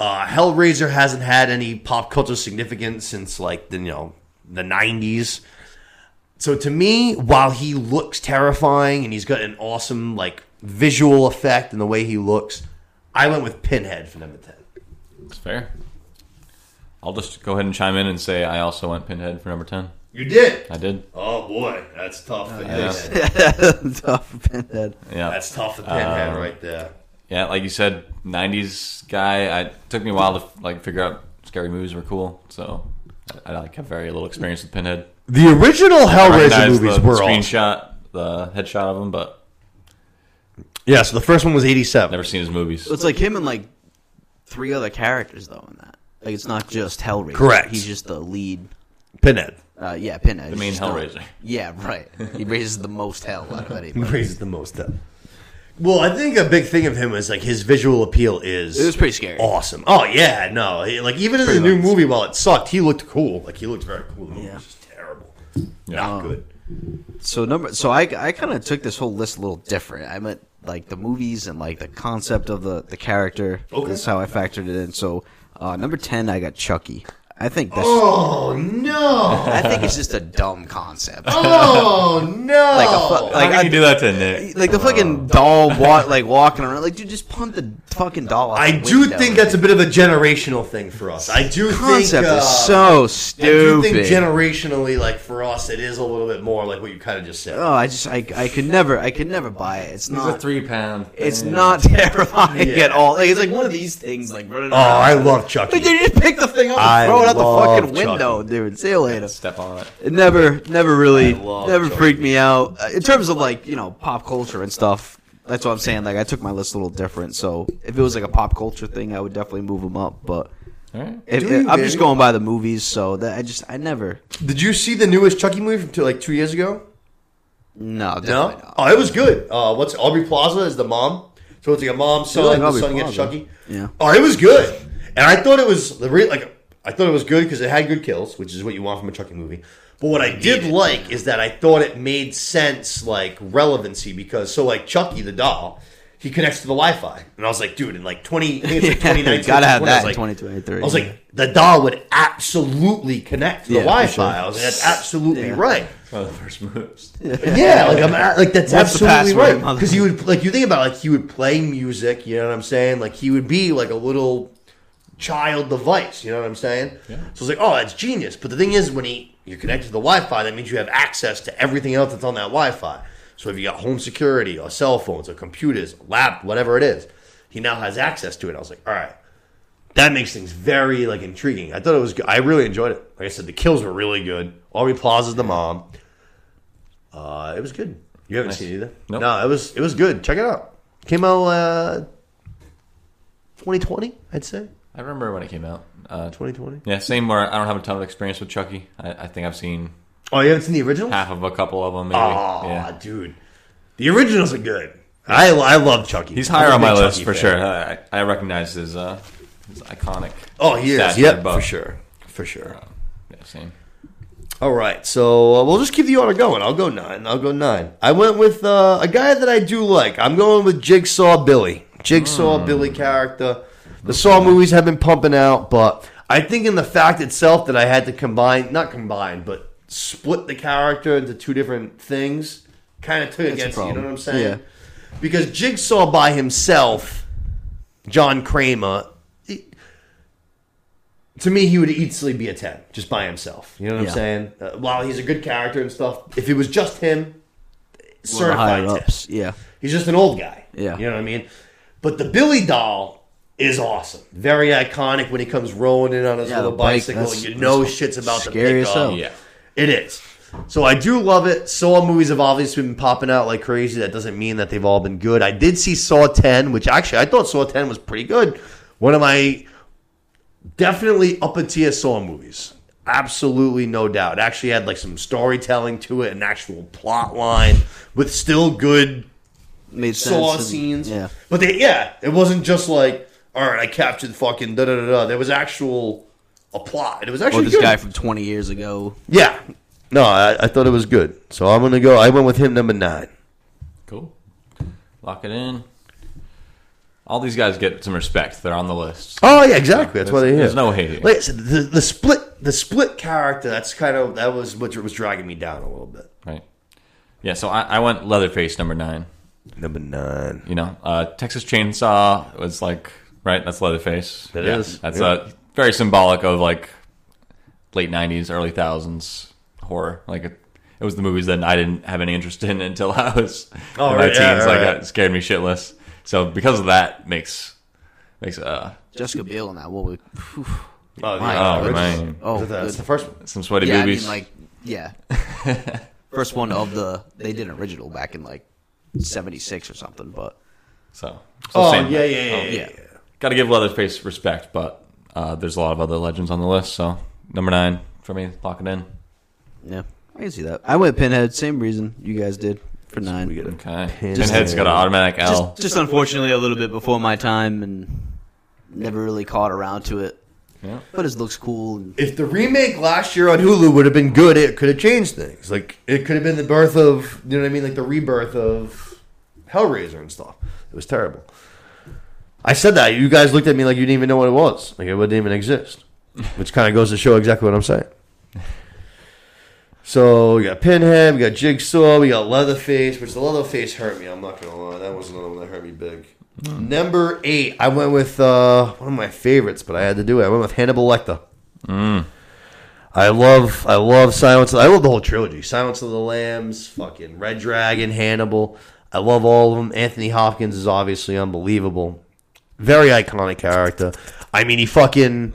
Uh, Hellraiser hasn't had any pop culture significance since like the you know the '90s. So to me, while he looks terrifying and he's got an awesome like visual effect in the way he looks, I went with Pinhead for number ten. It's fair. I'll just go ahead and chime in and say I also went Pinhead for number 10. You did. I did. Oh boy, that's tough. for yeah. Pinhead. Tough pinhead. Yeah. That's tough for Pinhead Um, right there. Yeah, like you said, '90s guy. I it took me a while to like figure out scary movies were cool, so I, I like have very little experience with Pinhead. The original Hellraiser movies the were awesome. screenshot, the headshot of him, but Yeah, so the first one was 87. never seen his movies. It's like him and like three other characters though in that. Like it's not just Hellraiser. Correct. He's just the lead. Pinhead. Uh, yeah, Pinhead. The main He's just Hellraiser. Yeah, right. He raises the most hell out of anybody. He raises the most up. Well, I think a big thing of him is like his visual appeal is It was pretty scary. awesome. Oh yeah, no, he- like even in the new movie, while it sucked, he looked cool. Like he looked very cool. The movie Yeah. was just terrible, Yeah. not good. So number, so I I kind of took this whole list a little different. I meant like the movies and like the concept of the the character. Okay. That's how I factored it in. So uh, number ten, I got Chucky. I think that's. Oh no! I think it's just a dumb concept. Oh no! Like a fu- Like, like How can I- you do that to Nick? Like the fucking doll, wa- like walking around. Like, dude, just punt the fucking doll. Out I the do window. think that's a bit of a generational thing for us. I do concept think uh, is so stupid. I do think generationally, like for us, it is a little bit more like what you kind of just said. oh, I just, I, I could never, I could never buy it. It's He's not. a three pound. It's not terrifying Yeah. at all. Like, it's like one of these things, like running Oh, around. I love Chucky. Like, you just pick the thing up and I throw it out the love fucking window, dude. See you later. Step on it. It never, never really, I never Chucky. freaked me out. Uh, In terms of like, you know, pop culture and stuff, that's what I'm saying. Like, I took my list a little different. So if it was like a pop culture thing, I would definitely move them up. But All right. if, Do I'm just going by the movies, so that I just, I never. Did you see the newest Chucky movie from two, like two years ago? No, No. not. Oh, it was good. Uh, what's Aubrey Plaza is the mom, so it's like a mom son. like the Aubrey son gets Chucky. Yeah. Oh, it was good, and I thought it was the re- like I thought it was good because it had good kills, which is what you want from a Chucky movie. But what I did like is that I thought it made sense, like relevancy, because so like Chucky the doll, he connects to the Wi-Fi, and I was like, dude, in like twenty, I think it's like twenty nineteen, Gotta have 2020, I that was in like- 2023. I was like, the doll would absolutely connect to the Yeah, for Wi-Fi. sure. I was like, that's absolutely Yeah. right. One of the first moves. Yeah, like I'm at- like that's What's the absolutely password, right. mother- Because he would like you think about it, like he would play music. You know what I'm saying? Like he would be like a little child device. You know what I'm saying? Yeah. So it's like, oh, that's genius. But the thing is, when he you're connected to the Wi-Fi, that means you have access to everything else that's on that Wi-Fi. So if you got home security or cell phones or computers, lap, whatever it is, he now has access to it. I was like, all right. That makes things very like intriguing. I thought it was good. I really enjoyed it. Like I said, the kills were really good. Aubrey Plaza's the mom. Uh, it was good. You haven't Nice. seen it either? Nope. No, it was it was good. Check it out. Came out uh, 2020, I'd say. I remember when it came out. Uh, 2020. yeah, same where I don't have a ton of experience with Chucky. I, I think I've seen Oh, you haven't seen the original? half of a couple of them. Maybe. Oh, yeah. dude, the originals are good. I I love Chucky. He's I'm a higher on my big list Chucky for fan. sure. I, I recognize his uh, his iconic. Oh, he is. Yep, above. for sure, for sure. Yeah, same. All right, so uh, we'll just keep the order going. I'll go nine. I'll go nine. I went with uh, a guy that I do like. I'm going with Jigsaw Billy. Jigsaw Billy character. The Saw movies have been pumping out, but I think in the fact itself that I had to combine, not combine, but split the character into two different things, kind of took against it. You know what I'm saying? Yeah. Because Jigsaw by himself, John Kramer, to me, he would easily be a 10 just by himself. You know what Yeah. I'm saying? Uh, while he's a good character and stuff, if it was just him, One of the certified 10. higher-ups, Yeah. He's just an old guy. Yeah. You know what I mean? But the Billy doll is awesome. Very iconic when he comes rolling in on his Yeah, little the bike, bicycle. that's- You know shit's about to scary pick up. Yeah. It is. So I do love it. Saw movies have obviously been popping out like crazy. That doesn't mean that they've all been good. I did see Saw 10, which actually I thought Saw 10 was pretty good. One of my definitely upper tier Saw movies. Absolutely no doubt. It actually had like some storytelling to it, an actual plot line with still good Made sense. Saw and- scenes. Yeah. But they, yeah, it wasn't just like, all right, I captured fucking da da da da. There was actual a plot. It was Or actually this good. guy from 20 years ago. Yeah. No, I, I thought it was good. So I'm going to go. I went with him number nine. Cool. Lock it in. All these guys get some respect. They're on the list. Oh, yeah, exactly. That's why they're here. There's no hating. Like I said, the, the split the split character, that's kind of, that was what was dragging me down a little bit. Right. Yeah, so I, I went Leatherface number nine. Number nine. You know, uh, Texas Chainsaw was like, right? That's Leatherface. That yeah, is, That's yeah. uh, very symbolic of like late '90s, early thousands horror. Like it, it was the movies that I didn't have any interest in until I was Oh, in my right, yeah, teens. like right. it scared me shitless. So because of that, makes makes uh Jessica Biel in that. What we, whew. Oh, My oh original. man, oh, That's good. the first one. some sweaty yeah, boobies. I mean, like, yeah. First one of the, they did an original back in like 76 or something, but so, so Oh, same- yeah, yeah, yeah, oh, yeah, yeah. Yeah. Got to give Leatherface respect, but uh, there's a lot of other legends on the list. So number nine for me, lock it in. yeah, I can see that. I went Pinhead, same reason you guys did for nine. We get. Okay, Pinhead. Pinhead's got an automatic L. Just, just unfortunately a little bit before my time and never really caught around to it. yeah. But it looks cool. If the remake last year on Hulu would have been good, it could have changed things. Like it could have been the birth of, you know what I mean, like the rebirth of Hellraiser and stuff. It was terrible. I said that you guys looked at me like you didn't even know what it was, like it wouldn't even exist. which kind of goes to show exactly what I'm saying. So we got Pinhead, we got Jigsaw, we got Leatherface, which the Leatherface hurt me. I'm not gonna lie, that was another one that hurt me big. Number eight, I went with uh, one of my favorites, but I had to do it. I went with Hannibal Lecter. I love, I love Silence. I love the whole trilogy: Silence of the Lambs, fucking Red Dragon, Hannibal. I love all of them. Anthony Hopkins is obviously unbelievable. Very iconic character. I mean, he fucking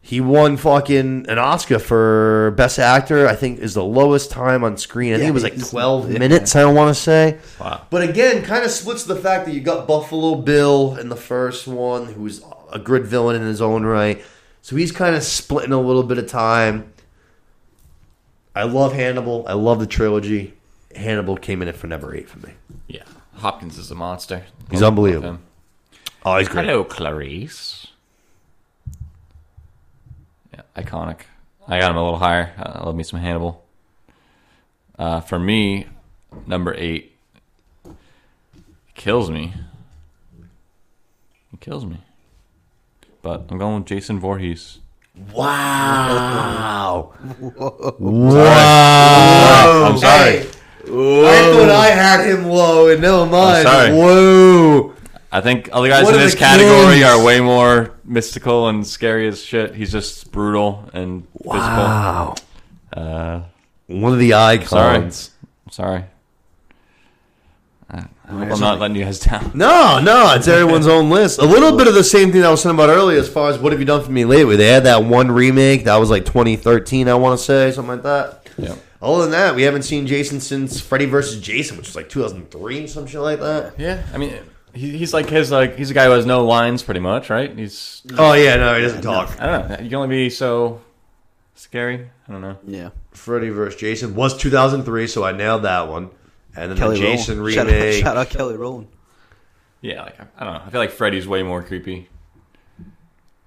he won fucking an Oscar for best actor. I think is the lowest time on screen. I think it was like he's- twelve yeah. minutes. I don't want to say. Wow. But again, kind of splits the fact that you got Buffalo Bill in the first one, who's a good villain in his own right. So he's kind of splitting a little bit of time. I love Hannibal. I love the trilogy. Hannibal came in at for number eight for me. Yeah. Hopkins is a monster. He's Love unbelievable. Him. Oh, he's great. Hello, Clarice. Yeah, iconic. I got him a little higher. I love me some Hannibal. Uh, for me, number eight kills me. He kills me. But I'm going with Jason Voorhees. Wow. wow. I'm sorry. Hey, I thought I had him low, and never mind. sorry. Whoa. I think other guys What in this category kids? are way more mystical and scary as shit. He's just brutal and Wow. physical. Uh, One of the icons. Sorry. Sorry. I, I'm not letting you guys down. No, no, it's everyone's own list. A little bit of the same thing that I was saying about earlier as far as what have you done for me lately. They had that one remake that was like 2013, I want to say, something like that. Yeah. Other than that, we haven't seen Jason since Freddy vs. Jason, which was like 2003, some shit like that. Yeah, I mean, he, he's like his like he's a guy who has no lines, pretty much, right? He's Oh, yeah, no, he doesn't talk. I don't know. You can only be so scary. I don't know. Yeah. Freddy vs. Jason was 2003, so I nailed that one. And then Kelly the Jason Rowland. Shout out, remake. shout out Kelly Rowland. Yeah, like I, I don't know. I feel like Freddy's way more creepy,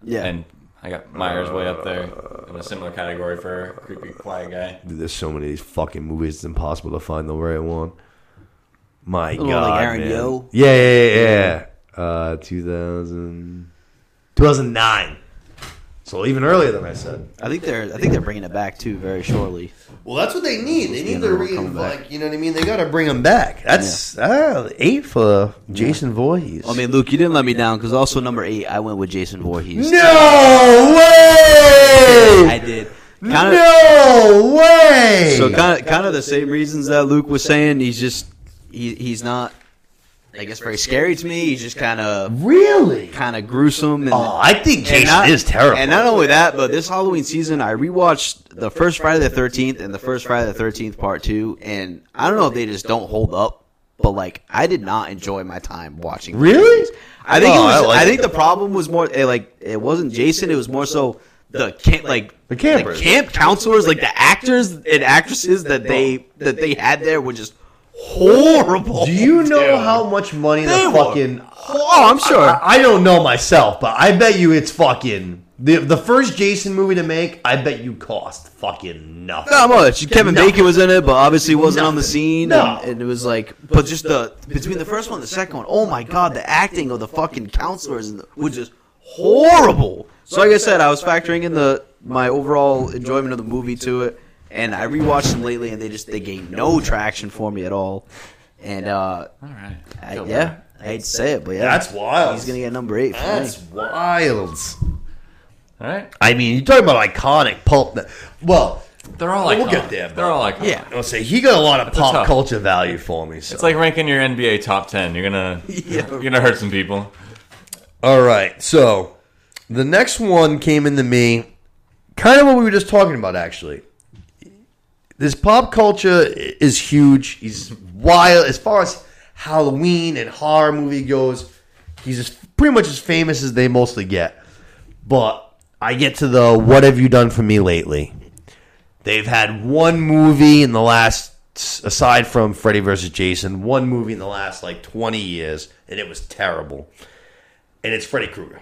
Yeah. and I got Myers way up there in a similar category for creepy quiet guy. Dude, there's so many of these fucking movies, it's impossible to find the right one. My Little God. like Aaron man. Yo. Yeah, yeah, yeah. yeah. Uh, 2000, 2009. So even earlier than I said. I think they're I think they're bringing it back too very shortly. Well, that's what they need. They need to they're re coming back. like you know what I mean. They got to bring them back. That's ah, eight for Jason Voorhees. I mean, Luke, you didn't let me down because also number eight, I went with Jason Voorhees. no way! I did. Kind of. no way! So kind of kind of the same reasons that Luke was saying. He's just he he's not. I guess very scary to me. He's just kind of really? kind of gruesome. And, Oh, I think Jason not- is terrible. And not only that, but this Halloween season, I rewatched the first Friday the Thirteenth and the first Friday the Thirteenth Part Two, and I don't know if they just don't hold up, but like I did not enjoy my time watching. Really? movies. I think Oh, it was. I I, think it. the problem was more eh, like it wasn't Jason. It was more so the camp, like The campers. camp counselors, like the actors and actresses that they that they had there were just horrible. Do you know dude. how much money They the were- fucking? Oh, I'm sure. I, I don't know myself, but I bet you it's fucking the the first Jason movie to make. I bet you cost fucking nothing. Not much. Kevin Nothing. Bacon was in it, but obviously wasn't on the scene. No. And, and it was like, but just the between the first one and the second one, oh my god, the acting of the fucking counselors and the- was just horrible. So like I said, I was factoring in the my overall enjoyment of the movie to it, and I rewatched them lately, and they just they gained no traction for me at all. And uh, All right. I, yeah, better. I hate to say it, but yeah, That's wild. He's gonna get number eight for That's me. wild. All right. I mean, you're talking about iconic pulp. Well, They're all We'll get there, They're all iconic. Yeah. I'll say he got a lot of a pop tough- culture value for me. So. It's like ranking your NBA top ten. You're gonna Yeah. you're gonna hurt some people. All right, so the next one came into me, kind of what we were just talking about. Actually, this pop culture is huge. He's wild as far as Halloween and horror movie goes. He's as, pretty much as famous as they mostly get. But I get to the what have you done for me lately? They've had one movie in the last, aside from Freddy vs. Jason, one movie in the last like 20 years, and it was terrible and it's Freddy Krueger.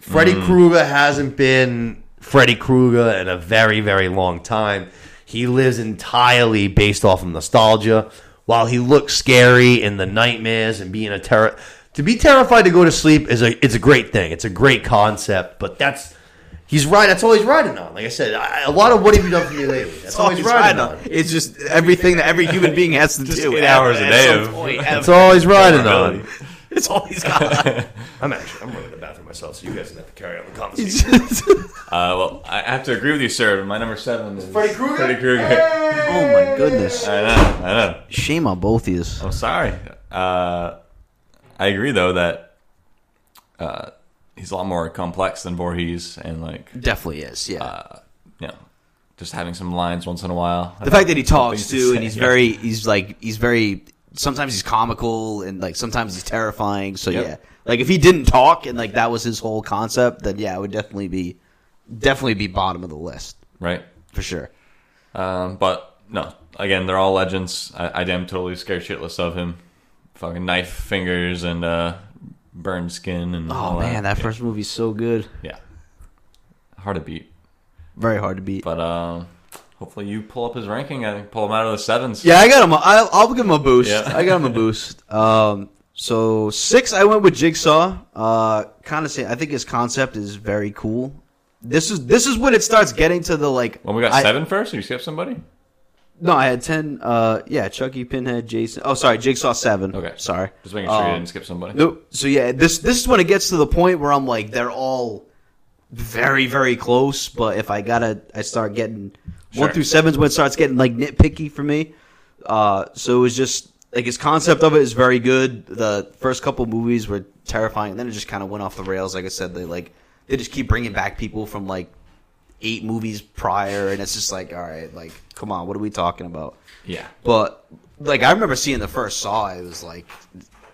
Freddy mm. Krueger hasn't been Freddy Krueger in a very, very long time. He lives entirely based off of nostalgia. While he looks scary in the nightmares and being a terror, to be terrified to go to sleep is a it's a great thing. It's a great concept, but that's He's right. That's all he's riding on. Like I said, I, a lot of what have you done for me lately? That's all he's riding on. It's just everything that every human being has to do. eight hours a day some of- point. That's all he's riding on. Vulnerability. It's all he's got. I'm actually I'm running to the bathroom myself, so you guys don't have to carry on the conversation. Uh, well, I have to agree with you, sir. My number seven is Freddy Krueger? Freddy Krueger. oh my goodness! I know. I know. Shame on both of you. I'm sorry. Uh, I agree though that uh, he's a lot more complex than Voorhees, and like Definitely is. Yeah. uh, you know, just having some lines once in a while. the fact that he talks Something to too, and he's yeah. very, he's like, he's very. Sometimes he's comical, and like sometimes he's terrifying. So Yep. yeah, like if he didn't talk and like that was his whole concept, then yeah, it would definitely be, definitely be bottom of the list right. for sure. Um, but no, again, they're all legends. I, I am totally scared shitless of him. Fucking knife fingers and uh, burned skin and Oh all man, that first movie's so good. yeah, hard to beat. Very hard to beat. But um, hopefully you pull up his ranking. and pull him out of the sevens. Yeah, I got him. a- I'll, I'll give him a boost. Yeah. I got him a boost. Um, so six, I went with Jigsaw. Uh, kind of say, I think his concept is very cool. This is this is when it starts getting to the like. When we got I- seven first, you skip somebody. No, I had ten. Uh, yeah, Chucky, Pinhead, Jason. Oh, sorry, Jigsaw seven. Okay. sorry. Just making sure you Um, didn't skip somebody. Nope. So yeah, this this is when it gets to the point where I'm like, they're all very very close. But if I gotta, I start getting one Sure. through seven's when it starts getting like nitpicky for me. Uh, so it was just like his concept of it is very good. The first couple movies were terrifying, and then it just kind of went off the rails. Like I said, they like they just keep bringing back people from like eight movies prior, and it's just like, all right, like come on, what are we talking about? Yeah. But like I remember seeing the first Saw, it was like,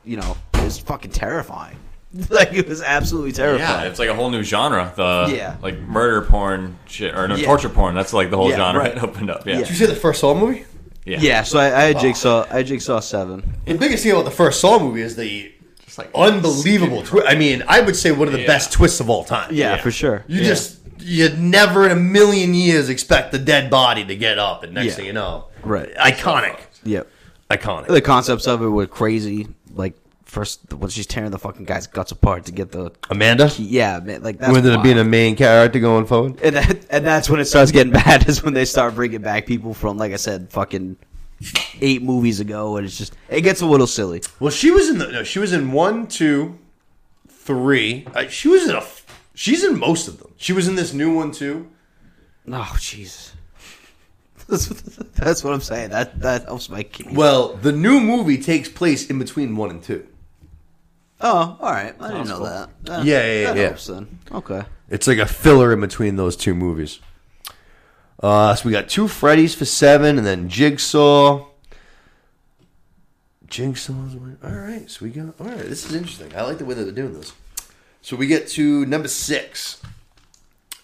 you know, it was fucking terrifying. Like it was absolutely terrifying. Yeah, terrifying. it's like a whole new genre. The Yeah. like murder porn shit or no Yeah. torture porn. That's like the whole Yeah, genre right. it opened up. Yeah. Yeah. Did you see the first Saw movie? Yeah. Yeah, so I, I had Jigsaw. I had Jigsaw seven. The biggest thing about the first Saw movie is the Just like unbelievable twist. I mean, I would say one of the Yeah. best twists of all time. Yeah, Yeah. for sure. You Yeah. just you'd never in a million years expect the dead body to get up, and next Yeah. thing you know, Right. Iconic, Yep. iconic. The concepts of it were crazy. Like first when she's tearing the fucking guy's guts apart to get the Amanda, yeah, man, like that's who ended up wild. being a main character going forward. and that, and that's when it starts getting bad. Is when they start bringing back people from like I said, fucking eight movies ago, and it's just it gets a little silly. Well, she was in the no, she was in one, two, three. Uh, she was in a. f- She's in most of them. She was in this new one too. Oh Jesus. That's, that's what I'm saying. That that helps my case. Well, the new movie takes place in between one and two. Oh, all right. I didn't know cool. that. Uh, Yeah, yeah, that yeah. helps then. Okay. It's like a filler in between those two movies. Uh, so we got two Freddy's for seven, and then Jigsaw. Jigsaw's all right. So we got all right. This is interesting. I like the way that they're doing this. So we get to number six.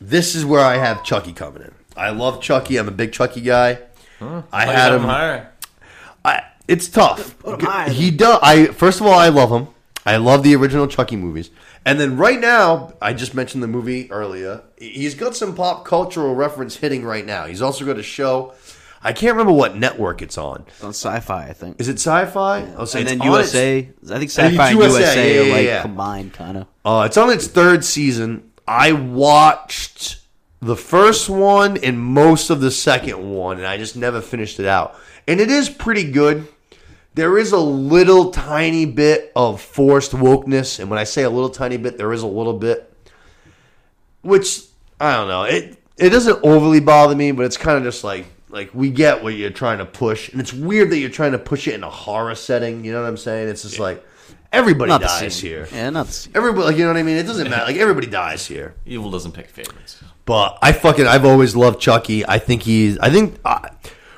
This is where I have Chucky coming in. I love Chucky. I'm a big Chucky guy. I had him. higher. I, it's tough. Put him high. He does. I first of all, I love him. I love the original Chucky movies. And then right now, I just mentioned the movie earlier. He's got some pop cultural reference hitting right now. He's also got a show. I can't remember what network it's on. It's on Syfy, I think. Is it Syfy? I'll say and then on its- USA. I think Syfy and USA, USA, yeah, are yeah, like yeah. combined, kind of. Uh, it's on its third season. I watched the first one and most of the second one, and I just never finished it out. And it is pretty good. There is a little tiny bit of forced wokeness, and when I say a little tiny bit, there is a little bit, which I don't know. It it doesn't overly bother me, but it's kind of just like like we get what you're trying to push, and it's weird that you're trying to push it in a horror setting. You know what I'm saying? It's just like everybody Not the dies here. Yeah, not. Everybody, like you know what I mean. It doesn't matter. Like everybody dies here. Evil doesn't pick favorites. But I fucking I've always loved Chucky. I think he's. I think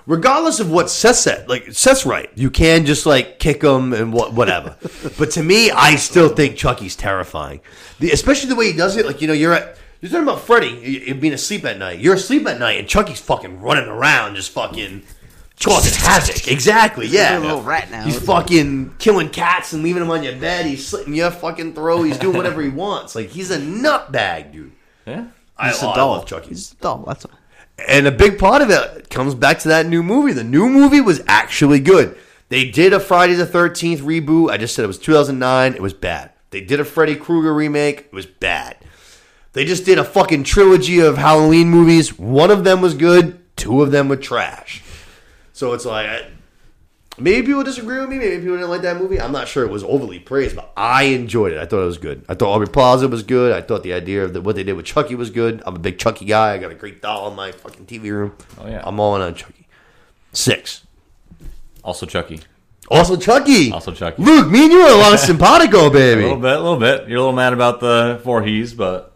regardless of what Seth said, like Seth's right. You can just like kick him and what whatever. but to me, I still think Chucky's terrifying. The, especially the way he does it. Like you know, you're at. You're talking about Freddy you- you being asleep at night. You're asleep at night, and Chucky's fucking running around, just fucking causing havoc. Exactly, yeah. a little rat now. He's fucking killing cats and leaving them on your bed. He's slitting your fucking throat. He's doing whatever he wants. Like he's a nutbag, dude. Yeah. I, He's oh, a I doll. love Chucky. He's a doll. That's all. And a big part of it comes back to that new movie. The new movie was actually good. They did a Friday the 13th reboot. I just said it was 2009. It was bad. They did a Freddy Krueger remake. It was bad. They just did a fucking trilogy of Halloween movies. One of them was good, two of them were trash. So it's like, maybe people disagree with me. Maybe people didn't like that movie. I'm not sure it was overly praised, but I enjoyed it. I thought it was good. I thought Aubrey Plaza was good. I thought the idea of the, what they did with Chucky was good. I'm a big Chucky guy. I got a great doll in my fucking TV room. Oh, yeah. I'm all in on Chucky. Six. Also Chucky. Also Chucky. Also Chucky. Luke, me and you are a lot of simpatico, baby. A little bit, a little bit. You're a little mad about the Voorhees, but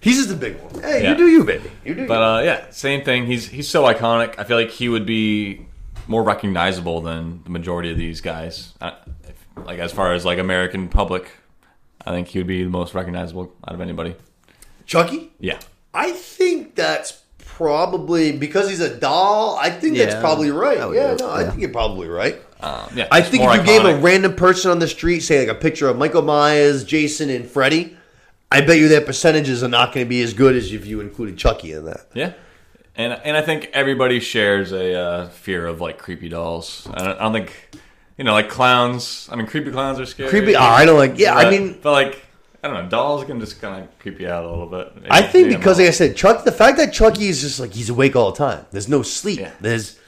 He's just a big one. Hey, Yeah. you do you, baby. You do. but you. uh, yeah, same thing. He's he's so iconic. I feel like he would be more recognizable than the majority of these guys. I, if, like as far as like American public, I think he would be the most recognizable out of anybody. Chucky. Yeah, I think that's probably because he's a doll. I think that's probably right. Oh, yeah, yeah. no, I think you're probably right. um, yeah. I think if you gave a random person on the street, say like a picture of Michael Myers, Jason, and Freddy, I bet you their percentages are not going to be as good as if you included Chucky in that. Yeah. And and I think everybody shares a uh, fear of like creepy dolls. I don't, I don't think you know like clowns. I mean, creepy clowns are scary. Creepy. Oh, I don't like. Yeah, I mean, but like I don't know, dolls can just kind of creep you out a little bit. I think because, like I said, Chuck, the fact that Chucky is just like he's awake all the time. There's no sleep. Yeah. There's,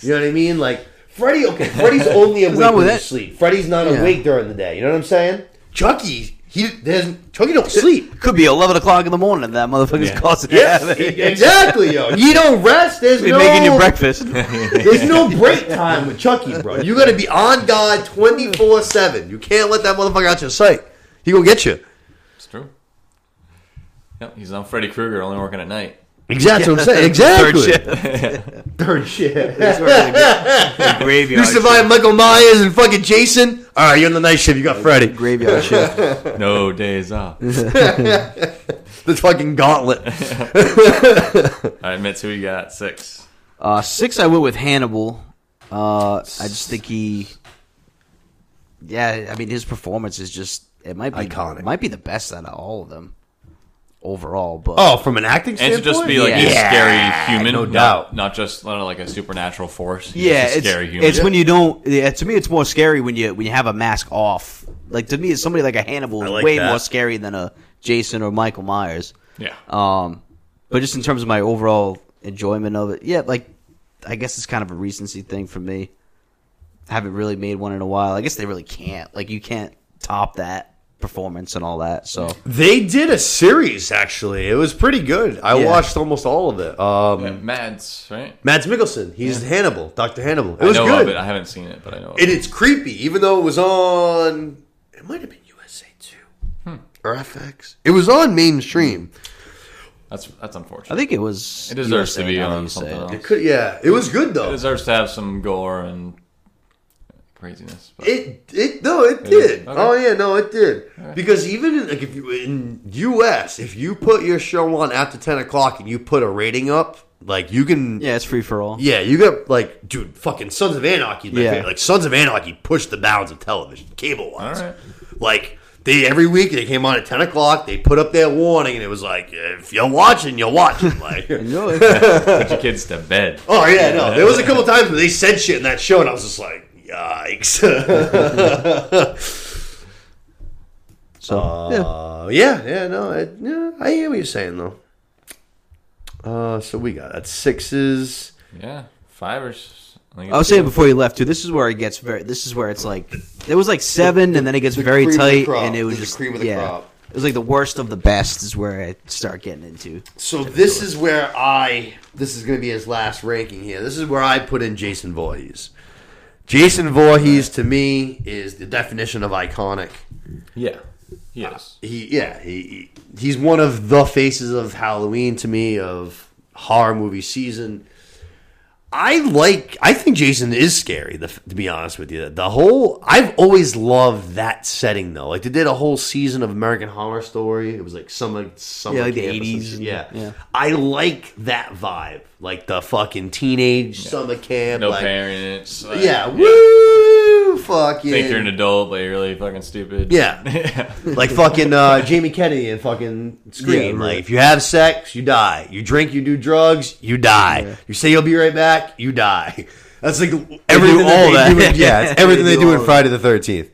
you know what I mean? Like Freddy. Okay, Freddy's only awake not when with he's it. sleep. Freddy's not Yeah. awake during the day. You know what I'm saying? Chucky, he there's Chucky don't sleep. Could be eleven o'clock in the morning. And That motherfucker's Yeah. causing Yes, havoc. exactly, yo. You don't rest. There's Be no making you breakfast. There's no break time with Chucky, bro. You got to be on guard 24 seven. You can't let that motherfucker out your sight. He gonna get you. It's true. Yep, he's on Freddy Krueger, only working at night. Exactly what I'm saying. Third Exactly. shift. Third shit. That's where the graveyard You survived Michael Myers and fucking Jason. All right, you're on the night shift. You got Freddy. Graveyard shift. No days off. All The fucking gauntlet. right, Mitz, who you got? Six. Uh, six, I went with Hannibal. Uh, I just think he, yeah, I mean his performance is just it might be Iconic. Might be the best out of all of them overall. But Oh, from an acting standpoint And standpoint, to just be like Yeah. a scary human, no not- doubt. Not, just not like a supernatural force. He's yeah, just a it's scary human. it's when you don't. Yeah, to me, it's more scary when you when you have a mask off. Like to me, it's somebody like a Hannibal I is like way that. more scary than a Jason or Michael Myers. yeah. Um, but just in terms of my overall enjoyment of it, yeah, like I guess it's kind of a recency thing for me. haven't really made one in a while. I guess they really can't. Like you can't top that performance and all that. So They did a series actually. It was pretty good. I Yeah. watched almost all of it. Um, Yeah, Mads, right? Mads Mikkelsen. He's Hannibal, Doctor Hannibal. It I was know good. of it. I haven't seen it, but I know. Of And it. it's creepy, even though it was on. It might have been USA too, Hmm. or FX. It was on mainstream. That's that's unfortunate. I think it was. It deserves to be on something it. else. It could, yeah, it was good though. it though. deserves to have some gore and craziness. But It it no, it It did. Okay. Oh yeah, no, it did. Because even in, like if you in US, if you put your show on after ten o'clock and you put a rating up, like you can. Yeah, it's free for all. Yeah, you got like, dude, fucking Sons of Anarchy. is my Yeah. Like Sons of Anarchy pushed the bounds of television, cable wise. All right. Like they every week they came on at ten o'clock. They put up their warning, and it was like, if you're watching, you're watching. Like, put your kids to bed. oh yeah, no. There was a couple times where they said shit in that show, and I was just like, yikes. So yeah. Uh, yeah, yeah, no, it, yeah, I hear what you're saying though. Uh, so we got that sixes. Yeah, five or. s- I, I was it's saying before you left too. This is where it gets very. This is where it's like it was like seven, and then it gets the very cream of the tight, and it was The just cream of the yeah. crop. It was like the worst of the best is where I start getting into. So this is where I. This is going to be his last ranking here. This is where I put in Jason Voorhees. Jason Voorhees to me is the definition of iconic. Yeah, he is. Uh, he yeah he- he's one of the faces of Halloween to me of horror movie season. I like. I think Jason is scary. The, to be honest with you, the whole. I've always loved that setting though. Like they did a whole season of American Horror Story. It was like summer, summer Yeah, like the camp 80s Yeah. yeah. I like that vibe. Like the fucking teenage summer camp. No like, parents. like, Yeah. Woo! Fucking. Think you're an adult, but you're really fucking stupid. Yeah. like fucking uh, Jamie Kennedy and fucking Scream. Yeah, right. Like if you have sex, you die. You drink, you do drugs, you die. You say you'll be right back, you die. That's like everything do that all they that. do. In, yeah, it's They everything they do do in. Friday the Thirteenth.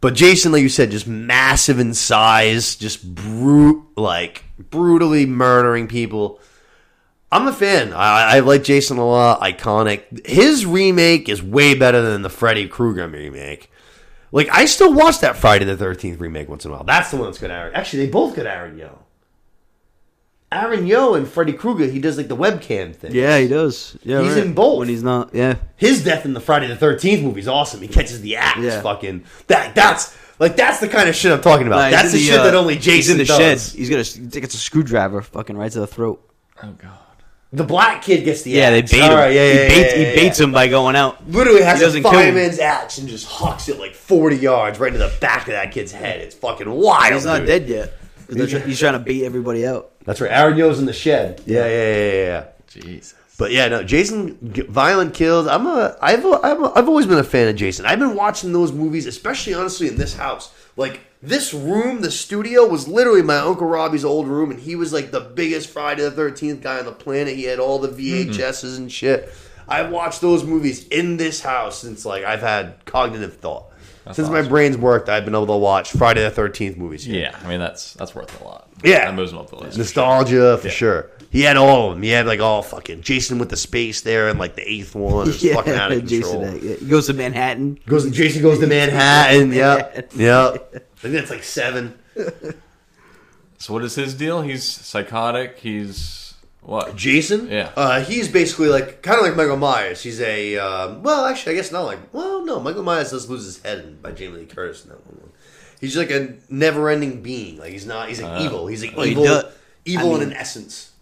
But Jason, like you said, just massive in size, just brute. Like brutally murdering people. I'm a fan. I, I like Jason a lot. Iconic. His remake is way better than the Freddy Krueger remake. Like I still watch that Friday the Thirteenth remake once in a while. That's the one that's got Aaron. Actually, they both got Aaron Yoo. Aaron Yoo and Freddy Krueger. He does like the webcam thing. Yeah, he does. Yeah, He's right. in both. when he's not. Yeah, His death in the Friday the Thirteenth movie is awesome. He catches the axe. Yeah. Fucking that. That's like that's the kind of shit I'm talking about. Nah, that's in the, shit uh, that only He's Jason in the does. shed. He's gonna. He gets a screwdriver, fucking right to the throat. Oh god. The black kid gets the Yeah, they axe. bait him. All right, yeah, he yeah, baits, yeah, he baits him by going out. Literally has He a doesn't kill him. fireman's axe and just hucks it like 40 yards right into the back of that kid's head. It's fucking wild. He's not dude. dead yet. they're He's trying to bait everybody out. That's right. Aaron Yoo's in the shed. Yeah, yeah, yeah, yeah. yeah. Jesus. But yeah, no, Jason violent kills. I'm a I've a, I'm a, I've always been a fan of Jason. I've been watching those movies, especially honestly in this house. Like this room, the studio was literally my uncle Robbie's old room, and he was like the biggest Friday the Thirteenth guy on the planet. He had all the mm-hmm. VHSs and shit. I've watched those movies in this house since like I've had cognitive thought. since my brain's worked, I've been able to watch Friday the Thirteenth movies. here. Yeah, I mean that's that's worth a lot. Yeah. that moves him up the list. Nostalgia for sure. He had all of them. He had like all fucking Jason with the space there and like the eighth one. It's fucking out of control. Jason. yeah. He goes to Manhattan. Goes Jason goes to Manhattan. Yep. Yep. I think that's like seven. So what is his deal? He's psychotic. He's what? Jason. Yeah. Uh, he's basically like kind of like Michael Myers. He's a um, well, actually, I guess not like well, no. Michael Myers does lose his head by Jamie Lee Curtis in that one. He's like a never-ending being. Like he's not. He's like evil. He's like Well, he evil. does- evil I in an essence.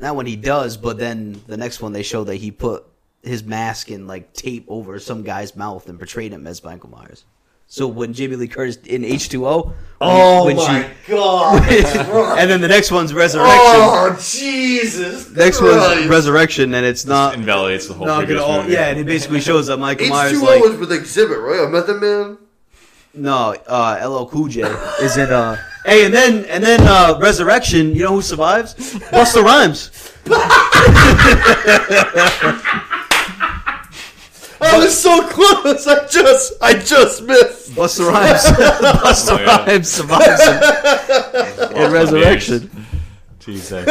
Not when he does, but then the next one they show that he put his mask and like tape over some guy's mouth and portrayed him as Michael Myers. So when Jamie Lee Curtis in H two O, Oh when my god! and then the next one's Resurrection. oh Jesus! Next Christ. one's Resurrection, and it's not. Invalidates the whole not previous gonna all, yeah, and it basically shows that Michael Myers H2O like was with Exhibit, right? A Method Man. no, uh, LL Cool J is in. Uh, hey, and then and then uh, Resurrection. You know who survives? Busta Rhymes. I was so close. I just, I just missed. Busta Rhymes. Busta Oh, yeah. Rhymes survives in, in Resurrection. Jesus.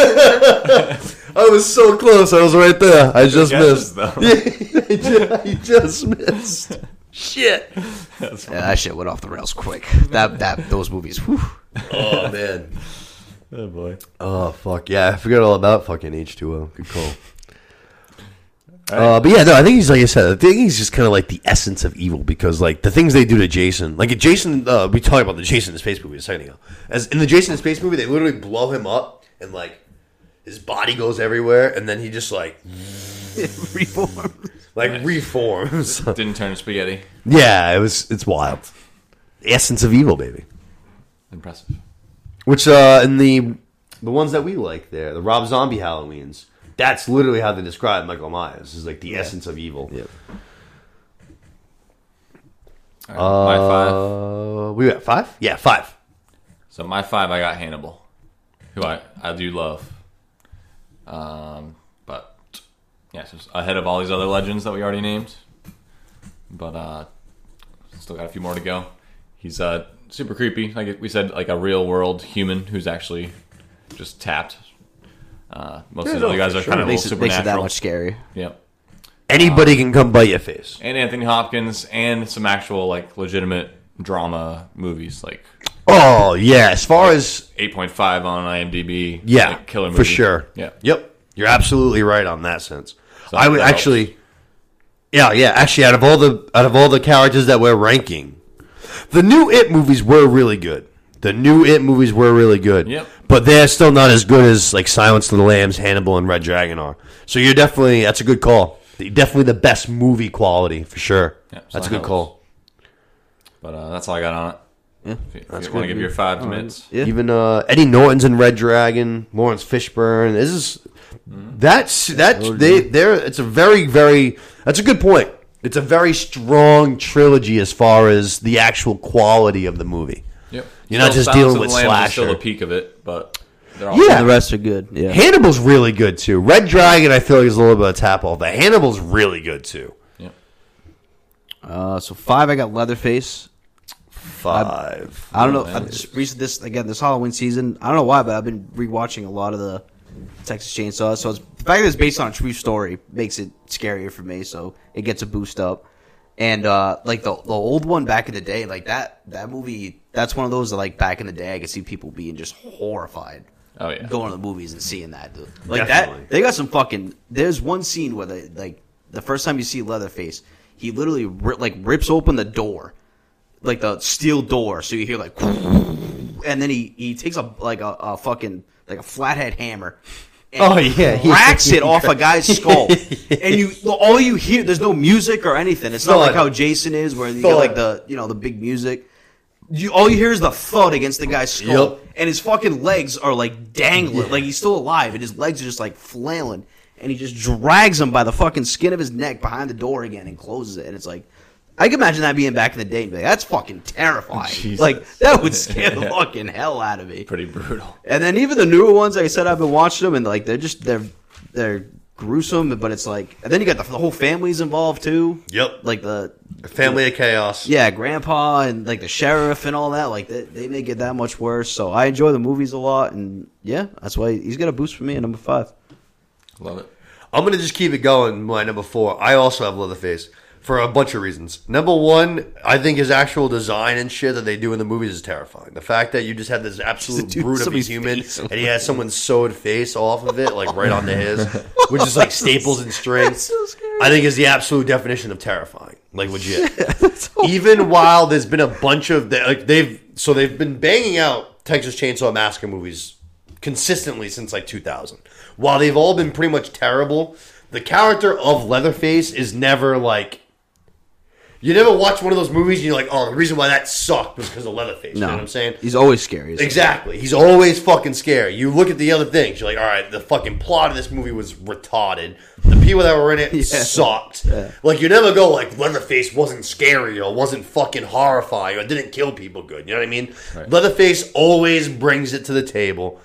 I was so close. I was right there. I just guesses, missed. though. Yeah, I ju- I just missed. Shit. Yeah, that shit went off the rails quick. That that those movies. Whew. Oh man. Oh boy. Oh fuck yeah! I forgot all about fucking H two O. Good call. Uh, but yeah, no, I think he's like I said. I think he's just kind of like the essence of evil because like the things they do to Jason, like Jason, uh, we talked about the Jason in Space movie a second ago. As in the Jason in Space movie, they literally blow him up and like his body goes everywhere, and then he just like Reform. like reforms. Didn't turn to spaghetti. yeah, it was it's wild. The essence of evil, baby. Impressive. Which uh, in the the ones that we like there, the Rob Zombie Halloweens, that's literally how they describe Michael Myers. Is like the essence of evil. Yep. All right, my five. Uh, we got five. Yeah, five. So my five, I got Hannibal, who I, I do love. Um, but yeah, so ahead of all these other legends that we already named. But uh, still got a few more to go. He's uh super creepy, like we said, like a real world human who's actually just tapped. Uh, most of the other guys are sure. kind of Makes it, makes it that supernatural. much scarier. Yep. Anybody can come bite your face. And Anthony Hopkins and some actual like legitimate drama movies, like Oh yeah, as far as 8.5 on IMDb. yeah, like, killer movie for sure. Yeah. Yep, you're absolutely right on that sense. So I would actually. Yeah, yeah. Actually, out of all the out of all the characters that we're ranking, the new It movies were really good. The new It movies were really good. Yep. But they're still not as good as like Silence of the Lambs, Hannibal, and Red Dragon are. So you're definitely that's a good call. Definitely the best movie quality for sure. Yeah, so that's a good helps. call. But uh, that's all I got on it. Yeah, If you, if you want to give your five minutes. Yeah. Even uh, Eddie Norton's in Red Dragon, Laurence Fishburne. This is that's that they they're it's a very very that's a good point. It's a very strong trilogy as far as the actual quality of the movie. Yep. You're not just Silence dealing with the Lambs is Still slasher. a peak of it, but they're all Yeah. And the rest are good. Yeah. Hannibal's really good too. Red Dragon I feel like is a little bit of a tap off. But Hannibal's really good too. Yep. Uh, so five, I got Leatherface. Five. I don't know. man. I just recent this again this Halloween season. I don't know why, but I've been rewatching a lot of the Texas Chainsaw. So it's, the fact that it's based on a true story makes it scarier for me. So it gets a boost up. And uh, like the the old one back in the day, like that that movie, that's one of those that like back in the day, I could see people being just horrified. Oh, yeah. going to the movies and seeing that. Dude. Like Definitely. that, they got some fucking. There's one scene where they like the first time you see Leatherface, he literally ri- like rips open the door, like the steel door, so you hear like, and then he he takes a like a, a fucking like a flathead hammer. And Oh, yeah, cracks it off a guy's skull, and you all you hear. There's no music or anything. It's not Thud. like how Jason is, where you get like the you know the big music. You, all you hear is the thud against the guy's skull, Yep. and his fucking legs are like dangling, like he's still alive, and his legs are just like flailing, and he just drags him by the fucking skin of his neck behind the door again and closes it, and it's like. I can imagine that being back in the day. Like, That's fucking terrifying. Jesus. Like that would scare the fucking hell out of me. Pretty brutal. And then even the newer ones, like I said, I've been watching them, and like they're just they're they're gruesome, but it's like, and then you got the, the whole family's involved too. Yep. Like the Family of Chaos. yeah, grandpa and like the sheriff and all that. Like they, they make it that much worse. So I enjoy the movies a lot, and yeah, that's why he's got a boost for me at number five. Love it. I'm gonna just keep it going. My number four. I also have Leatherface for a bunch of reasons. Number one, I think his actual design and shit that they do in the movies is terrifying. The fact that you just had this absolute brute of a human, and he has someone's sewed face off of it, like right onto his, which is like staples and strings. so. I think is the absolute definition of terrifying. Like legit. Even while there's been a bunch of like they've so they've been banging out Texas Chainsaw Massacre movies consistently since like 2000. While they've all been pretty much terrible, the character of Leatherface is never like. You never watch one of those movies and you're like, oh, the reason why that sucked was because of Leatherface. You know what I'm saying? He's always scary. Exactly. He's always fucking scary. You look at the other things, you're like, all right, the fucking plot of this movie was retarded. The people that were in it Yeah. sucked. Like, you never go, like, Leatherface wasn't scary or wasn't fucking horrifying or didn't kill people good. You know what I mean? Leatherface always brings it to the table.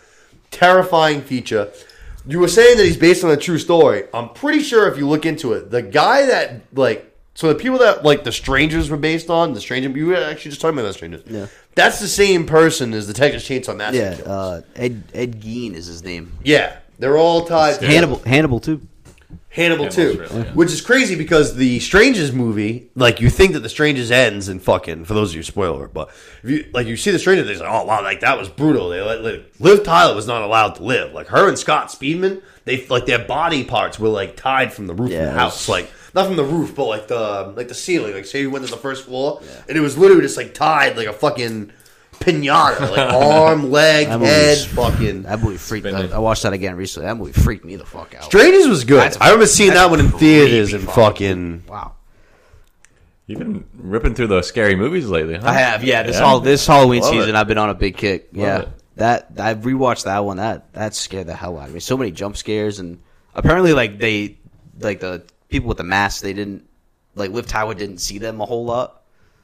Terrifying feature. You were saying that he's based on a true story. I'm pretty sure if you look into it, the guy that, like, so the people that, like, the strangers were based on, the stranger, you were actually just talking about the strangers. Yeah. That's the same person as the Texas Chainsaw Massacre. Yeah, killers. uh, Ed Ed Gein is his name. Yeah, they're all tied. together. Hannibal Hannibal too. Hannibal Hannibal's too, really, yeah. which is crazy because the Strangers movie, like you think that the Strangers ends and fucking for those of you spoiler, but if you like you see the Strangers, they're like, oh wow, like that was brutal. They let, let Liv Tyler was not allowed to live. Like her and Scott Speedman, they like their body parts were like tied from the roof Yeah, of the house, like not from the roof, but like the like the ceiling. Like say you went to the first floor, and it was literally just like tied like a fucking pinata, like arm, leg, That head, fucking. That movie freaked. I, I watched that again recently. That movie freaked me the fuck out. Strangers was good. That's a- I remember seeing that one in theaters and fucking- fucking. Wow. You've been ripping through those scary movies lately, huh? I have, yeah. This Yeah? all this Halloween Love season, it. I've been on a big kick. yeah, it. that I've rewatched that one. That that scared the hell out of me. So many jump scares, and apparently, like they, like the people with the masks, they didn't like Liv Tyler didn't see them a whole lot.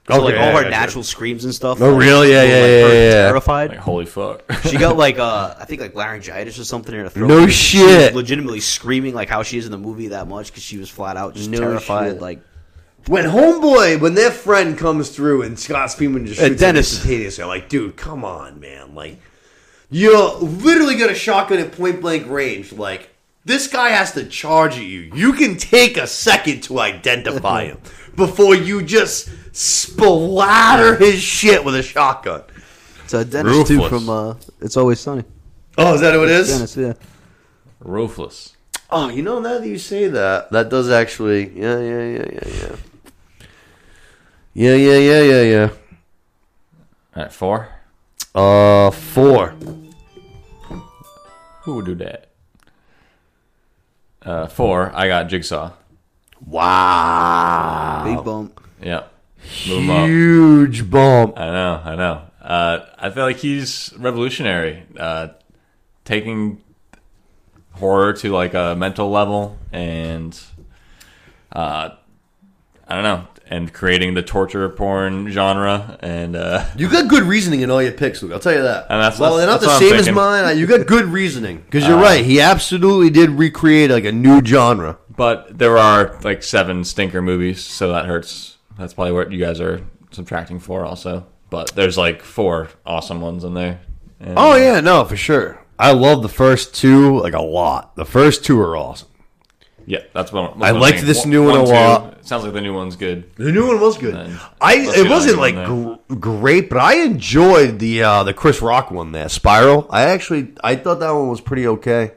So Okay, like yeah, all her yeah, natural screams and stuff. Oh, like, really? Yeah, yeah, like, yeah, yeah, yeah. Terrified. Like, holy fuck. She got like uh, I think like laryngitis or something in her throat. No She was shit. legitimately screaming like how she is in the movie that much because she was flat out just No terrified. shit. Like When homeboy, when their friend comes through and Scott Speedman just shoots Dennis. Dennis instantaneously, I'm like, dude, come on, man. Like, You're literally got a shotgun at point blank range. Like, this guy has to charge at you. You can take a second to identify him before you just splatter his shit with a shotgun. it's uh, Dennis too from uh, It's Always Sunny. Oh, is that what it is? Dennis, yeah. Ruthless. Oh, you know, now that you say that, that does actually. Yeah, yeah, yeah, yeah, yeah. Yeah, yeah, yeah, yeah, yeah. All right, four. Uh, four. Who would do that? Uh, four. I got Jigsaw. Wow. Big bump. Yep. Move him up. Huge bump. I know, I know. Uh, I feel like he's revolutionary, uh, taking horror to like a mental level, and uh, I don't know, and creating the torture porn genre, and uh, You got good reasoning in all your picks, Luke. I'll tell you that. And that's- well, they're not that's the same as mine. You got good reasoning because you're Uh, right. He absolutely did recreate like a new genre. but there are like seven stinker movies, so that hurts. That's probably what you guys are subtracting for, also. but there's like four awesome ones in there. And Oh yeah, no, for sure. I love the first two like a lot. The first two are awesome. Yeah, that's what I'm- I what I'm liked saying. this One- new one a two, lot. it Sounds like the new one's good. The new one was good. Then I let's it get wasn't on like from gr- great, but I enjoyed the uh, the Chris Rock one there, Spiral. I actually I thought that one was pretty okay.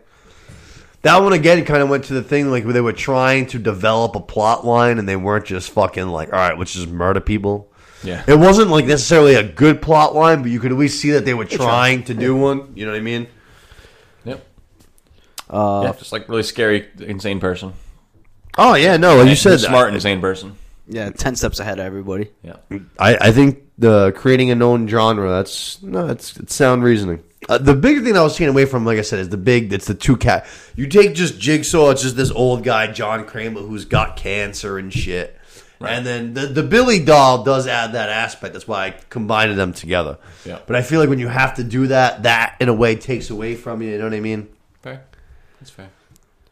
That one again kind of went to the thing like where they were trying to develop a plot line and they weren't just fucking like all right, let's just murder people. Yeah. It wasn't like necessarily a good plot line, but you could at least see that they were trying to do one. You know what I mean? Yep. Uh, yeah, just like really scary, insane person. Oh yeah, no, like you said, smart, and insane person. yeah, ten steps ahead of everybody. Yeah. I, I think the creating a known genre that's no, it's, it's sound reasoning. Uh, the big thing that I was taking away from, like I said, is the big. It's the two cat. You take just Jigsaw. It's just this old guy, John Kramer, who's got cancer and shit. And then the the Billy doll does add that aspect. That's why I combined them together. Yeah. But I feel like when you have to do that, that in a way takes away from you. You know what I mean? Fair. That's fair.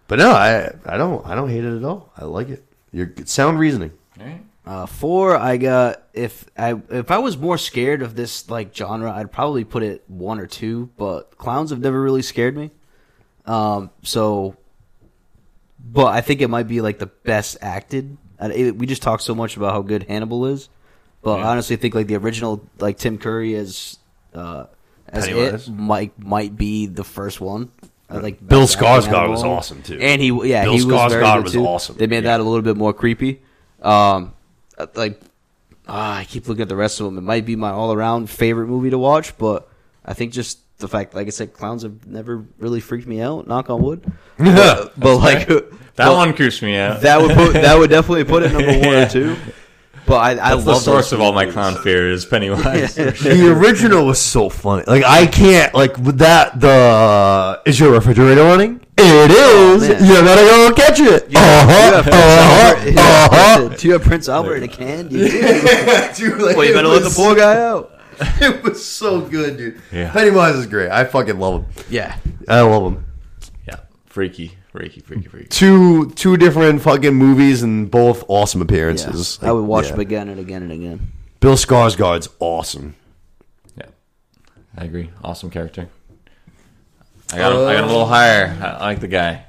But no, I I don't I don't hate it at all. I like it. You're sound reasoning. All right. Uh, four, I got if I if I was more scared of this like genre, I'd probably put it one or two. But clowns have never really scared me. Um, so, but I think it might be like the best acted. And it, we just talked so much about how good Hannibal is, but Yeah. I honestly think like the original like Tim Curry as uh, as Pennywise? it might might be the first one. I like Bill best Skarsgård was awesome, too. and he yeah Bill he was very good was too. awesome. They made Yeah. that a little bit more creepy. Um, like ah, I keep looking at the rest of them. It might be my all around favorite movie to watch, but I think just the fact, like I said, clowns have never really freaked me out. Knock on wood. But, but like That but one creeps me out. that would put that would definitely put it number one or two. But I, I That's love the source of all my clown fear is Pennywise. the original was so funny. Like I can't like with that. The is your refrigerator running? It is. man. you better go catch it. You Uh-huh, have Prince Albert- uh-huh, uh-huh. Do you have Prince Albert in a can? You do. Dude, like, Well, you it better let the poor guy out. It was so good, dude. Yeah. Pennywise is great. I fucking love him. Yeah. I love him. yeah. Freaky, freaky, freaky, freaky. Two two different fucking movies and both awesome appearances. I would watch yeah. them again and again and again. Bill Skarsgård's awesome. Yeah. I agree. Awesome character. I got him, I got him a little uh, higher. I, I like the guy.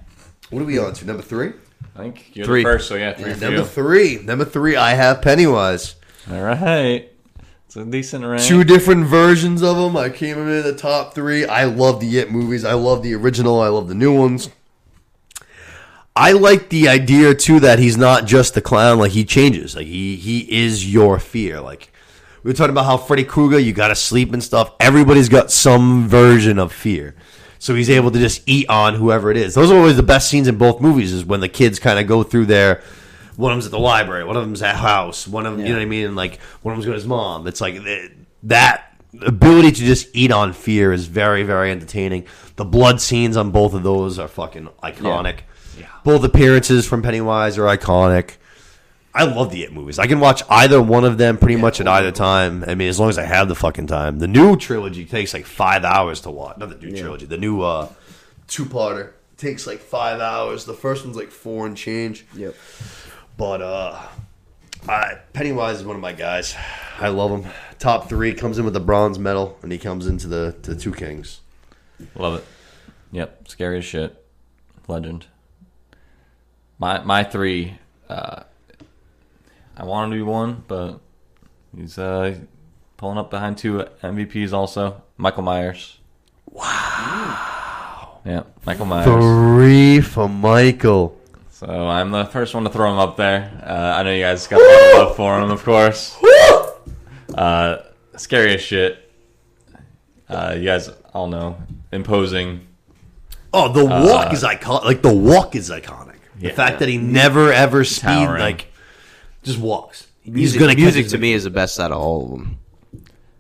What are we on to? Number three. I think you're Three. the first, so yeah, three for Number you. three. Number three. I have Pennywise. All right. It's a decent rank. Two different versions of them. I came in the top three. I love the It movies. I love the original. I love the new ones. I like the idea too that he's not just the clown. Like he changes. Like he he is your fear. Like we were talking about how Freddy Krueger, you got to sleep and stuff. Everybody's got some version of fear. So he's able to just eat on whoever it is. Those are always the best scenes in both movies. Is when the kids kind of go through their. One of them's at the library. One of them's at house. One of them, you know what I mean. Like one of them's with his mom. It's like th- that ability to just eat on fear is very very entertaining. The blood scenes on both of those are fucking iconic. Yeah. Both appearances from Pennywise are iconic. I love the It movies. I can watch either one of them pretty much at either time. I mean, as long as I have the fucking time. The new trilogy takes like five hours to watch. Not the new trilogy. The new uh, two-parter takes like five hours. The first one's like four and change. Yep. But uh, I, Pennywise is one of my guys. I love him. Top three comes in with the bronze medal, and he comes into the the two kings. Love it. Yep. Scary as shit. Legend. My my three. Uh, I want him to be one, but he's uh, pulling up behind two MVPs. Also, Michael Myers. Wow. Yeah, Michael Myers. Three for Michael. So I'm the first one to throw him up there. Uh, I know you guys got a lot of love for him, of course. Uh, scary as shit. Uh, you guys all know imposing. Oh, the walk is iconic. Like the walk is iconic. The Yeah. fact that he never ever speed Towering. like just walks. Music, He's gonna music to me is the best out of all of them.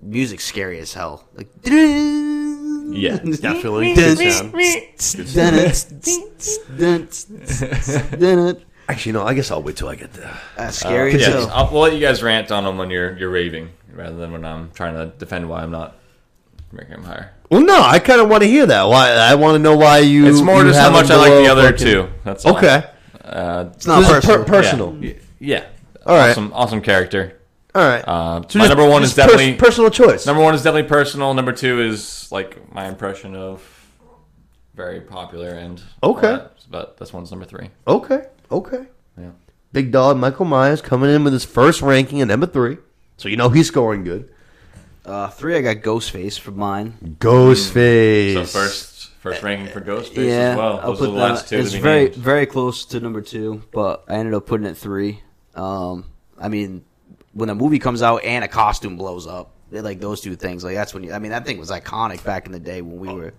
Music's scary as hell. Like, Yeah, definitely. Dun, Good sound. That's Actually, no. I guess I'll wait till I get there. scary Uh, yeah. I'll, we'll let you guys rant on them when you're you're raving, rather than when I'm trying to defend why I'm not making him higher. Well, no, I kind of want to hear that. Why? I want to know why you. It's more you just how much I like the other fucking- two. That's all. Okay, Uh, It's not This is per- personal. personal. yeah. yeah. All right. Awesome, awesome character. All right. Uh, So my just- number one just is definitely pers- personal choice. number one is definitely personal. Number two is like my impression of very popular and Okay. that. but this one's number three. Okay. Okay. Yeah. Big dog Michael Myers coming in with his first ranking at number three. So you know he's scoring good. Uh, three, I got Ghostface for mine. Ghostface. So first first ranking for Ghostface yeah, as well. I'll Those are put the that. last two It's very named. very close to number two, but I ended up putting it three. Um, I mean, when a movie comes out and a costume blows up, they like those two things. Like that's when you. I mean, that thing was iconic back in the day when we were.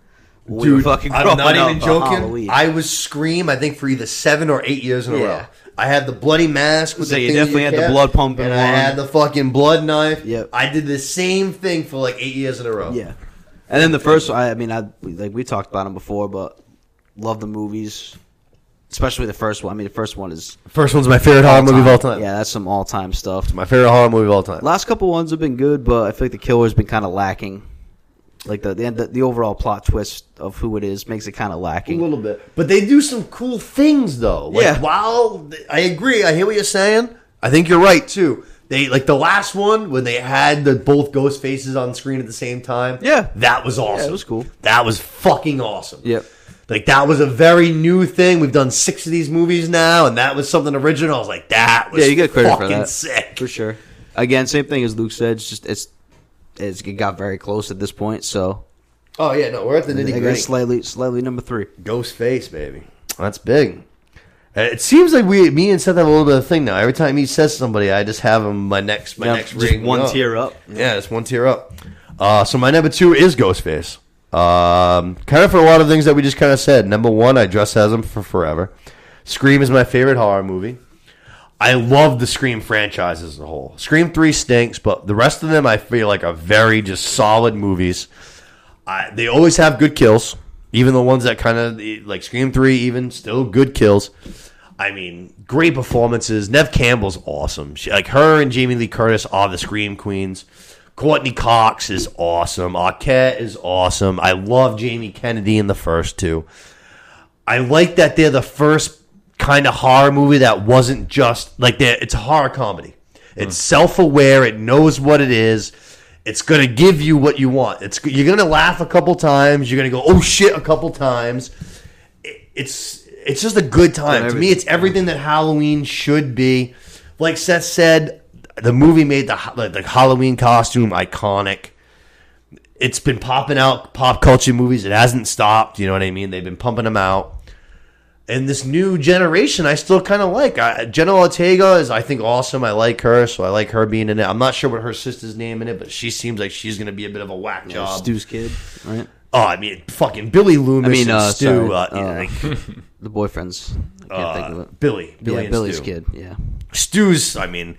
When we Dude, fucking I'm not even joking. Halloween. I was Scream, I think, for either seven or eight years in a Yeah. row. I had the bloody mask with So the you thing that definitely had the blood pumping and I had the fucking blood knife. Yep. I did the same thing for like eight years in a row. Yeah, and then the first, I, I mean, I like we talked about them before, but love the movies, especially the first one. I mean, the first one is First one's my favorite horror movie of all time. Yeah, that's some all time stuff. My favorite horror movie of all time. Last couple ones have been good, but I feel like the killer's been kind of lacking. Like the, the the overall plot twist of who it is makes it kind of lacking A little bit. But they do some cool things though. Like, Yeah. While I agree, I hear what you're saying. I think you're right too. They like the last one when they had the both ghost faces on screen at the same time. Yeah. That was awesome. Yeah, it was cool. That was fucking awesome. Yep. Like that was a very new thing. We've done six of these movies now, and that was something original. I was like, that was Yeah, you get credit for that. sick. For sure. Again, same thing as Luke said. It's just it's, it's it got very close at this point. So Oh yeah, no, we're at the nitty gritty. slightly slightly number three. Ghost face, baby. That's big. Uh, It seems like we, me and Seth have a little bit of thing now. Every time he says somebody, I just have him my next, my Yeah, next just ring one up. tier up. Yeah, it's one tier up. Uh, so my number two is Ghostface. Um, kind of for a lot of things that we just kind of said. Number one, I dress as him for forever. Scream is my favorite horror movie. I love the Scream franchise as a whole. Scream three stinks, but the rest of them I feel like are very just solid movies. I, they always have good kills, even the ones that kind of like Scream three, even still good kills. I mean, great performances. Neve Campbell's awesome. She, like her and Jamie Lee Curtis are the Scream queens. Courteney Cox is awesome. Arquette is awesome. I love Jamie Kennedy in the first two. I like that they're the first kind of horror movie that wasn't just like they're, it's a horror comedy. It's hmm. self-aware. It knows what it is. It's gonna give you what you want. It's you're gonna laugh a couple times. You're gonna go oh shit a couple times. It- it's it's just a good time. To me, it's everything that Halloween should be. Like Seth said, the movie made the the Halloween costume iconic it's been popping out pop culture movies. It hasn't stopped. You know what I mean? They've been pumping them out. And this new generation, I still kind of like. I, Jenna Ortega is, I think, awesome. I like her, so I like her being in it. I'm not sure what her sister's name in it, but she seems like she's going to be a bit of a whack job. Stu's kid, right? Oh, I mean, fucking Billy Loomis I mean, and uh, Stu. uh, uh, like, The boyfriend's. I can't think of uh, it. Billy. Billy yeah, Billy's Stu. kid. Yeah. Stu's, I mean,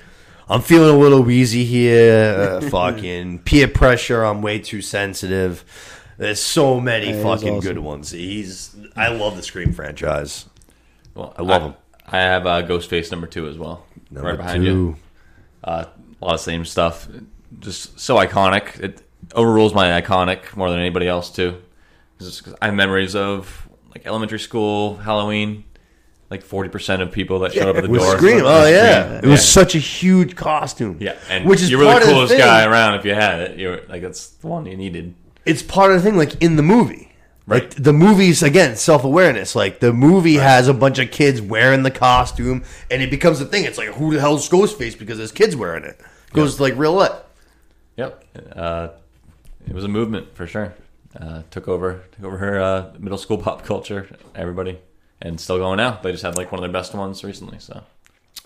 I'm feeling a little wheezy here. Uh, fucking peer pressure. I'm way too sensitive. There's so many Yeah, fucking awesome. good ones. He's. I love the Scream franchise. Well, I love 'em. I have uh, Ghostface number two as well, Number right behind two. you. Uh, a lot of same stuff. Just so iconic. It overrules my iconic more than anybody else too. 'Cause it's- I have memories of like elementary school, Halloween. Like forty percent of people that showed up at the With door. Scream. was Oh yeah, Scream. it was such a huge costume. yeah, and which is you were the coolest thing. guy around if you had it. You were like that's the one you needed. It's part of the thing, like in the movie. Like Right. the movie's again self awareness. Like the movie has a bunch of kids wearing the costume, and it becomes a thing. It's like who the hell's Ghostface because there's kids wearing it. Goes like real lit. Yep. Uh, it was a movement for sure. Uh, took over took over her uh, middle school pop culture. Everybody, and still going now. They just had like one of their best ones recently. So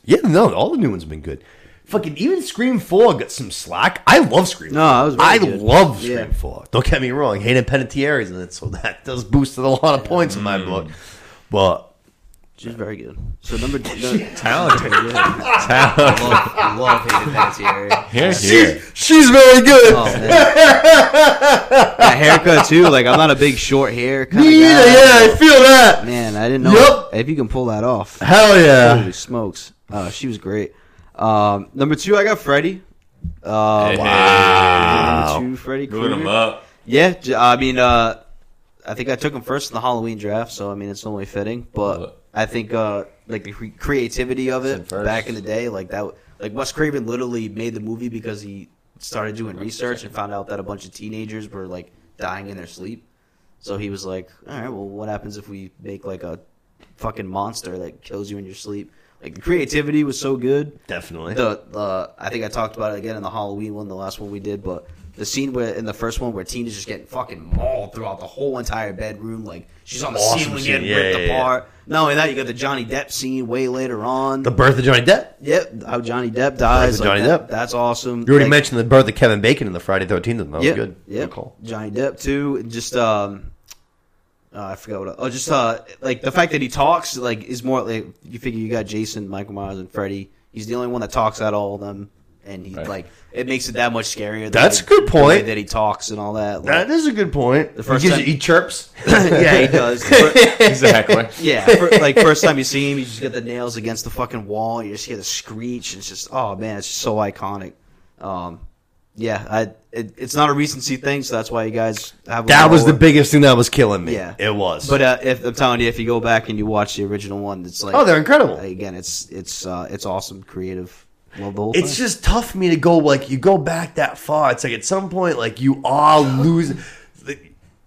Yeah, no, all the new ones have been good. Fucking even Scream Four got some slack. I love Scream. No, that was very I good. love Scream Yeah. Four. Don't get me wrong. Hayden Panettiere's in it, so that does boost a lot of points in my book. But She's very good. So number two. talented. love, love Hayden Panettiere. Here, here. she's very good. Oh that haircut too. Like I'm not a big short hair kind Me either. guy. Yeah, I feel that. Man, I didn't know Yup. if you can pull that off. Hell yeah. Holy smokes! Uh, she was great. Um, number two, I got Freddy. Uh, Hey, Wow. Number two, Moving them Krueger. up. Yeah, I mean, uh, I think I took him first in the Halloween draft, so I mean, it's only fitting. But I think uh, like the cre- creativity of it back in the day, like that, like Wes Craven literally made the movie because he started doing research and found out that a bunch of teenagers were like dying in their sleep. So he was like, "All right, well, what happens if we make like a fucking monster that kills you in your sleep?" Like the creativity was so good. Definitely. The uh, I think I talked about it again in the Halloween one, the last one we did, but the scene where in the first one where Tina's just getting fucking mauled throughout the whole entire bedroom, like she's on the Awesome ceiling scene. getting Yeah, ripped yeah, yeah. apart. Not only that, you got the Johnny Depp scene way later on. the birth of Johnny Depp. yep, how Johnny Depp dies. Birth of like Johnny that- Depp. That's awesome. You already Like, mentioned the birth of Kevin Bacon in the Friday Thirteenth. That was Yep, good. Good call. Johnny Depp too. Just um, uh, I forgot what. Oh, just uh, like the fact that he talks like is more like you figure you got Jason, Michael Myers, and Freddy. He's the only one that talks out of all of them, and he Right. like it makes it that much scarier. the That's way- a good the way point. that he talks and all that. That Like, is a good point. The first he, gives time- you- he chirps. yeah, he does. exactly. Yeah, for, like first time you see him, you just get the nails against the fucking wall. You just hear the screech. And it's just, oh man, it's just so iconic. Um, yeah, I it, it's not a recency thing, so that's why you guys have. That was the lower. biggest thing that was killing me. Yeah. it was. But uh, if I'm telling you, if you go back and you watch the original one, it's like oh, they're incredible. again, it's it's uh, it's awesome, creative. Love the whole It's thing. just tough for me to go like you go back that far. It's like at some point, like you are losing.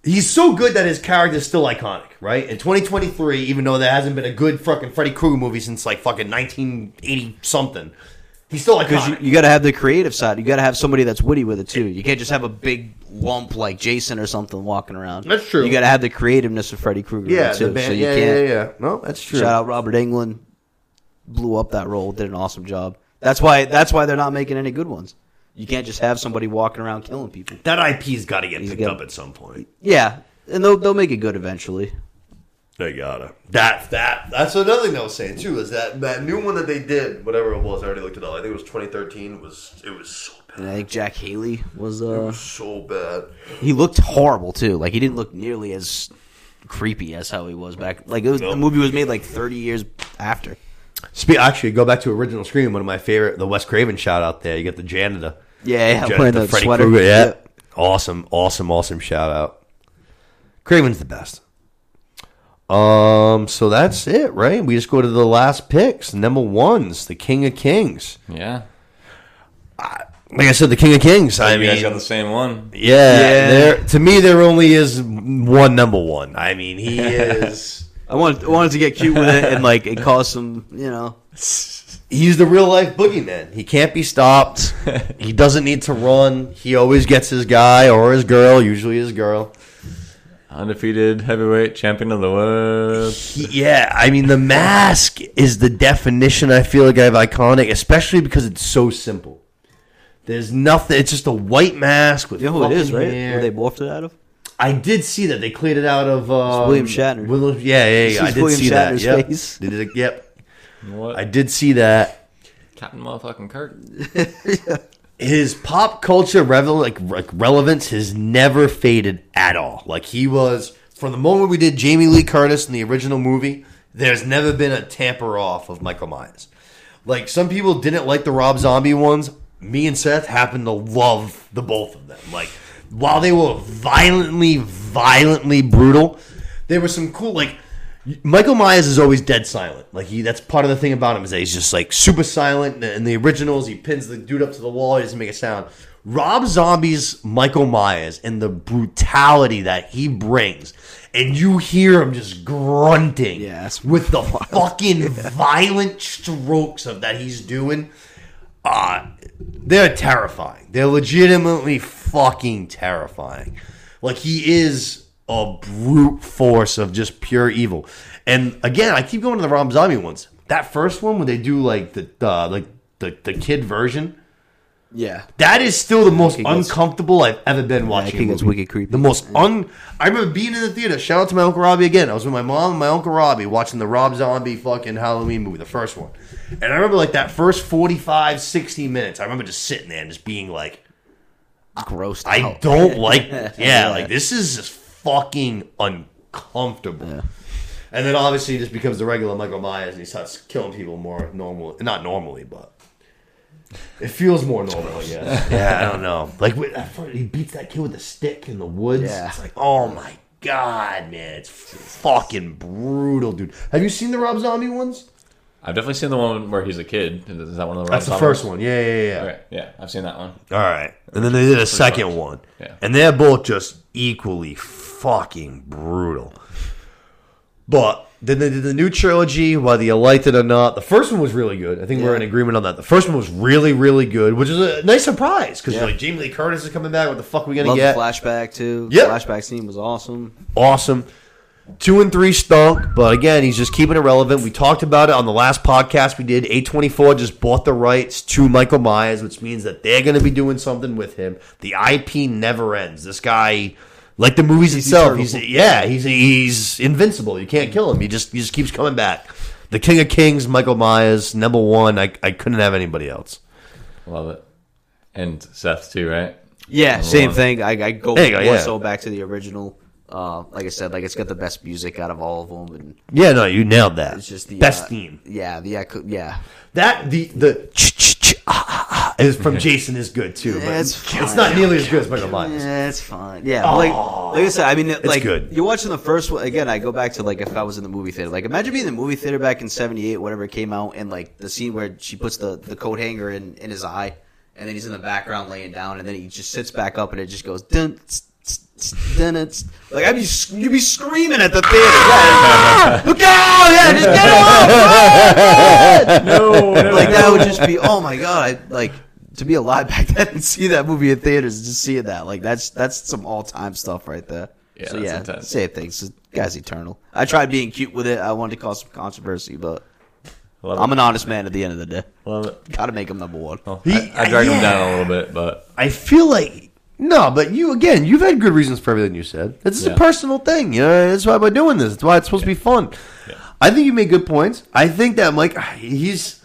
He's so good that his character is still iconic, right? In 2023, even though there hasn't been a good fucking Freddy Krueger movie since like fucking 1980 something, he's still like because you, you got to have the creative side. You got to have somebody that's witty with it too. You can't just have a big lump like Jason or something walking around. That's true. You got to have the creativeness of Freddy Krueger. yeah, too. band, so you yeah, can't yeah, yeah. No, that's true. shout out Robert Englund. Blew up that role. Did an awesome job. That's why. That's why they're not making any good ones. You can't just have somebody walking around killing people. That IP's got to get He's picked got- up at some point. Yeah, and they'll they'll make it good eventually. They gotta. That that that's another thing I was saying too. Is that that new one that they did, whatever it was, I already looked it up. I think it was 2013. It was it was so bad. And I think Jack Haley was. It uh was so bad. He looked horrible too. Like he didn't look nearly as creepy as how he was back. Like it was, No. the movie was made like thirty years after. Spe- actually, go back to original Scream. One of my favorite, the Wes Craven shout out there. You get the janitor. Yeah, yeah, Jan- wearing the, Freddy sweater. Krueger, yeah. Yeah. Awesome, awesome, awesome shout out. Craven's the best. Um, so that's it, right? We just go to the last picks. Number one's the King of Kings. Yeah. Like I said, the King of Kings. I you mean, guys got the same one. yeah, Yeah. There to me, there only is one number one. I mean, he is. I wanted, I wanted to get cute with it and like it caused some, you know. He's the real life boogeyman. He can't be stopped. he doesn't need to run. He always gets his guy or his girl, usually his girl. Undefeated heavyweight champion of the world. Yeah, I mean the mask is the definition. I feel like of iconic, especially because it's so simple. There's nothing. It's just a white mask with You know who it is, fucking right? hair. Who they morphed it out of? I did see that they cleared it out of um, William Shatner. William, yeah, yeah, yeah. This I did William see that. Shatner's Yep. face. They did it- yep, What? I did see that. Captain motherfucking Kirk. his pop culture revel- like, like relevance has never faded at all. Like he was from the moment we did Jamie Lee Curtis in the original movie. There's never been a tamper off of Michael Myers. Like some people didn't like the Rob Zombie ones. Me and Seth happen to love the both of them. Like while they were violently, violently brutal, there were some cool like. Michael Myers is always dead silent. Like he, that's part of the thing about him is that he's just like super silent. In the originals, he pins the dude up to the wall. He doesn't make a sound. Rob Zombie's Michael Myers and the brutality that he brings, and you hear him just grunting, Yeah, with the fucking violent strokes of that he's doing. Uh, they're terrifying. They're legitimately fucking terrifying. Like he is a brute force of just pure evil. And again, I keep going to the Rob Zombie ones. That first one when they do like the uh, like the, the kid version, Yeah. that is still the most gets- uncomfortable I've ever been watching. it a gets movie. wicked creepy. The most un. I remember being in the theater. Shout out to my uncle Robbie again. I was with my mom and my uncle Robbie watching the Rob Zombie fucking Halloween movie, the first one. And I remember like that first 45, 60 minutes. I remember just sitting there and just being like, Grossed I out. don't like. Yeah, Yeah. like this is just fucking uncomfortable. And then obviously he just becomes the regular Michael Myers and he starts killing people more normal, not normally, but it feels more normal. Yeah, yeah, I don't know. Like with- at first, he beats that kid with a stick in the woods. Yeah. It's like, oh my god, man, it's fucking brutal, dude. Have you seen the Rob Zombie ones? I've definitely seen the one where he's a kid. Is that one of the? That's the Rob first Zombie one. Yeah, yeah, yeah. Okay, yeah, I've seen that one. All right, and then they did a second one, Yeah. and they're both just equally fucking brutal. But then they did the new trilogy, whether you liked it or not. The first one was really good. I think we're in agreement on that. The first one was really, really good, which is a nice surprise because Yeah. like Jamie Lee Curtis is coming back. What the fuck are we gonna Love get? the flashback too. Yep. flashback scene was awesome. awesome. Two and three stunk, but again, he's just keeping it relevant. We talked about it on the last podcast we did. A24 just bought the rights to Michael Myers, which means that they're going to be doing something with him. The IP never ends. This guy, like the movies itself, he's yeah, he's he's invincible. You can't kill him. He just he just keeps coming back. The King of Kings, Michael Myers, number one. I I couldn't have anybody else. Love it. And Seth too, right? Yeah, same one. thing. I, I go go, more yeah. so back to the original. Uh, like I said, like it's got the best music out of all of them, and Yeah, no, you nailed that. it's just the best uh, theme. Yeah, the echo. Yeah, That the the ah, ah, ah, is from Jason is good too, but it's, it's not nearly as good as Michael Myers. yeah, it's fine. Yeah, but like like I said, I mean, like good. you're watching the first one again. I go back to like if I was in the movie theater. Like imagine being in the movie theater back in '78, whatever it came out, and like the scene where she puts the the coat hanger in in his eye, and then he's in the background laying down, and then he just sits back up, and it just goes dun. tss, tss, it's. Like I'd be, you'd be screaming at the theater. Yeah, look out! Yeah, just get off! No, like that would just be oh my god I, like to be alive back then and see that movie in theaters just seeing that like that's that's some all-time stuff right there Yeah, so that's yeah intense. same things The guy's eternal i tried being cute with it i wanted to cause some controversy but Love i'm it. an honest man at the end of the day Love it. gotta make him number one Well, He- I, I dragged him down a little bit, but I feel like no, but you again, you've had good reasons for everything you said. It's a Yeah. personal thing, you know. That's why we're doing this. That's why it's supposed to be fun. Yeah. I think you made good points. I think that Mike, he's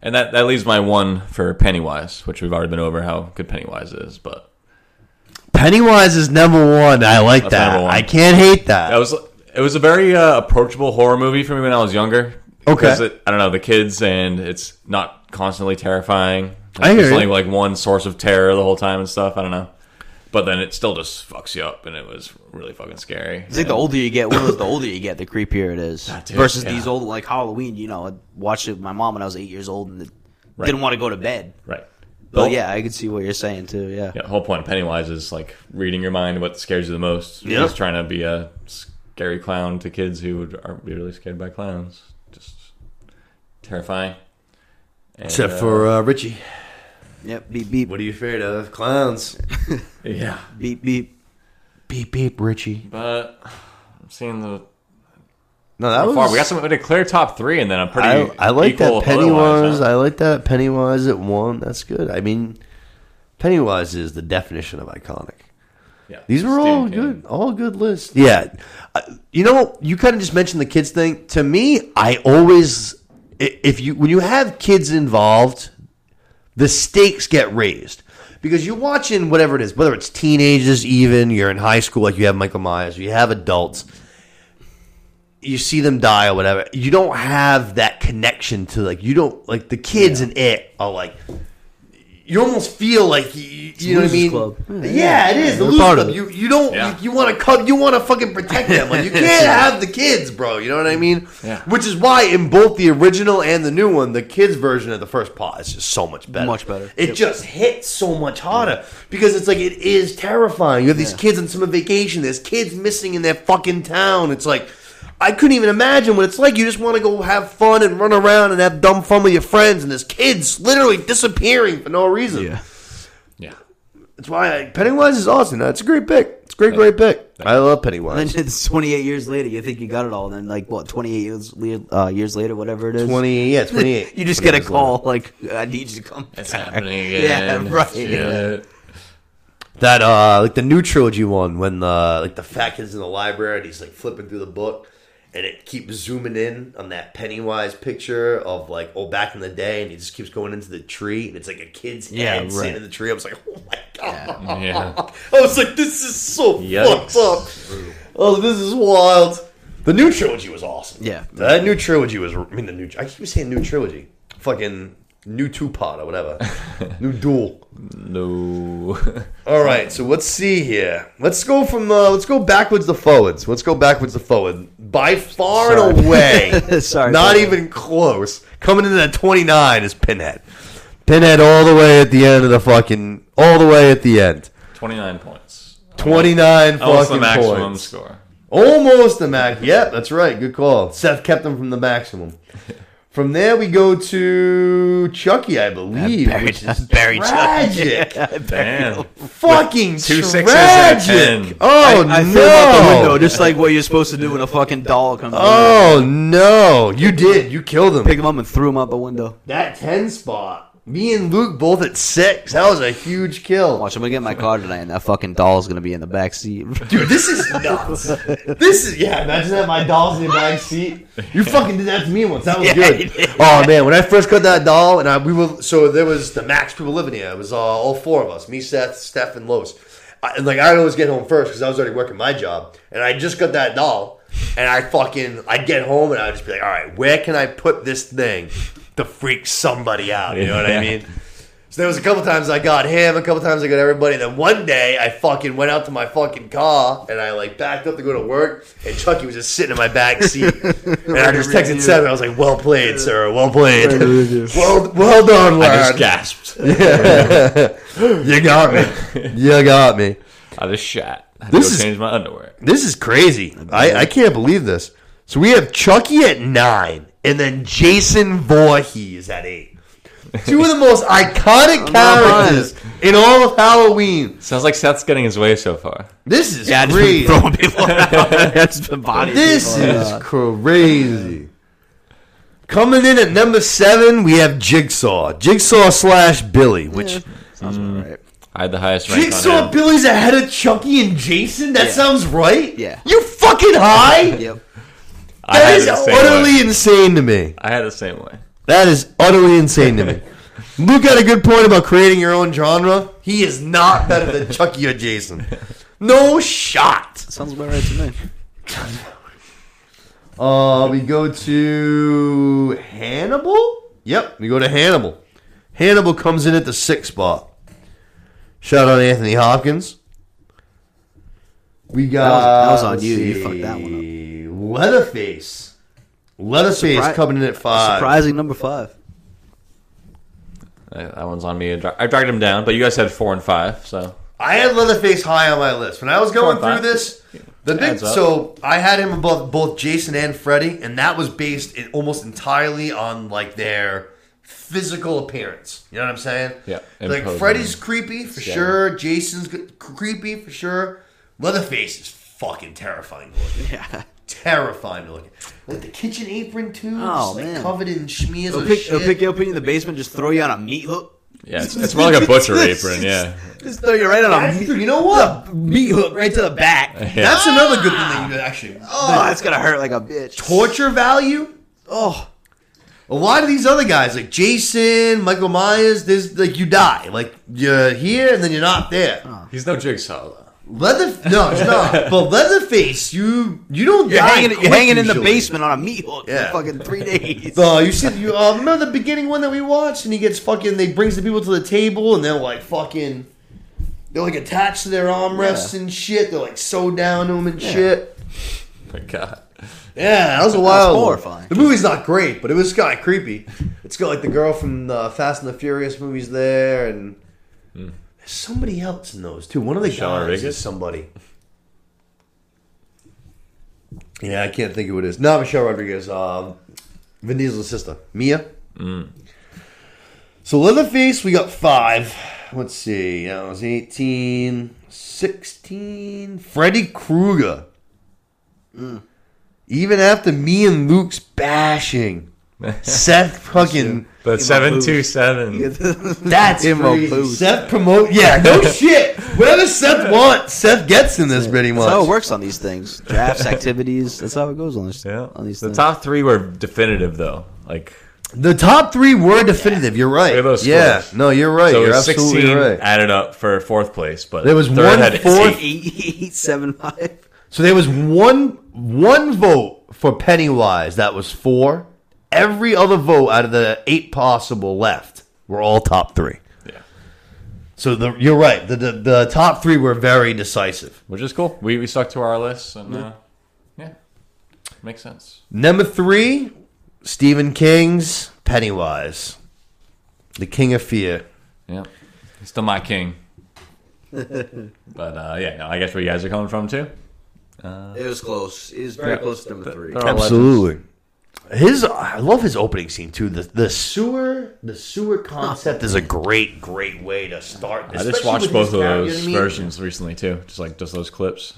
and that that leaves my one for Pennywise, which we've already been over how good Pennywise is, but Pennywise is number one. I like That's that. I can't hate that. that was it was a very uh, approachable horror movie for me when I was younger. Okay. Because it, I don't know the kids, and it's not constantly terrifying. I hear It's you. only like one source of terror the whole time and stuff. I don't know, but then it still just fucks you up, and it was really fucking scary. I think the older you get, one of the older you get, the creepier it is. dude, Versus yeah. these old, like Halloween. You know, I watched it with my mom when I was eight years old and Right. didn't want to go to bed. right. But yeah, I could see what you're saying too. Yeah. Yeah, the whole point of Pennywise is like reading your mind, what scares you the most. Yeah. He's trying to be a scary clown to kids who would- aren't really scared by clowns. Just terrifying. And, Except uh, for uh, Richie. Yep. Beep beep. What are you afraid of? Clowns. yeah, Beep beep. beep beep, Richie. but I'm seeing the No, that so was. far. We got some. We had a clear top three, and then I'm pretty. I, I like equal that otherwise, Pennywise. huh? I like that Pennywise at one. That's good. I mean, Pennywise is the definition of iconic. Yeah, These were all King. good, all good lists. Yeah, Uh, you know, you kind of just mentioned the kids thing. To me, I always, if you when you have kids involved, the stakes get raised because you're watching whatever it is, whether it's teenagers, even you're in high school, like you have Michael Myers, you have adults. You see them die or whatever. You don't have that connection to like you don't like the kids in it are like you almost feel like you, you know what I mean. Club. Yeah, it is the They're losers part of club. You you don't Yeah. you, you want to cut you want to fucking protect them. Like you can't have the kids, bro. You know what I mean? Yeah. Which is why in both the original and the new one, the kids version of the first part is just so much better. Much better. It Yep. just hits so much harder because it's like it is terrifying. You have these Yeah. kids on summer vacation. There's kids missing in their fucking town. It's like. I couldn't even imagine what it's like. You just want to go have fun and run around and have dumb fun with your friends, and there's kids literally disappearing for no reason. Yeah. Yeah, That's why I, Pennywise is awesome. That's a great pick. It's a great, great pick. I love And Pennywise. then it's 28 years later, you think you got it all. And then, like, what, 28 years, le- uh, years later, whatever it is? Twenty, yeah, twenty-eight. You just get a call, like, I need you to come. it's back. happening Yeah, again. right. Shit. That uh, like the new trilogy one when uh, like the fat kid's in the library and he's like flipping through the book, and it keeps zooming in on that Pennywise picture of like oh back in the day, and he just keeps going into the tree, and it's like a kid's head Yeah, sitting right. in the tree. I was like, oh my god. Yeah. I was like, this is so Yikes. fucked up. Oh, this is wild. The new trilogy was awesome. Yeah. That new trilogy was. I mean, the new. I keep saying new trilogy. Fucking new two pot or whatever, new duel. No. All right, so let's see here. Let's go from uh, let's go backwards to forwards. Let's go backwards to forward. By far and away, Sorry, not sorry. even close. Coming in at twenty nine is Pinhead. Pinhead all the way at the end of the fucking all the way at the end. 29 points. Twenty nine Almost the fucking maximum points. score. Almost the max. Yep, that's right. Good call. Seth kept them from the maximum. From there, we go to Chucky, I believe, buried- which is buried Chucky. tragic. Damn. Fucking Two sixes and tragic. Oh I no! threw him out the window, just like what you're supposed to do when a fucking doll comes. in. oh no! You did. You killed him. Pick him up and threw him out the window. that ten spot. Me and Luke both at six. That was a huge kill. Watch, I'm gonna get my car tonight, and that fucking doll's gonna be in the back seat. Dude, this is nuts. this is yeah. Imagine that my doll's in the back seat. You fucking did that to me once. That was Yeah, good. Oh man, when I first got that doll, and I we were so there was the max people living here. It was uh, all four of us: me, Seth, Steph, and Los. I, and like I'd always get home first because I was already working my job, and I just got that doll, and I fucking I'd get home and I'd just be like, all right, where can I put this thing to freak somebody out? You know what I mean? So there was a couple times I got him, a couple times I got everybody. And then one day I fucking went out to my fucking car and I like backed up to go to work, and Chucky was just sitting in my back seat. and I just texted Seven. I was like, "Well played, sir. Well played. well, well done, lad." I just gasped. you got me. You got me. I just shat. I had This to is- change my underwear. This is crazy. I, I can't believe this. So we have Chucky at nine, and then Jason Voorhees at eight. Two of the most iconic characters in all of Halloween. Sounds like Seth's getting his way so far. This is Yeah, I just crazy. been throwing people out. That's body. This people is out. crazy. Coming in at number seven, we have Jigsaw. Jigsaw slash Billy, which sounds about mm. right. I had the highest rank Jigsaw on him. Billy's ahead of Chucky and Jason. That Yeah. sounds right. Yeah. you fucking high. Yep. I That had is it the same utterly way. insane to me. I had the same way. That is utterly insane to me. Luke had a good point about creating your own genre. He is not better than Chucky or Jason. No shot. Sounds about right to me. Uh, we go to Hannibal. Yep, we go to Hannibal. Hannibal comes in at the sixth spot. Shout out Anthony Hopkins. We got That was- that was on let's you. You fucked that one Leatherface. Leatherface Surpri- coming in at five. Surprising number five. That that one's on me. I dra- I dragged him down, but you guys had four and five, so I had Leatherface high on my list when I was going Four and through five. this. The big Adds up. so I had him above both Jason and Freddy, and that was based in, almost entirely on like their physical appearance. You know what I'm saying? Yeah, Like imposing. Freddy's creepy for Yeah. sure. Jason's g- creepy for sure. Leatherface is fucking terrifying to. Yeah. Terrifying to look at. Like the kitchen apron too, Oh, just like man. covered in schmears They'll of pick, shit. they'll pick you up in the basement, just throw you on a meat hook. yeah, it's, it's more like a butcher apron. Yeah, Just throw you right on a meat, dude, you know what? meat hook right to the back. yeah. That's another good thing that you could actually. Oh, that's gonna hurt like a bitch. torture value. Oh, A lot of these other guys, like Jason, Michael Myers, there's like you die, like you're here and then you're not there. He's no jigsaw. Though. Leather, no, it's not. but Leatherface, you you don't you're die. hanging, you're hanging in the usually. basement on a meat hook Yeah. for fucking three days. Uh, you see, you uh, remember the beginning one that we watched, and he gets fucking. They brings the people to the table, and they're like fucking. They're like attached to their armrests Yeah. and shit. They're like sewed down to them and shit. My God. Yeah, that was a wild. one. horrifying. The movie's not great, but it was kind of creepy. It's got like the girl from the Fast and the Furious movies there, and there's somebody else in those too. One of the Michelle guys is somebody. Yeah, I can't think of who it is. Not Michelle Rodriguez. Um, Vin Diesel's sister, Mia. So Leatherface, we got five. Let's see. That was 18, 16. Freddy Krueger. Even after me and Luke's bashing, Seth fucking. But seven two seven. That's Give him a crazy. boost. Seth promote. Yeah, no shit. Whatever Seth wants, Seth gets in this pretty That's how it works on these things. Drafts, activities. That's how it goes on this. Yeah. On these The things. top three were definitive though. Like The top three were definitive. You're right. Look at those yeah, scores. no, you're right. so, it you're was absolutely sixteen right. added up for fourth place, but There was third one had fourth- eight. eight, eight, seven, five. So there was one one vote for Pennywise. That was four, every other vote out of the eight possible left were all top three. Yeah, So the, you're right. The, the the top three were very decisive. which is cool. We we stuck to our lists and uh, yeah, makes sense. Number three, Stephen King's Pennywise, the King of Fear. Yeah, he's still my king. but uh, yeah, no, I guess where you guys are coming from too. It was close. It was very Yeah. close to number three. They're all Absolutely. His, I love his opening scene too. The the sewer, the sewer concept is a great, great way to start. I just watched both of those you know what I mean? versions recently too, just like just those clips.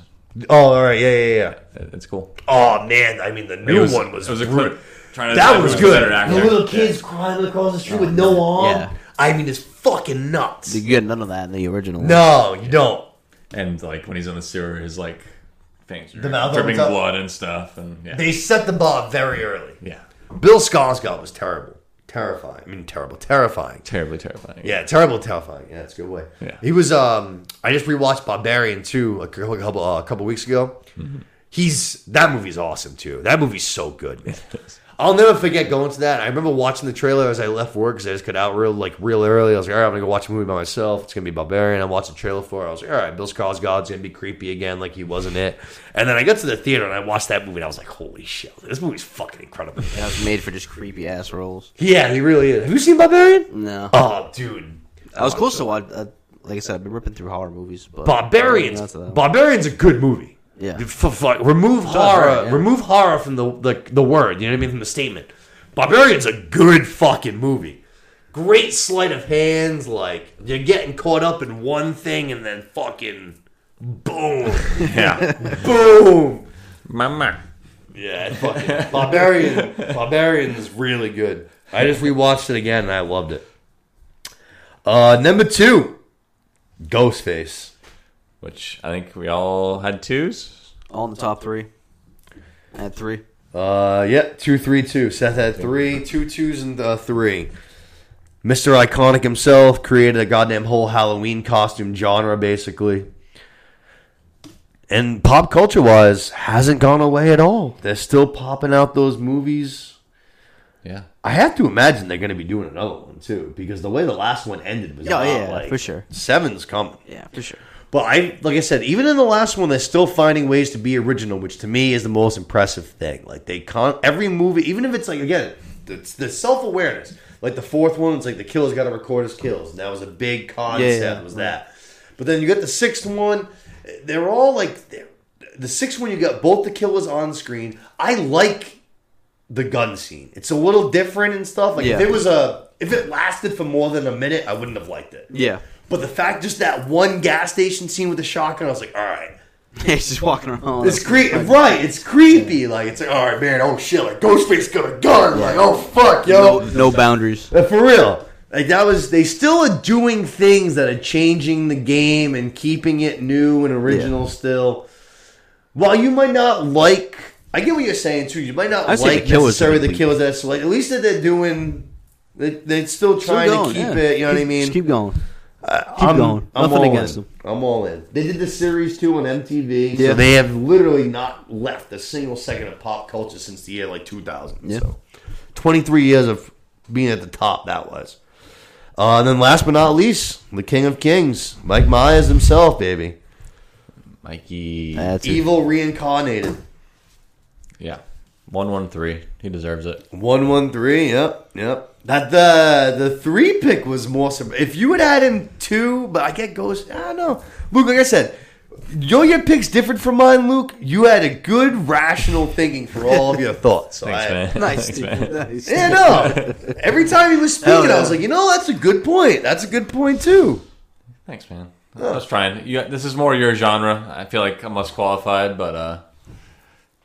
Oh, all right, yeah, yeah, yeah. It's cool. Oh man, I mean the new was, one was, it was a brutal. clip. Trying to That was good. The actor. little Yeah. kids crying across the street with no arm. Yeah. I mean, it's fucking nuts. You get none of that in the original. No, you don't. and like when he's in the sewer, his like things are The mouth dripping blood and stuff, and yeah, They set the bar very early. yeah, Bill Skarsgård was terrible, terrifying. I mean, terrible, terrifying. terribly terrifying. Yeah, terrible, terrifying. Yeah, that's a good way. Yeah. he was. Um, I just rewatched Barbarian two a couple, a couple, uh, a couple weeks ago. He's that movie's awesome too. That movie's so good. man. I'll never forget going to that. I remember watching the trailer as I left work because I just got out real like real early. I was like, all right, I'm gonna go watch a movie by myself. It's gonna be Barbarian. I watched the trailer for it. I was like, all right, Bill Skarsgård's gonna be creepy again, like he wasn't it. And then I got to the theater and I watched that movie. and I was like, holy shit, this movie's fucking incredible. That was made for just creepy ass roles. yeah, he really is. Have you seen Barbarian? No. Oh, dude, I was close to watch. Uh, like I said, I've been ripping through horror movies, but Barbarians. Not to that. Barbarian's a good movie. Yeah. F- f- like, remove horror. right, yeah. Remove horror from the, the the word. You know what I mean? From the statement. Barbarian's a good fucking movie. Great sleight of hands. Like you're getting caught up in one thing and then fucking boom, yeah. boom. Mama. Yeah, it's fucking Barbarian. Barbarian is really good. I just rewatched it again and I loved it. Uh, number two, Ghostface. Which I think we all had twos. all in the top three. I had three. Uh, yep, two, three, two. Seth had three, two twos, and uh, three. Mister Iconic himself created a goddamn whole Halloween costume genre, basically. And pop culture wise, hasn't gone away at all. They're still popping out those movies. Yeah. I have to imagine they're going to be doing another one too, because the way the last one ended was Yeah, about, yeah, like, for sure. Seven's coming. Yeah, for sure. But I, like I said, even in the last one, they're still finding ways to be original, which to me is the most impressive thing. Like they con every movie, even if it's like again, it's the self awareness. Like the fourth one, it's like the killer's got to record his kills, and that was a big concept. Yeah, yeah. was that? But then you got the sixth one. They're all like the sixth one. You got both the killers on screen. I like the gun scene. It's a little different and stuff. Like if it was a if it lasted for more than a minute, I wouldn't have liked it. Yeah. But the fact, just that one gas station scene with the shotgun, I was like, all right. He's just walking around. It's creepy. Right, it's creepy. Like, it's like, all right, man, oh shit, like, Ghostface got a gun. Like, oh fuck, yo. no boundaries. Uh, For real. Like, that was, they still are doing things that are changing the game and keeping it new and original still. While you might not like, I get what you're saying too, you might not I'd like the necessarily the killers that's like, at least that they're doing, they, they're still Still trying going, to keep yeah. it, you know what I mean? Keep- mean? Just keep. I'm, going. I'm Nothing all against in. them. I'm all in. They did the series too on MTV, so Yeah. they have literally not left a single second of pop culture since the year like 2000. Yeah. So, 23 years of being at the top. That was. Uh, and then last but not least, the King of Kings, Mike Myers himself, baby, Mikey. That's it. evil reincarnated. yeah. One one three. He deserves it. One one three. Yep, yep. That the the three pick was more. sur- If you would add in two, but I get Ghost. I don't know. Luke, like I said, your your pick's different from mine. Luke, you had a good rational thinking for all of your thoughts. So Thanks, I- man. Nice, Thanks, dude. man. Nice. Yeah, no. Every time he was speaking, yeah. I was like, you know, that's a good point. That's a good point too. Thanks, man. I was trying. You, this is more your genre. I feel like I'm less qualified, but uh,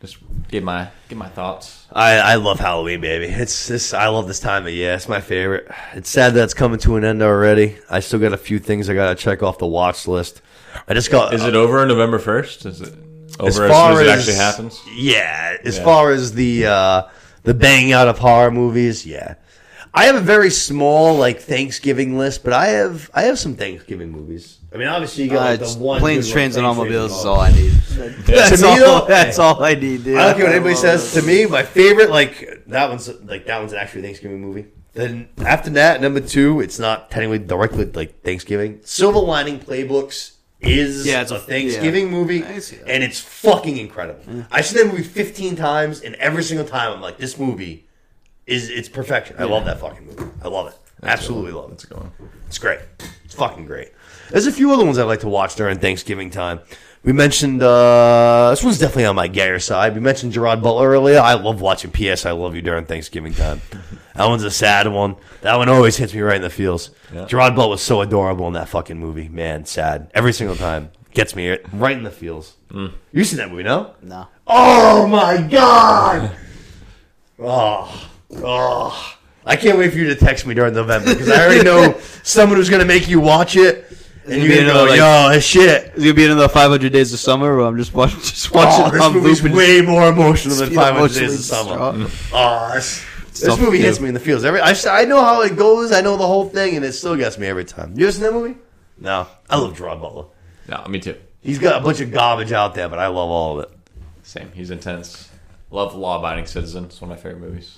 just give my give my thoughts. I, I love Halloween, baby. It's this. I love this time of year. It's my favorite. It's sad that it's coming to an end already. I still got a few things I gotta check off the watch list. I just got. Is it over on November first? Is it over as far soon as, as, it actually happens? Yeah, as Yeah. far as the uh, the banging out of horror movies, yeah. I have a very small like Thanksgiving list, but I have I have some Thanksgiving movies. I mean, obviously you got Uh, like, the one planes, trains, and automobiles is all I need. That's, To me, all, though- that's all I need, dude. I don't care what anybody says. To me, my favorite, like that one's like that one's actually a Thanksgiving movie. Then after that, number two, it's not technically directly like Thanksgiving. Silver Lining Playbooks is Yeah, it's a a- Thanksgiving yeah. movie, I see that. and it's fucking incredible. I've seen that movie fifteen times, and every single time I'm like, this movie is it's perfection. I love that fucking movie. I love it. Absolutely love it. That's a good one. It's great. It's fucking great. There's a few other ones I like to watch during Thanksgiving time. We mentioned uh, this one's definitely on my gayer side. We mentioned Gerard Butler earlier. I love watching P.S. I Love You during Thanksgiving time. that one's a sad one. That one always hits me right in the feels. Yeah. Gerard Butler was so adorable in that fucking movie. Man, sad every single time. Gets me right in the feels. Mm. You seen that movie, no? No. Oh my god! Oh, oh. I can't wait for you to text me during November because I already know someone who's gonna make you watch it, and It'll you're be gonna go, like- "Yo, that's shit." Is it gonna be another 500 Days of Summer where I'm just watching, just watching Oh, this on movie's loop and way more emotional than 500 Days of Summer. distraught. Oh, this, this movie hits me in the feels. Every I, s- I know how it goes. I know the whole thing, and it still gets me every time. You ever seen that movie? No, I love Gerard Butler. No, me too. He's got a bunch of garbage out there, but I love all of it. Same. He's intense. Love Law Abiding Citizen. It's one of my favorite movies.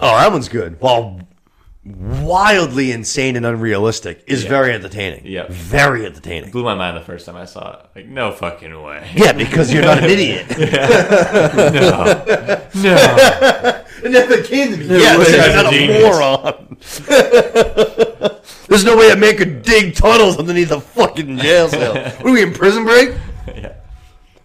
Oh, that one's good. Well, wildly insane and unrealistic is Yeah. very entertaining. Yeah. very entertaining. Blew my mind the first time I saw it. Like, no fucking way. Yeah, because you're not an idiot. No. It never came to me. Yeah, way. you're not a Genius. moron. There's no way a man could dig tunnels underneath a fucking jail cell. What are we in prison break? yeah.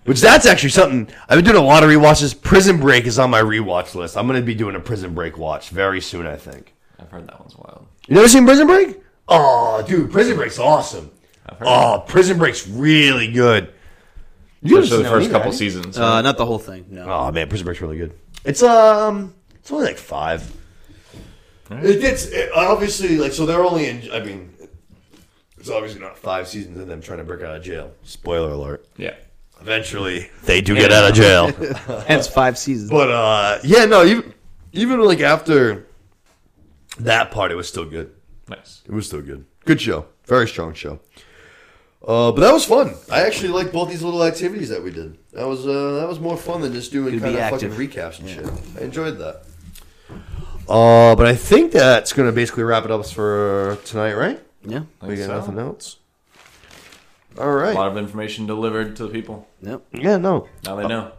Which that's actually something I've been doing a lot of rewatches. Prison Break is on my rewatch list. I'm going to be doing a Prison Break watch very soon. I think. I've heard that one's wild. You never seen Prison Break? Oh, dude, Prison Break's awesome. I've heard Oh, Prison Break's really good. You Especially the first seen couple either, seasons. Uh, not the whole thing. No. Oh man, Prison Break's really good. It's um, it's only like five. It gets it, obviously like so they're only in. I mean, it's obviously not five seasons of them trying to break out of jail. Spoiler alert. yeah. Eventually, they do get out of jail. Hence five seasons. but uh, yeah, no, even even like after that part, it was still good. Nice. It was still good. Good show. Very strong show. Uh, but that was fun. I actually liked both these little activities that we did. That was uh, that was more fun than just doing Good kind be of active. fucking recaps and shit. I enjoyed that. Uh, but I think that's going to basically wrap it up for tonight, right? yeah. We got so. nothing else. All A right. lot of information delivered to the people. Yep. Yeah, no. Now they know.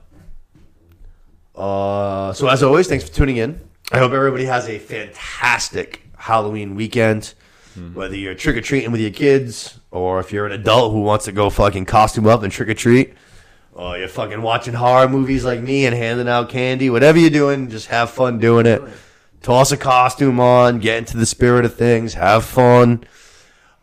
Uh, so as always, thanks for tuning in. I hope everybody has a fantastic Halloween weekend. Whether you're trick or treating with your kids, or if you're an adult who wants to go fucking costume up and trick or treat, or you're fucking watching horror movies like me and handing out candy, whatever you're doing, just have fun doing it. Toss a costume on, get into the spirit of things, have fun.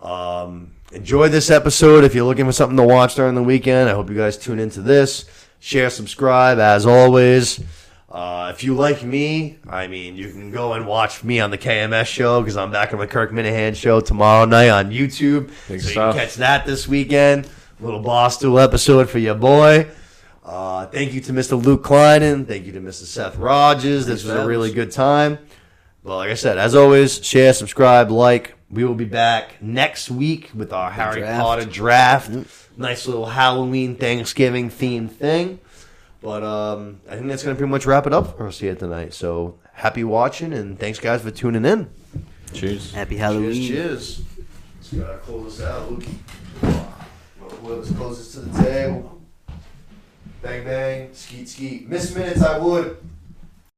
Um, enjoy this episode. If you're looking for something to watch during the weekend, I hope you guys tune into this. Share, subscribe, as always. Uh, if you like me, I mean, you can go and watch me on the KMS show because I'm back on the Kirk Minihane show tomorrow night on YouTube. Big so you can catch that this weekend. Little Barstool episode for your boy. Uh, thank you to Mr. Luke Kleinen. Thank you to Mr. Seth Rogers. This was a really good time. Well, like I said, as always, share, subscribe, like. We will be back next week with our Harry draft. Potter draft. Nice little Halloween Thanksgiving themed thing. But um, I think that's going to pretty much wrap it up for us here tonight. So happy watching, and thanks, guys, for tuning in. Cheers. Happy Halloween. Cheers, cheers. Let's gotta close this out, Luke. Whoever's closest to the table. Bang, bang. Skeet, skeet. Miss minutes, I would.